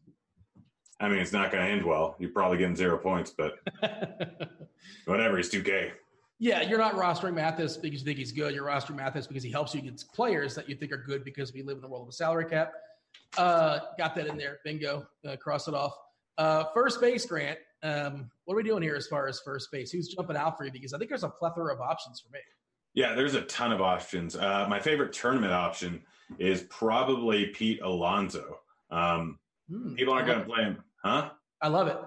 I mean it's not going to end well. You're probably getting zero points, but whatever. He's 2K. Yeah, you're not rostering Mathis because you think he's good. You're rostering Mathis because he helps you against players that you think are good because we live in the world of a salary cap. Uh, got that in there. Bingo. Uh, cross it off. Uh, first base, Grant. Um, what are we doing here as far as first base? Who's jumping out for you? Because I think there's a plethora of options for me. Yeah, there's a ton of options. Uh, my favorite tournament option is probably Pete Alonso. Um, Hmm, people aren't going to play him, huh? I love it.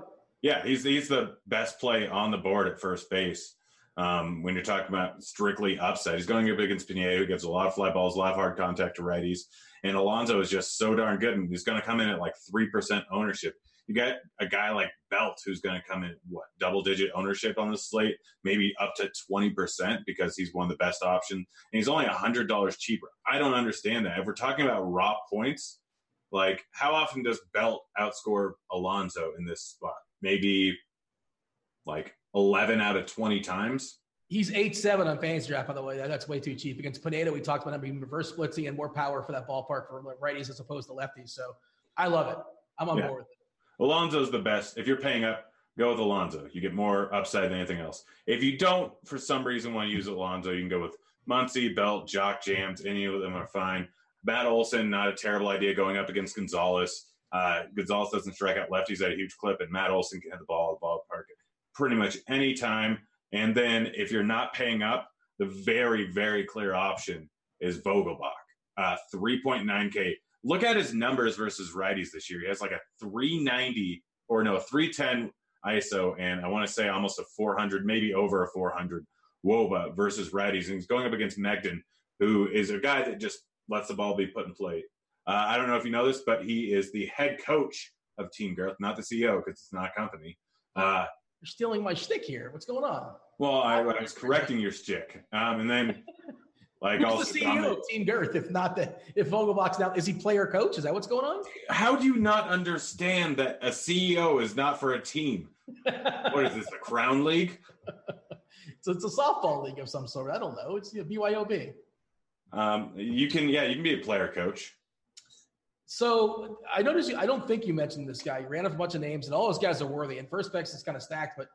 Yeah, he's he's the best play on the board at first base. Um, when you're talking about strictly upside, he's going up against Pineda, who gives a lot of fly balls, a lot of hard contact to righties, and Alonso is just so darn good, and he's going to come in at like three percent ownership. You got a guy like Belt who's going to come in what double digit ownership on the slate, maybe up to twenty percent because he's one of the best options, and he's only hundred dollars cheaper. I don't understand that. If we're talking about raw points, like how often does Belt outscore Alonso in this spot? Maybe like 11 out of 20 times. He's eight seven on fantasy draft, by the way. That- That's way too cheap. Against Pineda, we talked about him being reverse splitsy and more power for that ballpark for righties as opposed to lefties. So I love it. I'm on Yeah. board with it. Alonso's the best. If you're paying up, go with Alonso. You get more upside than anything else. If you don't, for some reason, want to use Alonso, you can go with Muncy, Belt, Jock Jams. Any of them are fine. Matt Olson, not a terrible idea going up against Gonzales. Uh, Gonzales doesn't strike out lefties at a huge clip, and Matt Olson can hit the ball at the ballpark pretty much any time. And then if you're not paying up, the very, very clear option is Vogelbach. Uh, 3.9K. Look at his numbers versus righties this year. He has like a 390 or no, a 310 ISO, and I want to say almost a 400, maybe over a 400 Woba versus righties. And he's going up against Mengden, who is a guy that just lets the ball be put in play. Uh, I don't know if you know this, but he is the head coach of Team Girth, not the CEO because it's not a company. Uh, You're stealing my shtick here. What's going on? well, I, I was correcting your stick, um, and then like Who's also the CEO of Team Girth? If not the if Vogelbach's now, is he player coach? Is that what's going on? How do you not understand that a CEO is not for a team? What is this, the Crown League? so it's a softball league of some sort. I don't know. It's you know, BYOB. Um, you can, yeah, you can be a player coach. So I noticed you. I don't think you mentioned this guy. You ran off a bunch of names, and all those guys are worthy. And first base is kind of stacked, but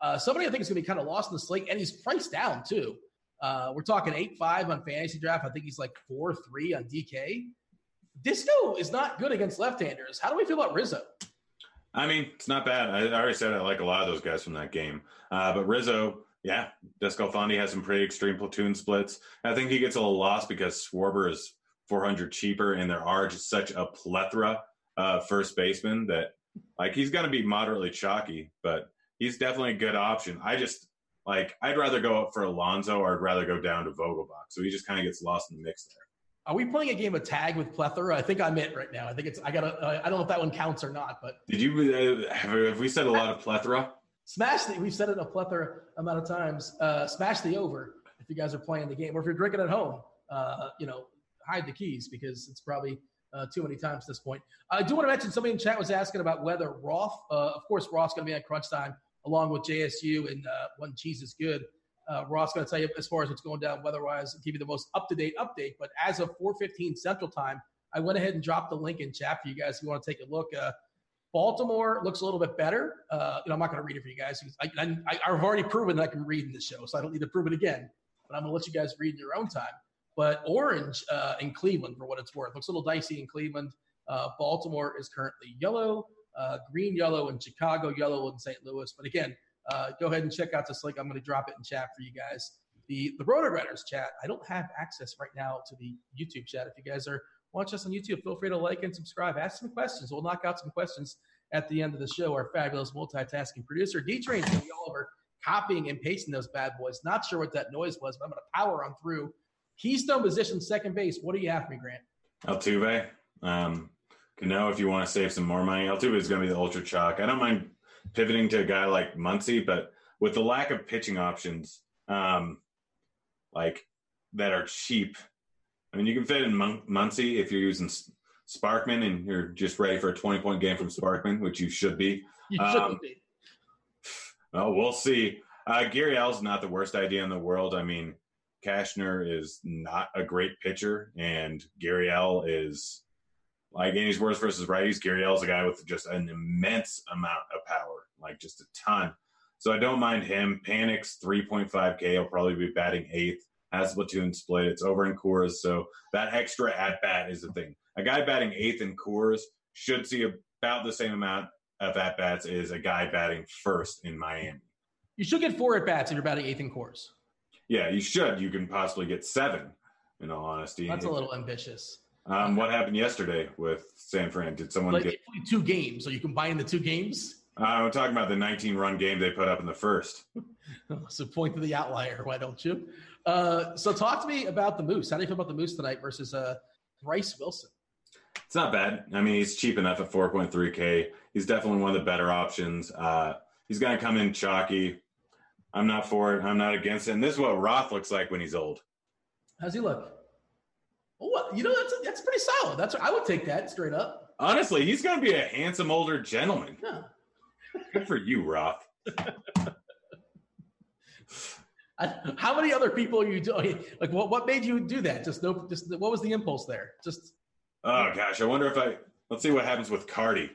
uh, somebody I think is going to be kind of lost in the slate, and he's priced down too. Uh, we're talking eight five on fantasy draft. I think he's like four three on DK. Disco is not good against left-handers. How do we feel about Rizzo? I mean, it's not bad. I, I already said I like a lot of those guys from that game. Uh, but Rizzo, yeah, DeSclafani has some pretty extreme platoon splits. I think he gets a little lost because Schwarber is 400 cheaper, and there are just such a plethora of first basemen that, like, he's going to be moderately chalky, but he's definitely a good option. I just, like, I'd rather go up for Alonso or I'd rather go down to Vogelbach. So he just kind of gets lost in the mix there. Are we playing a game of tag with plethora? I think I'm it right now. I think it's. I gotta. Uh, I don't know if that one counts or not, but Did you, uh, have, have we said a lot of plethora? Smash the. We've said it a plethora amount of times. Uh, smash the over if you guys are playing the game, or if you're drinking at home. Uh, you know, hide the keys because it's probably uh, too many times at this point. I do want to mention somebody in chat was asking about whether Roth. Uh, of course, Roth's going to be at crunch time along with JSU and uh, when cheese is good. Uh, Roth's going to tell you as far as what's going down weather-wise, give you the most up-to-date update. But as of 4:15 Central Time, I went ahead and dropped the link in chat for you guys if you want to take a look. Uh, Baltimore looks a little bit better. Uh, you know, I'm not going to read it for you guys. I, I've already proven that I can read in this show, so I don't need to prove it again. But I'm going to let you guys read in your own time. But orange uh, in Cleveland, for what it's worth, looks a little dicey in Cleveland. Uh, Baltimore is currently yellow, uh, green yellow in Chicago, yellow in St. Louis. But again, uh, go ahead and check out this link. I'm going to drop it in chat for you guys. The the RotoGrinders chat. I don't have access right now to the YouTube chat. If you guys are watching us on YouTube, feel free to like and subscribe. Ask some questions. We'll knock out some questions at the end of the show. Our fabulous multitasking producer D Train's all over copying and pasting those bad boys. Not sure what that noise was, but I'm going to power on through. Keystone position, second base. What do you have for me, Grant? Altuve. Um, Cano, if you want to save some more money, Altuve is going to be the ultra chalk. I don't mind pivoting to a guy like Muncy, but with the lack of pitching options, um, like that are cheap, I mean, you can fit in Mun- Muncy if you're using S- Sparkman and you're just ready for a 20 point game from Sparkman, which you should be. You Um, shouldn't be. Well, we'll see. Uh, Gurriel's not the worst idea in the world. I mean, Cashner is not a great pitcher, and Gurriel is like his worst versus righties. Gurriel is a guy with just an immense amount of power, like just a ton. So I don't mind him. Panik's 3.5K. He'll probably be batting eighth. Has platoon split. It's over in Coors, so that extra at bat is the thing. A guy batting eighth in Coors should see about the same amount of at bats as a guy batting first in Miami. You should get four at bats if you're batting eighth in Coors. Yeah, you should. You can possibly get seven. In all honesty, That's a little ambitious. Um, what happened yesterday with San Fran? Did someone Like get? two games, so you combine the two games. Uh, I'm talking about the 19 run game they put up in the first. so point to the outlier, why don't you? Uh, so talk to me about the Moose. How do you feel about the Moose tonight versus uh, Bryse Wilson? It's not bad. I mean, he's cheap enough at 4.3K. He's definitely one of the better options. Uh, he's going to come in chalky. I'm not for it. I'm not against it. And this is what Roth looks like when he's old. How's he look? Oh, what? You know that's that's pretty solid. That's I would take that straight up. Honestly, he's going to be a handsome older gentleman. Yeah. Good for you, Roth. I, how many other people are you doing? Like, what what made you do that? Just no. Just what was the impulse there? Just Oh gosh, I wonder if I. Let's see what happens with Cardi.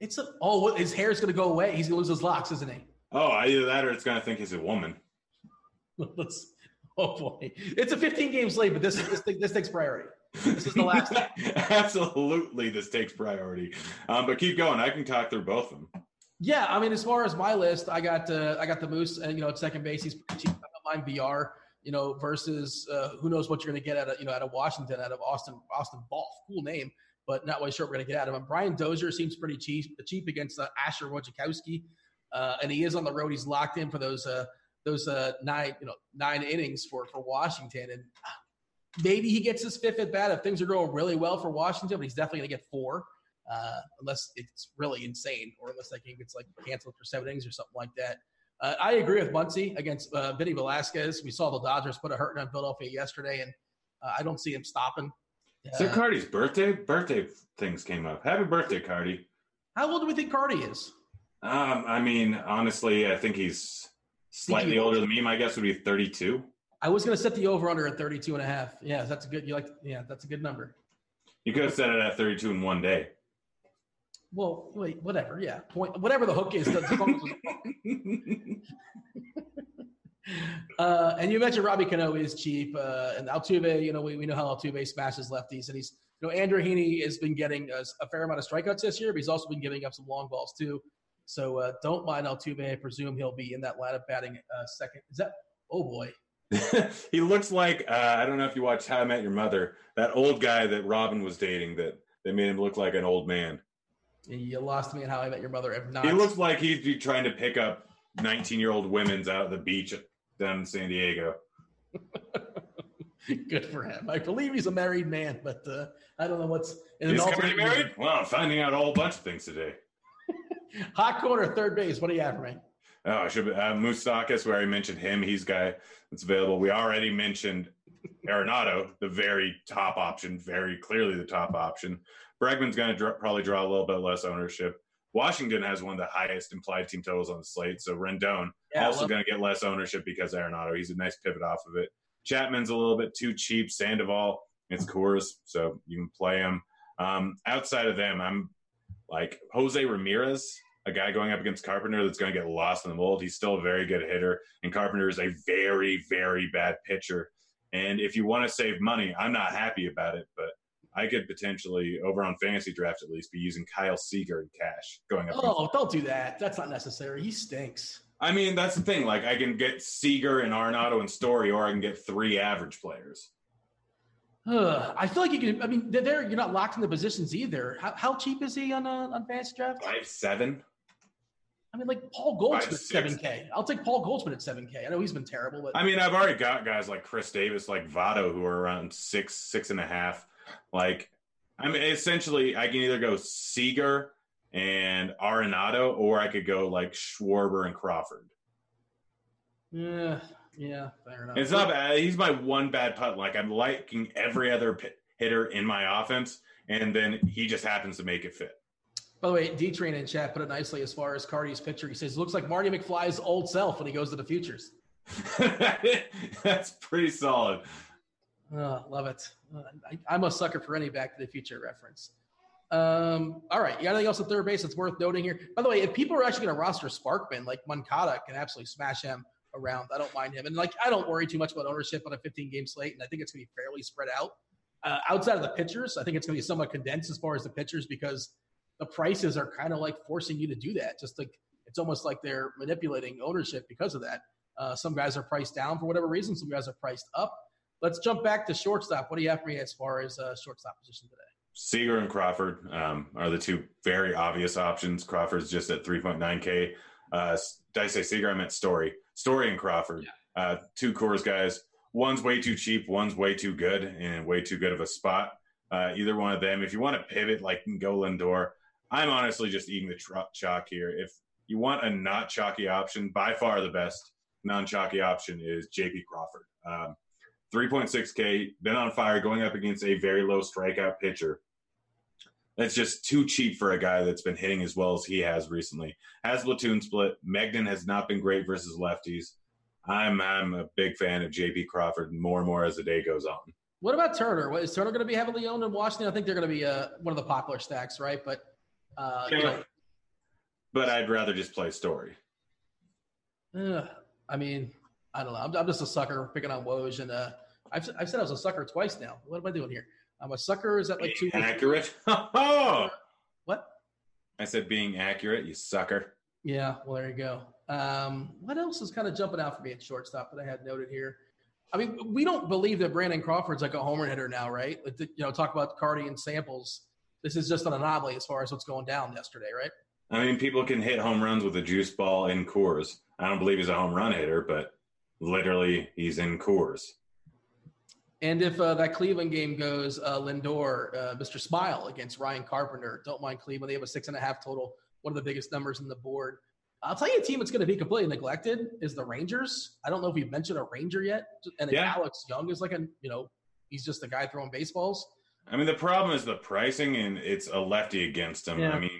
it's a. Oh, what, his hair's gonna go away. He's gonna lose his locks, isn't he? Oh, either that or it's going to think he's a woman. Let's. Oh boy, it's a 15 game slate, but this this this takes priority. This is the last. Absolutely, this takes priority. Um, but keep going. I can talk through both of them. Yeah, I mean, as far as my list, I got uh, I got the Moose, and you know, at second base, he's pretty cheap. I don't mind VR, you know, versus uh, who knows what you're going to get out of you know out of Washington, out of Austin Austin Ball, cool name, but not really sure what we're going to get out of him. Brian Dozier seems pretty cheap, cheap against uh, Asher Wojciechowski, uh, and he is on the road. He's locked in for those uh, those uh, nine you know nine innings for for Washington, and maybe he gets his fifth at bat if things are going really well for Washington, but he's definitely going to get four uh, unless it's really insane or unless that game gets like canceled for seven innings or something like that. Uh, I agree with Muncy against uh, Vinny Velasquez. We saw the Dodgers put a hurting on Philadelphia yesterday, and uh, I don't see him stopping. Is it Cardi's birthday? Birthday things came up. Happy birthday, Cardi. how old do we think Cardi is? Um, I mean, honestly, I think he's slightly he- older than me. My guess would be 32. I was going to set the over under at 32 and a half. Yeah, that's a good. You like? Yeah, that's a good number. You could have set it at 32 in one day. Well, wait, whatever. Yeah, point. Whatever the hook is. as long as it's- Uh, and you mentioned Robbie Cano is cheap, uh, and Altuve. You know, we, we know how Altuve smashes lefties, and he's you know Andrew Heaney has been getting a, a fair amount of strikeouts this year, but he's also been giving up some long balls too. So uh, don't mind Altuve. I presume he'll be in that lineup batting uh, second. Is that? Oh boy, he looks like uh, I don't know if you watched How I Met Your Mother. That old guy that Robin was dating that that made him look like an old man. you lost me in How I Met Your Mother. If not, He looks like he'd be trying to pick up 19 year old women's out at the beach down in San Diego. good for him. I believe he's a married man, but uh, I don't know what's in He's alternate married? Well, I'm finding out a whole bunch of things today. Hot corner, third base. What do you have for me? Oh, I should be, uh, Moustakas, we already mentioned him. He's guy that's available. We already mentioned Arenado, the very top option, very clearly the top option. Bregman's going to probably draw a little bit less ownership. Washington has one of the highest implied team totals on the slate. So Rendon Yeah, also going to get less ownership because Arenado. He's a nice pivot off of it. Chapman's a little bit too cheap. Sandoval, it's Coors, so you can play him. Um, outside of them, I'm like Jose Ramirez, a guy going up against Carpenter that's going to get lost in the mold. He's still a very good hitter, and Carpenter is a very, very bad pitcher. And if you want to save money, I'm not happy about it, but I could potentially, over on fantasy draft at least, be using Kyle Seager in cash going up. against Oh, don't do that. That's not necessary. He stinks. I mean, that's the thing. Like, I can get Seager and Arenado and Story, or I can get three average players. Ugh, I feel like you can. I mean, they're- you're not locked in the positions either. How, how cheap is he on a, on fantasy draft? Five seven. I mean, like Paul Goldschmidt, seven K. I'll take Paul Goldschmidt at seven K. I know he's been terrible, but I mean, I've already got guys like Khris Davis, like Votto, who are around six, six and a half. Like, I mean, essentially, I can either go Seager and Arenado, or I could go like Schwarber and Crawford. yeah, yeah, fair enough. It's not bad. He's my one bad putt. Like, I'm liking every other pit hitter in my offense, and then he just happens to make it fit. By the way, D Train in chat put it nicely as far as Cardi's picture. He says, "Looks like Marty McFly's old self when he goes to the futures." That's pretty solid. Uh, love it. Uh, I, am a sucker for any Back to the Future reference. Um, all right. You got anything else at third base that's worth noting here? By the way, if people are actually going to roster Sparkman, like Moncada can absolutely smash him around. I don't mind him. And like, I don't worry too much about ownership on a 15 game slate. And I think it's going to be fairly spread out. Uh, outside of the pitchers, I think it's going to be somewhat condensed as far as the pitchers because the prices are kind of like forcing you to do that. Just like it's almost like they're manipulating ownership because of that. Uh, some guys are priced down for whatever reason. Some guys are priced up. Let's jump back to shortstop. What do you have for me as far as uh, shortstop position today? Seager and Crawford um, are the two very obvious options. Crawford's just at 3.9K. Uh, say Seager? I meant Story. Story and Crawford. Yeah. Uh, two Coors guys. One's way too cheap. One's way too good and way too good of a spot. Uh, either one of them. If you want to pivot, like go Lindor. I'm honestly just eating the tr- chalk here. If you want a not chalky option, by far the best non chalky option is JP Crawford. Um, 3.6K, been on fire, going up against a very low strikeout pitcher. That's just too cheap for a guy that's been hitting as well as he has recently. Has platoon split. Mengden has not been great versus lefties. I'm I'm a big fan of JP Crawford more and more as the day goes on. What about Turner? What, is Turner going to be heavily owned in Washington? I think they're going to be uh, one of the popular stacks, right? But uh, yeah. you know, but I'd rather just play Story. Uh, I mean, I don't know. I'm, I'm just a sucker picking on Woj, and uh, I've, I've said I was a sucker twice now. What am I doing here? I'm a sucker. Is that like two? Accurate. what? I said being accurate. You sucker. Yeah. Well, there you go. Um, what else is kind of jumping out for me at shortstop that I had noted here? I mean, we don't believe that Brandon Crawford's like a homer hitter now, right? Like, you know, talk about Carty and samples. This is just an anomaly as far as what's going down yesterday, right? I mean, people can hit home runs with a juice ball in Coors. I don't believe he's a home run hitter, but literally he's in Coors. And if uh, that Cleveland game goes, uh, Lindor, uh, Mr. Smile against Ryan Carpenter. Don't mind Cleveland. They have a six and a half total, one of the biggest numbers in the board. I'll tell you a team that's going to be completely neglected is the Rangers. I don't know if we've mentioned a Ranger yet. And yeah. Alex Young is like a, you know, he's just a guy throwing baseballs. I mean, the problem is the pricing, and it's a lefty against him. Yeah. I mean,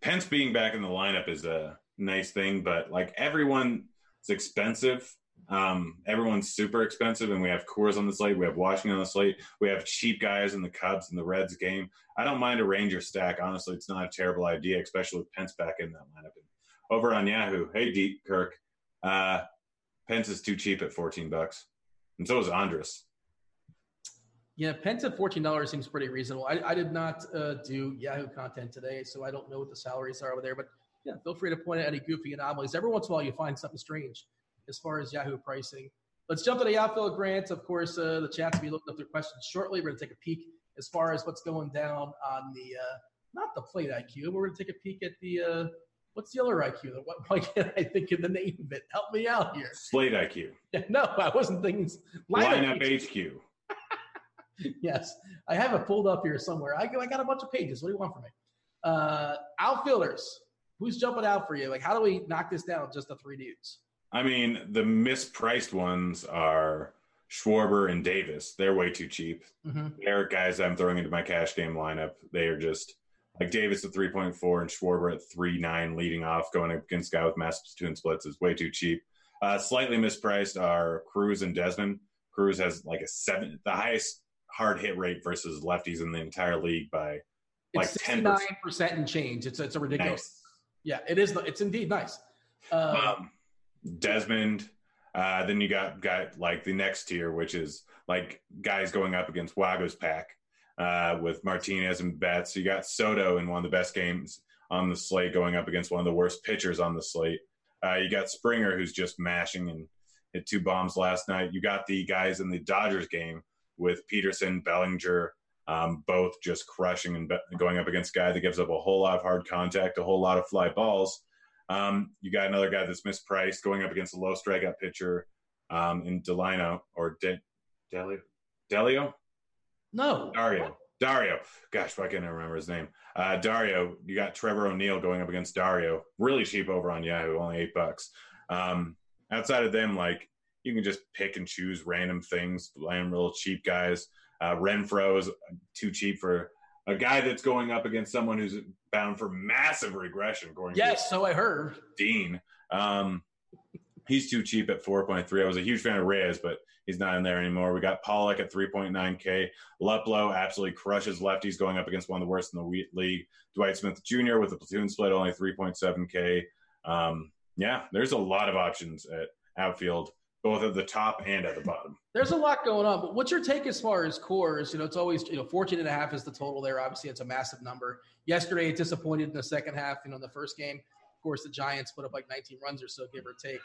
Pence being back in the lineup is a nice thing, but like everyone is expensive. Um, everyone's super expensive, and we have Coors on the slate. We have Washington on the slate. We have cheap guys in the Cubs and the Reds game. I don't mind a Ranger stack. Honestly, it's not a terrible idea, especially with Pence back in that lineup. And over on Yahoo, hey, Deep Kirk, uh, Pence is too cheap at 14 bucks, and so is Andrus. Yeah, Pence at fourteen dollars seems pretty reasonable. I, I did not uh, do Yahoo content today, so I don't know what the salaries are over there. But yeah, feel free to point out any goofy anomalies. Every once in a while, you find something strange as far as Yahoo pricing. Let's jump into the outfield grants. Of course, uh, the chat's will be looking up their questions shortly. We're going to take a peek as far as what's going down on the uh, not the plate IQ. But we're going to take a peek at the uh, what's the other IQ? What, why can't I think of the name of it? Help me out here. Slate IQ. no, I wasn't thinking lineup, lineup HQ. yes, I have it pulled up here somewhere. I, I got a bunch of pages. What do you want from me? Uh, outfielders. Who's jumping out for you? Like, how do we knock this down? Just the three dudes. I mean, the mispriced ones are Schwarber and Davis. They're way too cheap. Mm-hmm. They're guys I'm throwing into my cash game lineup. They are just like Davis at 3.4 and Schwarber at 3.9 leading off, going against guy with massive twin splits is way too cheap. Uh, slightly mispriced are Cruz and Desmond. Cruz has like a seven, the highest hard hit rate versus lefties in the entire league by like ten percent and change. It's it's a ridiculous. Nice. Yeah, it is. It's indeed nice. Uh, um, Desmond. Uh, then you got got like the next tier, which is like guys going up against Waguespack uh, with Martinez and Betts. You got Soto in one of the best games on the slate, going up against one of the worst pitchers on the slate. Uh, you got Springer, who's just mashing and hit two bombs last night. You got the guys in the Dodgers game with Pederson, Bellinger, um, both just crushing and be- going up against a guy that gives up a whole lot of hard contact, a whole lot of fly balls. Um, you got another guy that's mispriced going up against a low strikeout pitcher um, in Delino or De- Delio. Delio? No. Dario. Dario. Gosh, why can't I remember his name? Uh, Dario. You got Trevor O'Neill going up against Dario. Really cheap over on Yahoo, only eight bucks. Um, outside of them, like you can just pick and choose random things, random little cheap guys. Uh, Renfroe is too cheap for a guy that's going up against someone who's bound for massive regression. Going yes, so I heard. Dean, um, He's too cheap at 4.3. I was a huge fan of Reyes, but he's not in there anymore. We got Pollock at 3.9K. Luplow absolutely crushes lefties going up against one of the worst in the league. Dwight Smith Jr. with a platoon split, only 3.7K. Um, yeah, there's a lot of options at outfield, both at the top and at the bottom. There's a lot going on, but what's your take as far as Coors? You know, it's always, you know, 14 and a half is the total there. Obviously, it's a massive number. Yesterday, it disappointed in the second half, you know, in the first game. Of course, the Giants put up like 19 runs or so, give or take.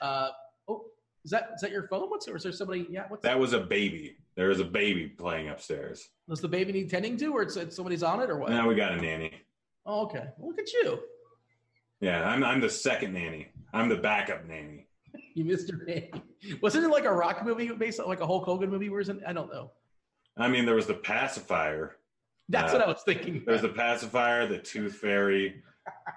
Uh, oh, is that is that your phone? What's or is there somebody? Yeah, what's that? That was a baby. There was a baby playing upstairs. Does the baby need tending to, or it's, it's somebody's on it, or what? Now we got a nanny. Oh, okay. Well, look at you. Yeah, I'm I'm the second nanny. I'm the backup nanny. you missed your nanny. Wasn't it like a rock movie based on like a Hulk Hogan movie? Where is it? I don't know. I mean, there was the pacifier. That's uh, what I was thinking. There's the pacifier, the tooth fairy.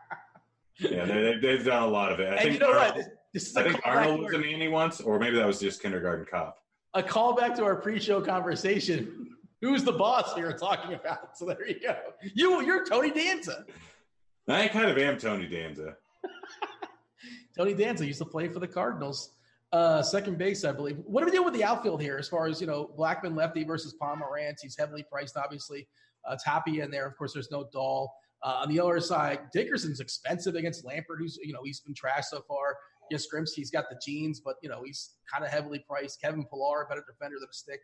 yeah, they, they've done a lot of it. I and think you know Arnold, what? This is I think Arnold was a nanny once, or maybe that was just kindergarten cop. A callback to our pre-show conversation. Who's the boss here talking about? So there you go. You, you're Tony Danza. I kind of am Tony Danza. Tony Danza used to play for the Cardinals. Uh, second base, I believe. What are we doing with the outfield here as far as, you know, Blackmon lefty versus Pomeranz? He's heavily priced, obviously. Uh, Tapia in there. Of Coors, there's no Dahl. Uh, on the other side, Dickerson's expensive against Lambert, who's, you know, he's been trashed so far. Yes, Yastrzemski's got the genes, but, you know, he's kind of heavily priced. Kevin Pillar, better defender than a stick.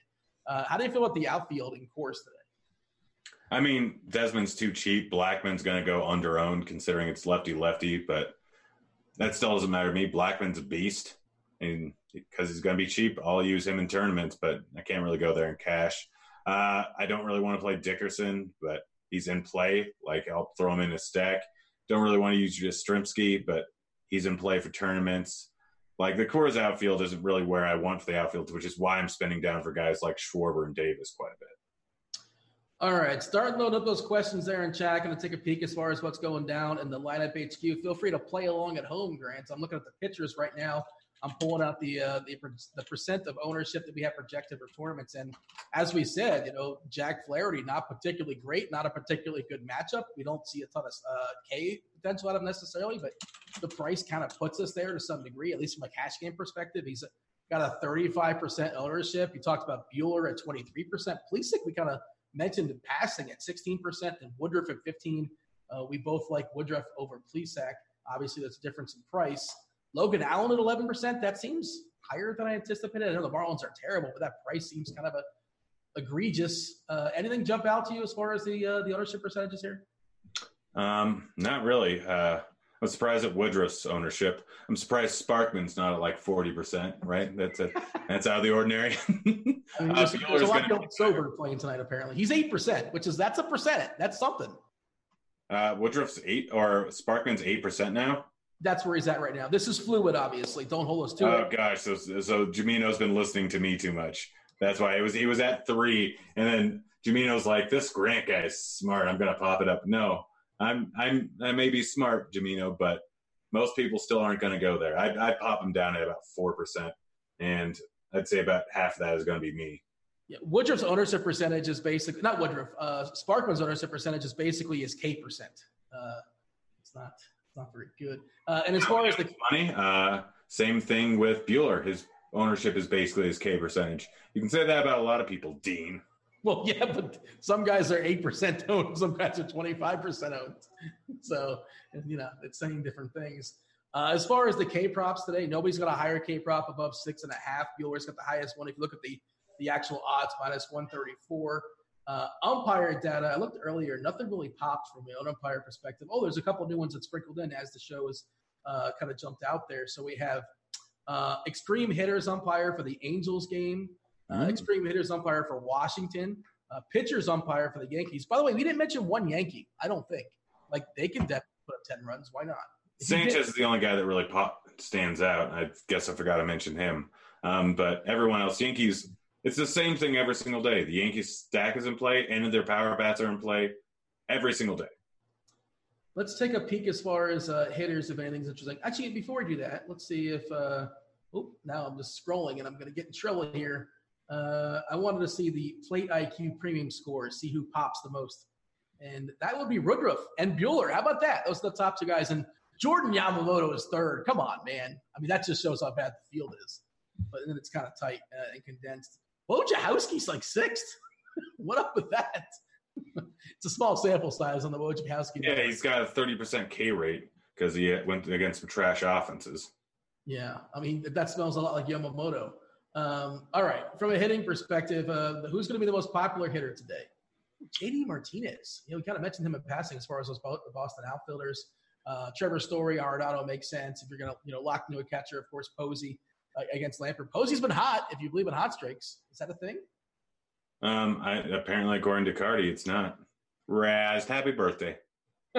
Uh, how do you feel about the outfield in course today? I mean, Desmond's too cheap. Blackmon's going to go under owned considering it's lefty lefty, but that still doesn't matter to me. Blackmon's a beast, and because he's going to be cheap, I'll use him in tournaments, but I can't really go there in cash. Uh, I don't really want to play Dickerson, but he's in play. Like I'll throw him in a stack. Don't really want to use Yastrzemski, but he's in play for tournaments. Like the Coors outfield isn't really where I want for the outfield, which is why I'm spending down for guys like Schwarber and Davis quite a bit. All right, start loading up those questions there in chat. Going to take a peek as far as what's going down in the lineup HQ. Feel free to play along at home, Grant. I'm looking at the pictures right now. I'm pulling out the uh, the, the percent of ownership that we have projected for tournaments, and as we said, you know, Jack Flaherty not particularly great, not a particularly good matchup. We don't see a ton of uh, K potential out of him necessarily, but the price kind of puts us there to some degree, at least from a cash game perspective. He's got a 35% ownership. You talked about Buehler at 23%. Plesac, we kind of mentioned in passing at 16% and Woodruff at 15. Uh, we both like Woodruff over Plesac. Obviously, that's a difference in price. Logan Allen at 11%. That seems higher than I anticipated. I know the Marlins are terrible, but that price seems kind of a egregious. Uh, anything jump out to you as far as the uh, the ownership percentages here? Um, not really. Uh, I'm surprised at Woodruff's ownership. I'm surprised Sparkman's not at like 40%, right? That's a, that's out of the ordinary. I mean, there's, uh, there's a lot of sober playing tonight, apparently. He's 8%, which is, that's a percent. That's something. Uh, Woodruff's eight or Sparkman's 8% now. That's where he's at right now. This is fluid, obviously. Don't hold us to oh, it. Oh gosh. So, so Jamino's been listening to me too much. That's why it was, he was at three and then Jamino's like, this Grant guy's smart. I'm going to pop it up. No, I'm I'm I may be smart, Jamino, but most people still aren't going to go there. I I pop them down at about four percent, and I'd say about half of that is going to be me. Yeah, Woodruff's ownership percentage is basically not Woodruff. Uh, Sparkman's ownership percentage is basically his K percent. Uh, it's not it's not very good. Uh, and as far as the money, uh, same thing with Buehler. His ownership is basically his K percentage. You can say that about a lot of people, Dean. Well, yeah, but some guys are 8% owned, some guys are 25% owned. So, you know, it's saying different things. Uh, as far as the K props today, nobody's got a higher K prop above six and a half. Buehler's got the highest one. If you look at the, the actual odds, minus 134. Uh, umpire data, I looked earlier, nothing really popped from an umpire perspective. Oh, there's a couple new ones that sprinkled in as the show has uh, kind of jumped out there. So we have uh, extreme hitters umpire for the Angels game uh, mm. extreme hitters umpire for Washington, uh, pitchers umpire for the Yankees. By the way, we didn't mention one Yankee. I don't think like they can definitely put up ten runs. Why not? If Sanchez is the only guy that really pop stands out. I guess I forgot to mention him. Um, but everyone else, Yankees, it's the same thing every single day. The Yankees stack is in play, and their power bats are in play every single day. Let's take a peek as far as uh, hitters, if anything's interesting. Actually, before we do that, let's see if. Uh, oh, now I'm just scrolling, and I'm going to get in trouble here. Uh, I wanted to see the Plate IQ premium scores, see who pops the most. And that would be Woodruff and Buehler. How about that? Those are the top two guys. And Jordan Yamamoto is third. Come on, man. I mean, that just shows how bad the field is. But then it's kind of tight uh, and condensed. Wojciechowski's like sixth. what up with that? it's a small sample size on the Wojciechowski. Yeah, he's got a 30% K rate because he went against some trash offenses. Yeah, I mean, that smells a lot like Yamamoto. Um, all right, from a hitting perspective, uh, who's going to be the most popular hitter today? JD Martinez. You know, we kind of mentioned him in passing as far as those Boston outfielders. Uh, Trevor Story, Arenado makes sense. If you're going to, you know, lock into a catcher, of course, Posey uh, against Lambert. Posey's been hot, if you believe in hot streaks. Is that a thing? Um, I, apparently, according to Carty, it's not. Raz, happy birthday.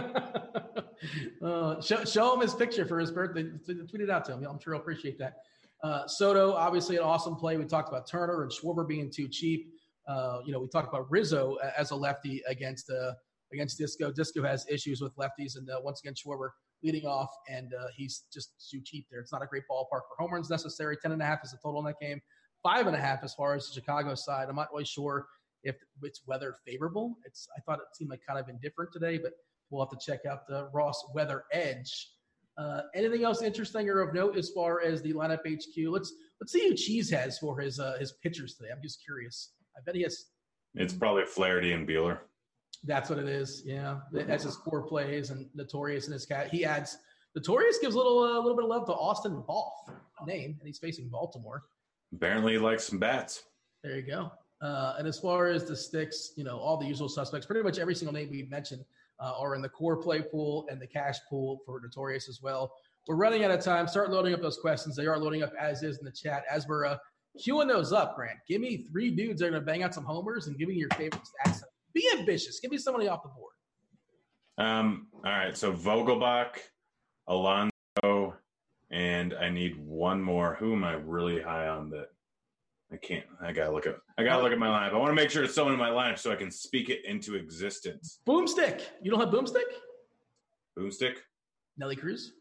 uh, show, show, him his picture for his birthday. Tweet it out to him. I'm sure he'll appreciate that. Uh, Soto, obviously an awesome play. We talked about Turner and Schwarber being too cheap. Uh, you know, we talked about Rizzo as a lefty against uh, against Disco. Disco has issues with lefties, and uh, once again, Schwarber leading off, and uh, he's just too cheap there. It's not a great ballpark for home runs necessary. Ten and a half is the total in that game. Five and a half as far as the Chicago side. I'm not really sure if it's weather favorable. It's I thought it seemed like kind of indifferent today, but we'll have to check out the Roth Weather Edge. Uh, anything else interesting or of note as far as the lineup HQ? Let's let's see who Cheese has for his uh, his pitchers today. I'm just curious. I bet he has. It's probably Flaherty and Buehler. That's what it is. Yeah, as his core plays and Notorious and his cat. He adds Notorious gives a little a uh, little bit of love to Austin Voth name, and he's facing Baltimore. Apparently, he likes some bats. There you go. Uh, and as far as the sticks, you know, all the usual suspects, pretty much every single name we've mentioned uh, are in the core play pool and the cash pool for Notorious as well. We're running out of time. Start loading up those questions. They are loading up as is in the chat. As we're uh, queuing those up, Grant, give me three dudes that are going to bang out some homers and give me your favorite stats. Be ambitious. Give me somebody off the board. Um, all right. So Vogelbach, Alonso, and I need one more. Who am I really high on that? I can't. I gotta look at. I gotta look at my lineup. I want to make sure it's someone in my lineup so I can speak it into existence. Boomstick. You don't have Boomstick? Boomstick. Nelly Cruz.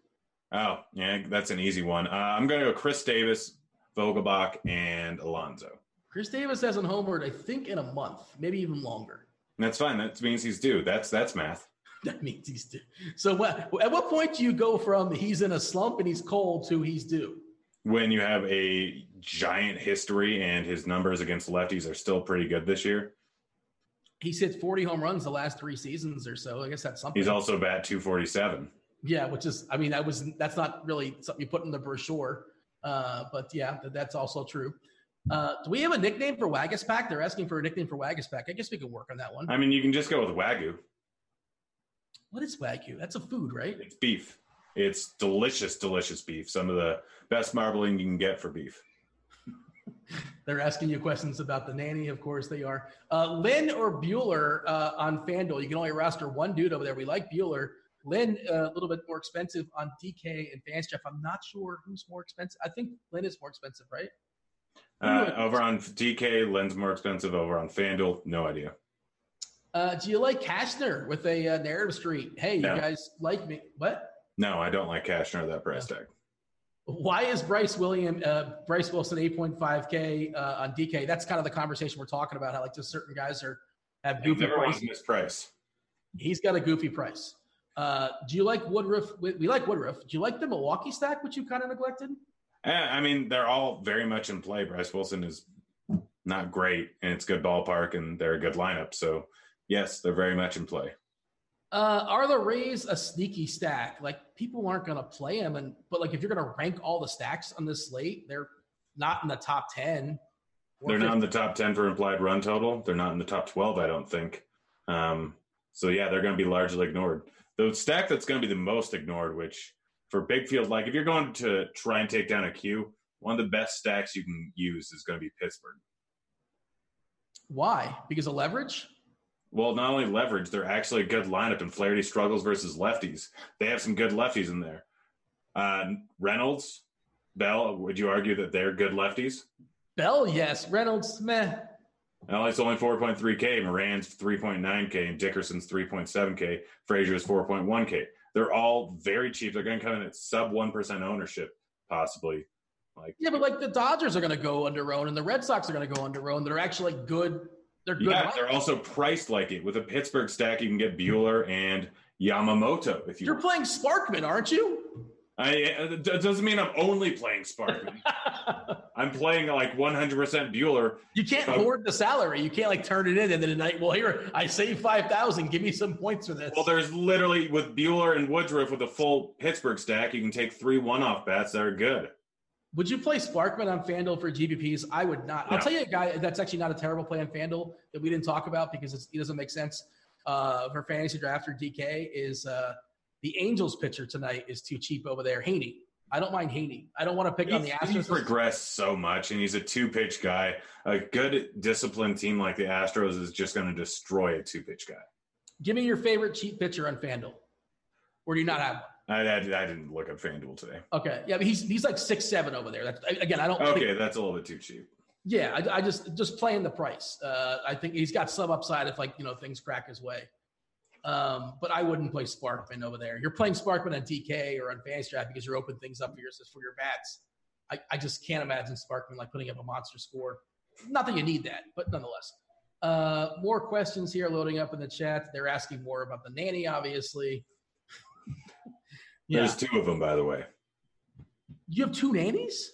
Oh yeah, that's an easy one. Uh, I'm gonna go Khris Davis, Vogelbach, and Alonso. Khris Davis hasn't homered, I think, in a month, maybe even longer. That's fine. That means he's due. That's that's math. That means he's due. So what, at what point do you go from he's in a slump and he's cold to he's due? When you have a giant history and his numbers against lefties are still pretty good this year. He's hit 40 home runs the last three seasons or so. I guess that's something. He's also bat 247. Yeah, which is, I mean, that was that's not really something you put in the brochure, uh, but yeah, that's also true. Uh, do we have a nickname for Waguespack? They're asking for a nickname for Waguespack. I guess we could work on that one. I mean, you can just go with Wagyu. What is Wagyu? That's a food, right? It's beef. It's delicious, delicious beef. Some of the best marbling you can get for beef. They're asking you questions about the nanny. Of course, they are. Uh, Lynn or Buehler uh, on FanDuel. You can only roster one dude over there. We like Buehler. Lynn, uh, a little bit more expensive on DK and Fanstream. I'm not sure who's more expensive. I think Lynn is more expensive, right? Uh, over on DK, Lynn's more expensive. Over on FanDuel, no idea. Uh, do you like Cashner with a uh, narrative street? Hey, no. you guys like me? What? No, I don't like Cashner that price tag. Why is Bryce William, uh, Bryse Wilson, eight point five k uh, on DK? That's kind of the conversation we're talking about. How like just certain guys are have goofy price. price. He's got a goofy price. Uh, do you like Woodruff? We, we, like Woodruff. Do you like the Milwaukee stack, which you kind of neglected? I mean, they're all very much in play. Bryse Wilson is not great, and it's good ballpark, and they're a good lineup. So, yes, they're very much in play. Uh, are the Rays a sneaky stack? Like people aren't going to play them, and but like if you're going to rank all the stacks on this slate, they're not in the top ten. They're 50. not in the top ten for implied run total. They're not in the top twelve, I don't think. Um, so yeah, they're going to be largely ignored. The stack that's going to be the most ignored, which for big field, like if you're going to try and take down a Q, one of the best stacks you can use is going to be Pittsburgh. Why? Because of leverage? Well, not only leverage, they're actually a good lineup, and Flaherty struggles versus lefties. They have some good lefties in there. Uh, Reynolds, Bell, would you argue that they're good lefties? Bell, yes. Reynolds, meh. Well, it's only 4.3K. Moran's 3.9K, and Dickerson's 3.7K. Frazier's 4.1K. They're all very cheap. They're going to come in at sub 1% ownership, possibly. Like Yeah, but like the Dodgers are going to go under own, and the Red Sox are going to go under own. that are actually good they're good. Yeah, they're also priced like it. With a Pittsburgh stack, you can get Buehler and Yamamoto. If you You're playing Sparkman, aren't you? I, it doesn't mean I'm only playing Sparkman. I'm playing like 100% Buehler. You can't Um, hoard the salary. You can't like turn it in and then tonight. Well, here I saved five thousand. Give me some points for this. Well, there's literally with Buehler and Woodruff with a full Pittsburgh stack, you can take three one-off bats that are good. Would you play Sparkman on FanDuel for GBPs? I would not. I'll tell you a guy that's actually not a terrible play on FanDuel that we didn't talk about because it's, it doesn't make sense uh, for fantasy draft or DK is uh, the Angels pitcher tonight is too cheap over there. Heaney. I don't mind Heaney. I don't want to pick on the He's, he's Astros. progressed so much, and he's a two-pitch guy. A good, disciplined team like the Astros is just going to destroy a two-pitch guy. Give me your favorite cheap pitcher on FanDuel. Or do you not have one? I, I, I didn't look at FanDuel today. Okay. Yeah, he's he's like six seven over there. That's, again, I don't. think- Okay, that's a little bit too cheap. Yeah, I, I just just playing the price. Uh, I think he's got some upside if like you know things crack his way. Um, but I wouldn't play Sparkman over there. You're playing Sparkman on DK or on Fantasy Draft because you're opening things up for your for your bats. I, I just can't imagine Sparkman like putting up a monster score. Not that you need that, but nonetheless. Uh, more questions here loading up in the chat. They're asking more about the nanny, obviously. Yeah, There's two of them, by the way. you have two nannies.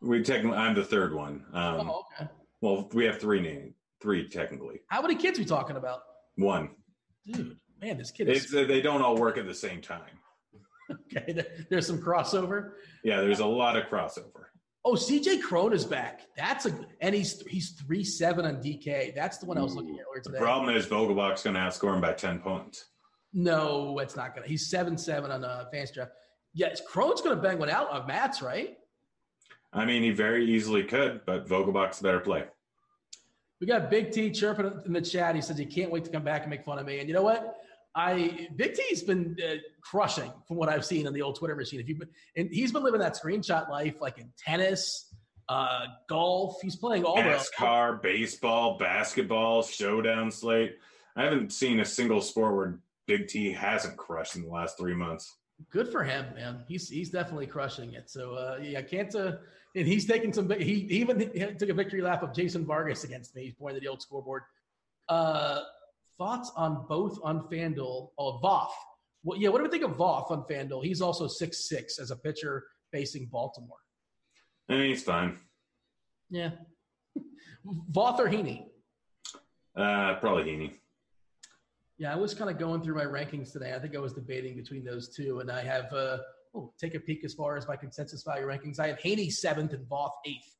We technically, I'm the third one. Um, oh, okay. Well, we have three names, three technically. How many kids we talking about, One. dude? Man, this kid is It's they don't all work at the same time. Okay, there's some crossover. Yeah, there's a lot of crossover. Oh, CJ Cron is back. That's a and he's he's three seven on DK. That's the one I was looking at earlier The problem is Vogelbach's going to outscore him by ten points. No, it's not gonna. He's seven seven on uh, Fantasy Draft. Yes, Cron's gonna bang one out of Matt's right. I mean, he very easily could, but Vogelbach's a better play. We got Big T chirping in the chat. He says he can't wait to come back and make fun of me. And you know what? I Big T's been uh, crushing from what I've seen on the old Twitter machine. If you and he's been living that screenshot life, like in tennis, uh, golf. He's playing all the NASCAR, baseball, basketball, showdown slate. I haven't seen a single sport where Big T hasn't crushed in the last three months. good for him, man. He's he's definitely crushing it. So uh, yeah. Uh, and he's taking some. big- He, he even took a victory lap of Jason Vargas against me. He's pointing at the old scoreboard. Uh, thoughts on Voth on Fanduel? Oh, Voth. Well, yeah. What do we think of Voth on Fanduel? He's also six six as a pitcher facing Baltimore. I mean, he's fine. Yeah. Voth or Heaney? Uh, probably Heaney. Yeah, I was kind of going through my rankings today. I think I was debating between those two, and I have uh, oh, take a peek as far as my consensus value rankings. I have Heaney seventh and Voth eighth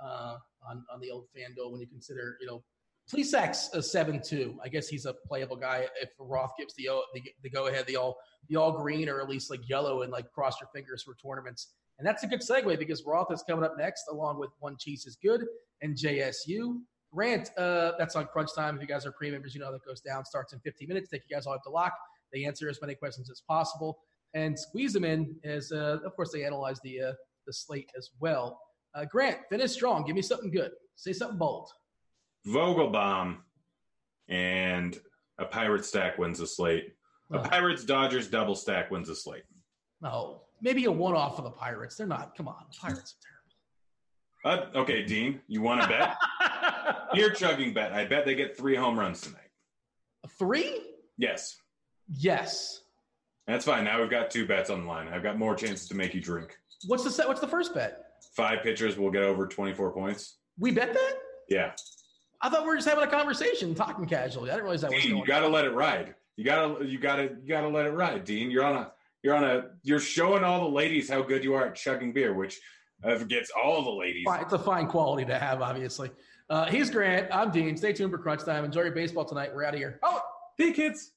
uh, on on the old FanDuel. When you consider, you know, Plesac's a seven two. I guess he's a playable guy if Roth gives the the, the go ahead, the all the all green or at least like yellow and like cross your fingers for tournaments. And that's a good segue because Roth is coming up next, along with One Cheese is Good and JSU. Grant, uh, that's on crunch time. If you guys are pre members, you know that goes down, starts in 15 minutes. Take you guys all up to lock. They answer as many questions as possible and squeeze them in as, uh, of course, they analyze the uh, the slate as well. Uh, Grant, finish strong. Give me something good. Say something bold. Vogelbach and a Pirate stack wins the slate. A Oh. Pirates Dodgers double stack wins the slate. No, maybe a one off for the Pirates. They're not. Come on, the Pirates are terrible. Uh, okay, Dean, you want to bet? You're chugging bet. I bet they get three home runs tonight. Three? Yes. Yes. That's fine. Now we've got two bets on the line. I've got more chances to make you drink. What's the set? What's the first bet? Five pitchers will get over 24 points. We bet that? Yeah. I thought we were just having a conversation, talking casually. I didn't realize that was Dean, going you got to let it ride. You got to you got to you got to let it ride, Dean. You're on a you're on a you're showing all the ladies how good you are at chugging beer, which uh, gets all the ladies. It's a fine quality to have, obviously. Uh, he's Grant. I'm Dean. Stay tuned for Crunch Time. Enjoy your baseball tonight. We're out of here. Oh, Hey kids.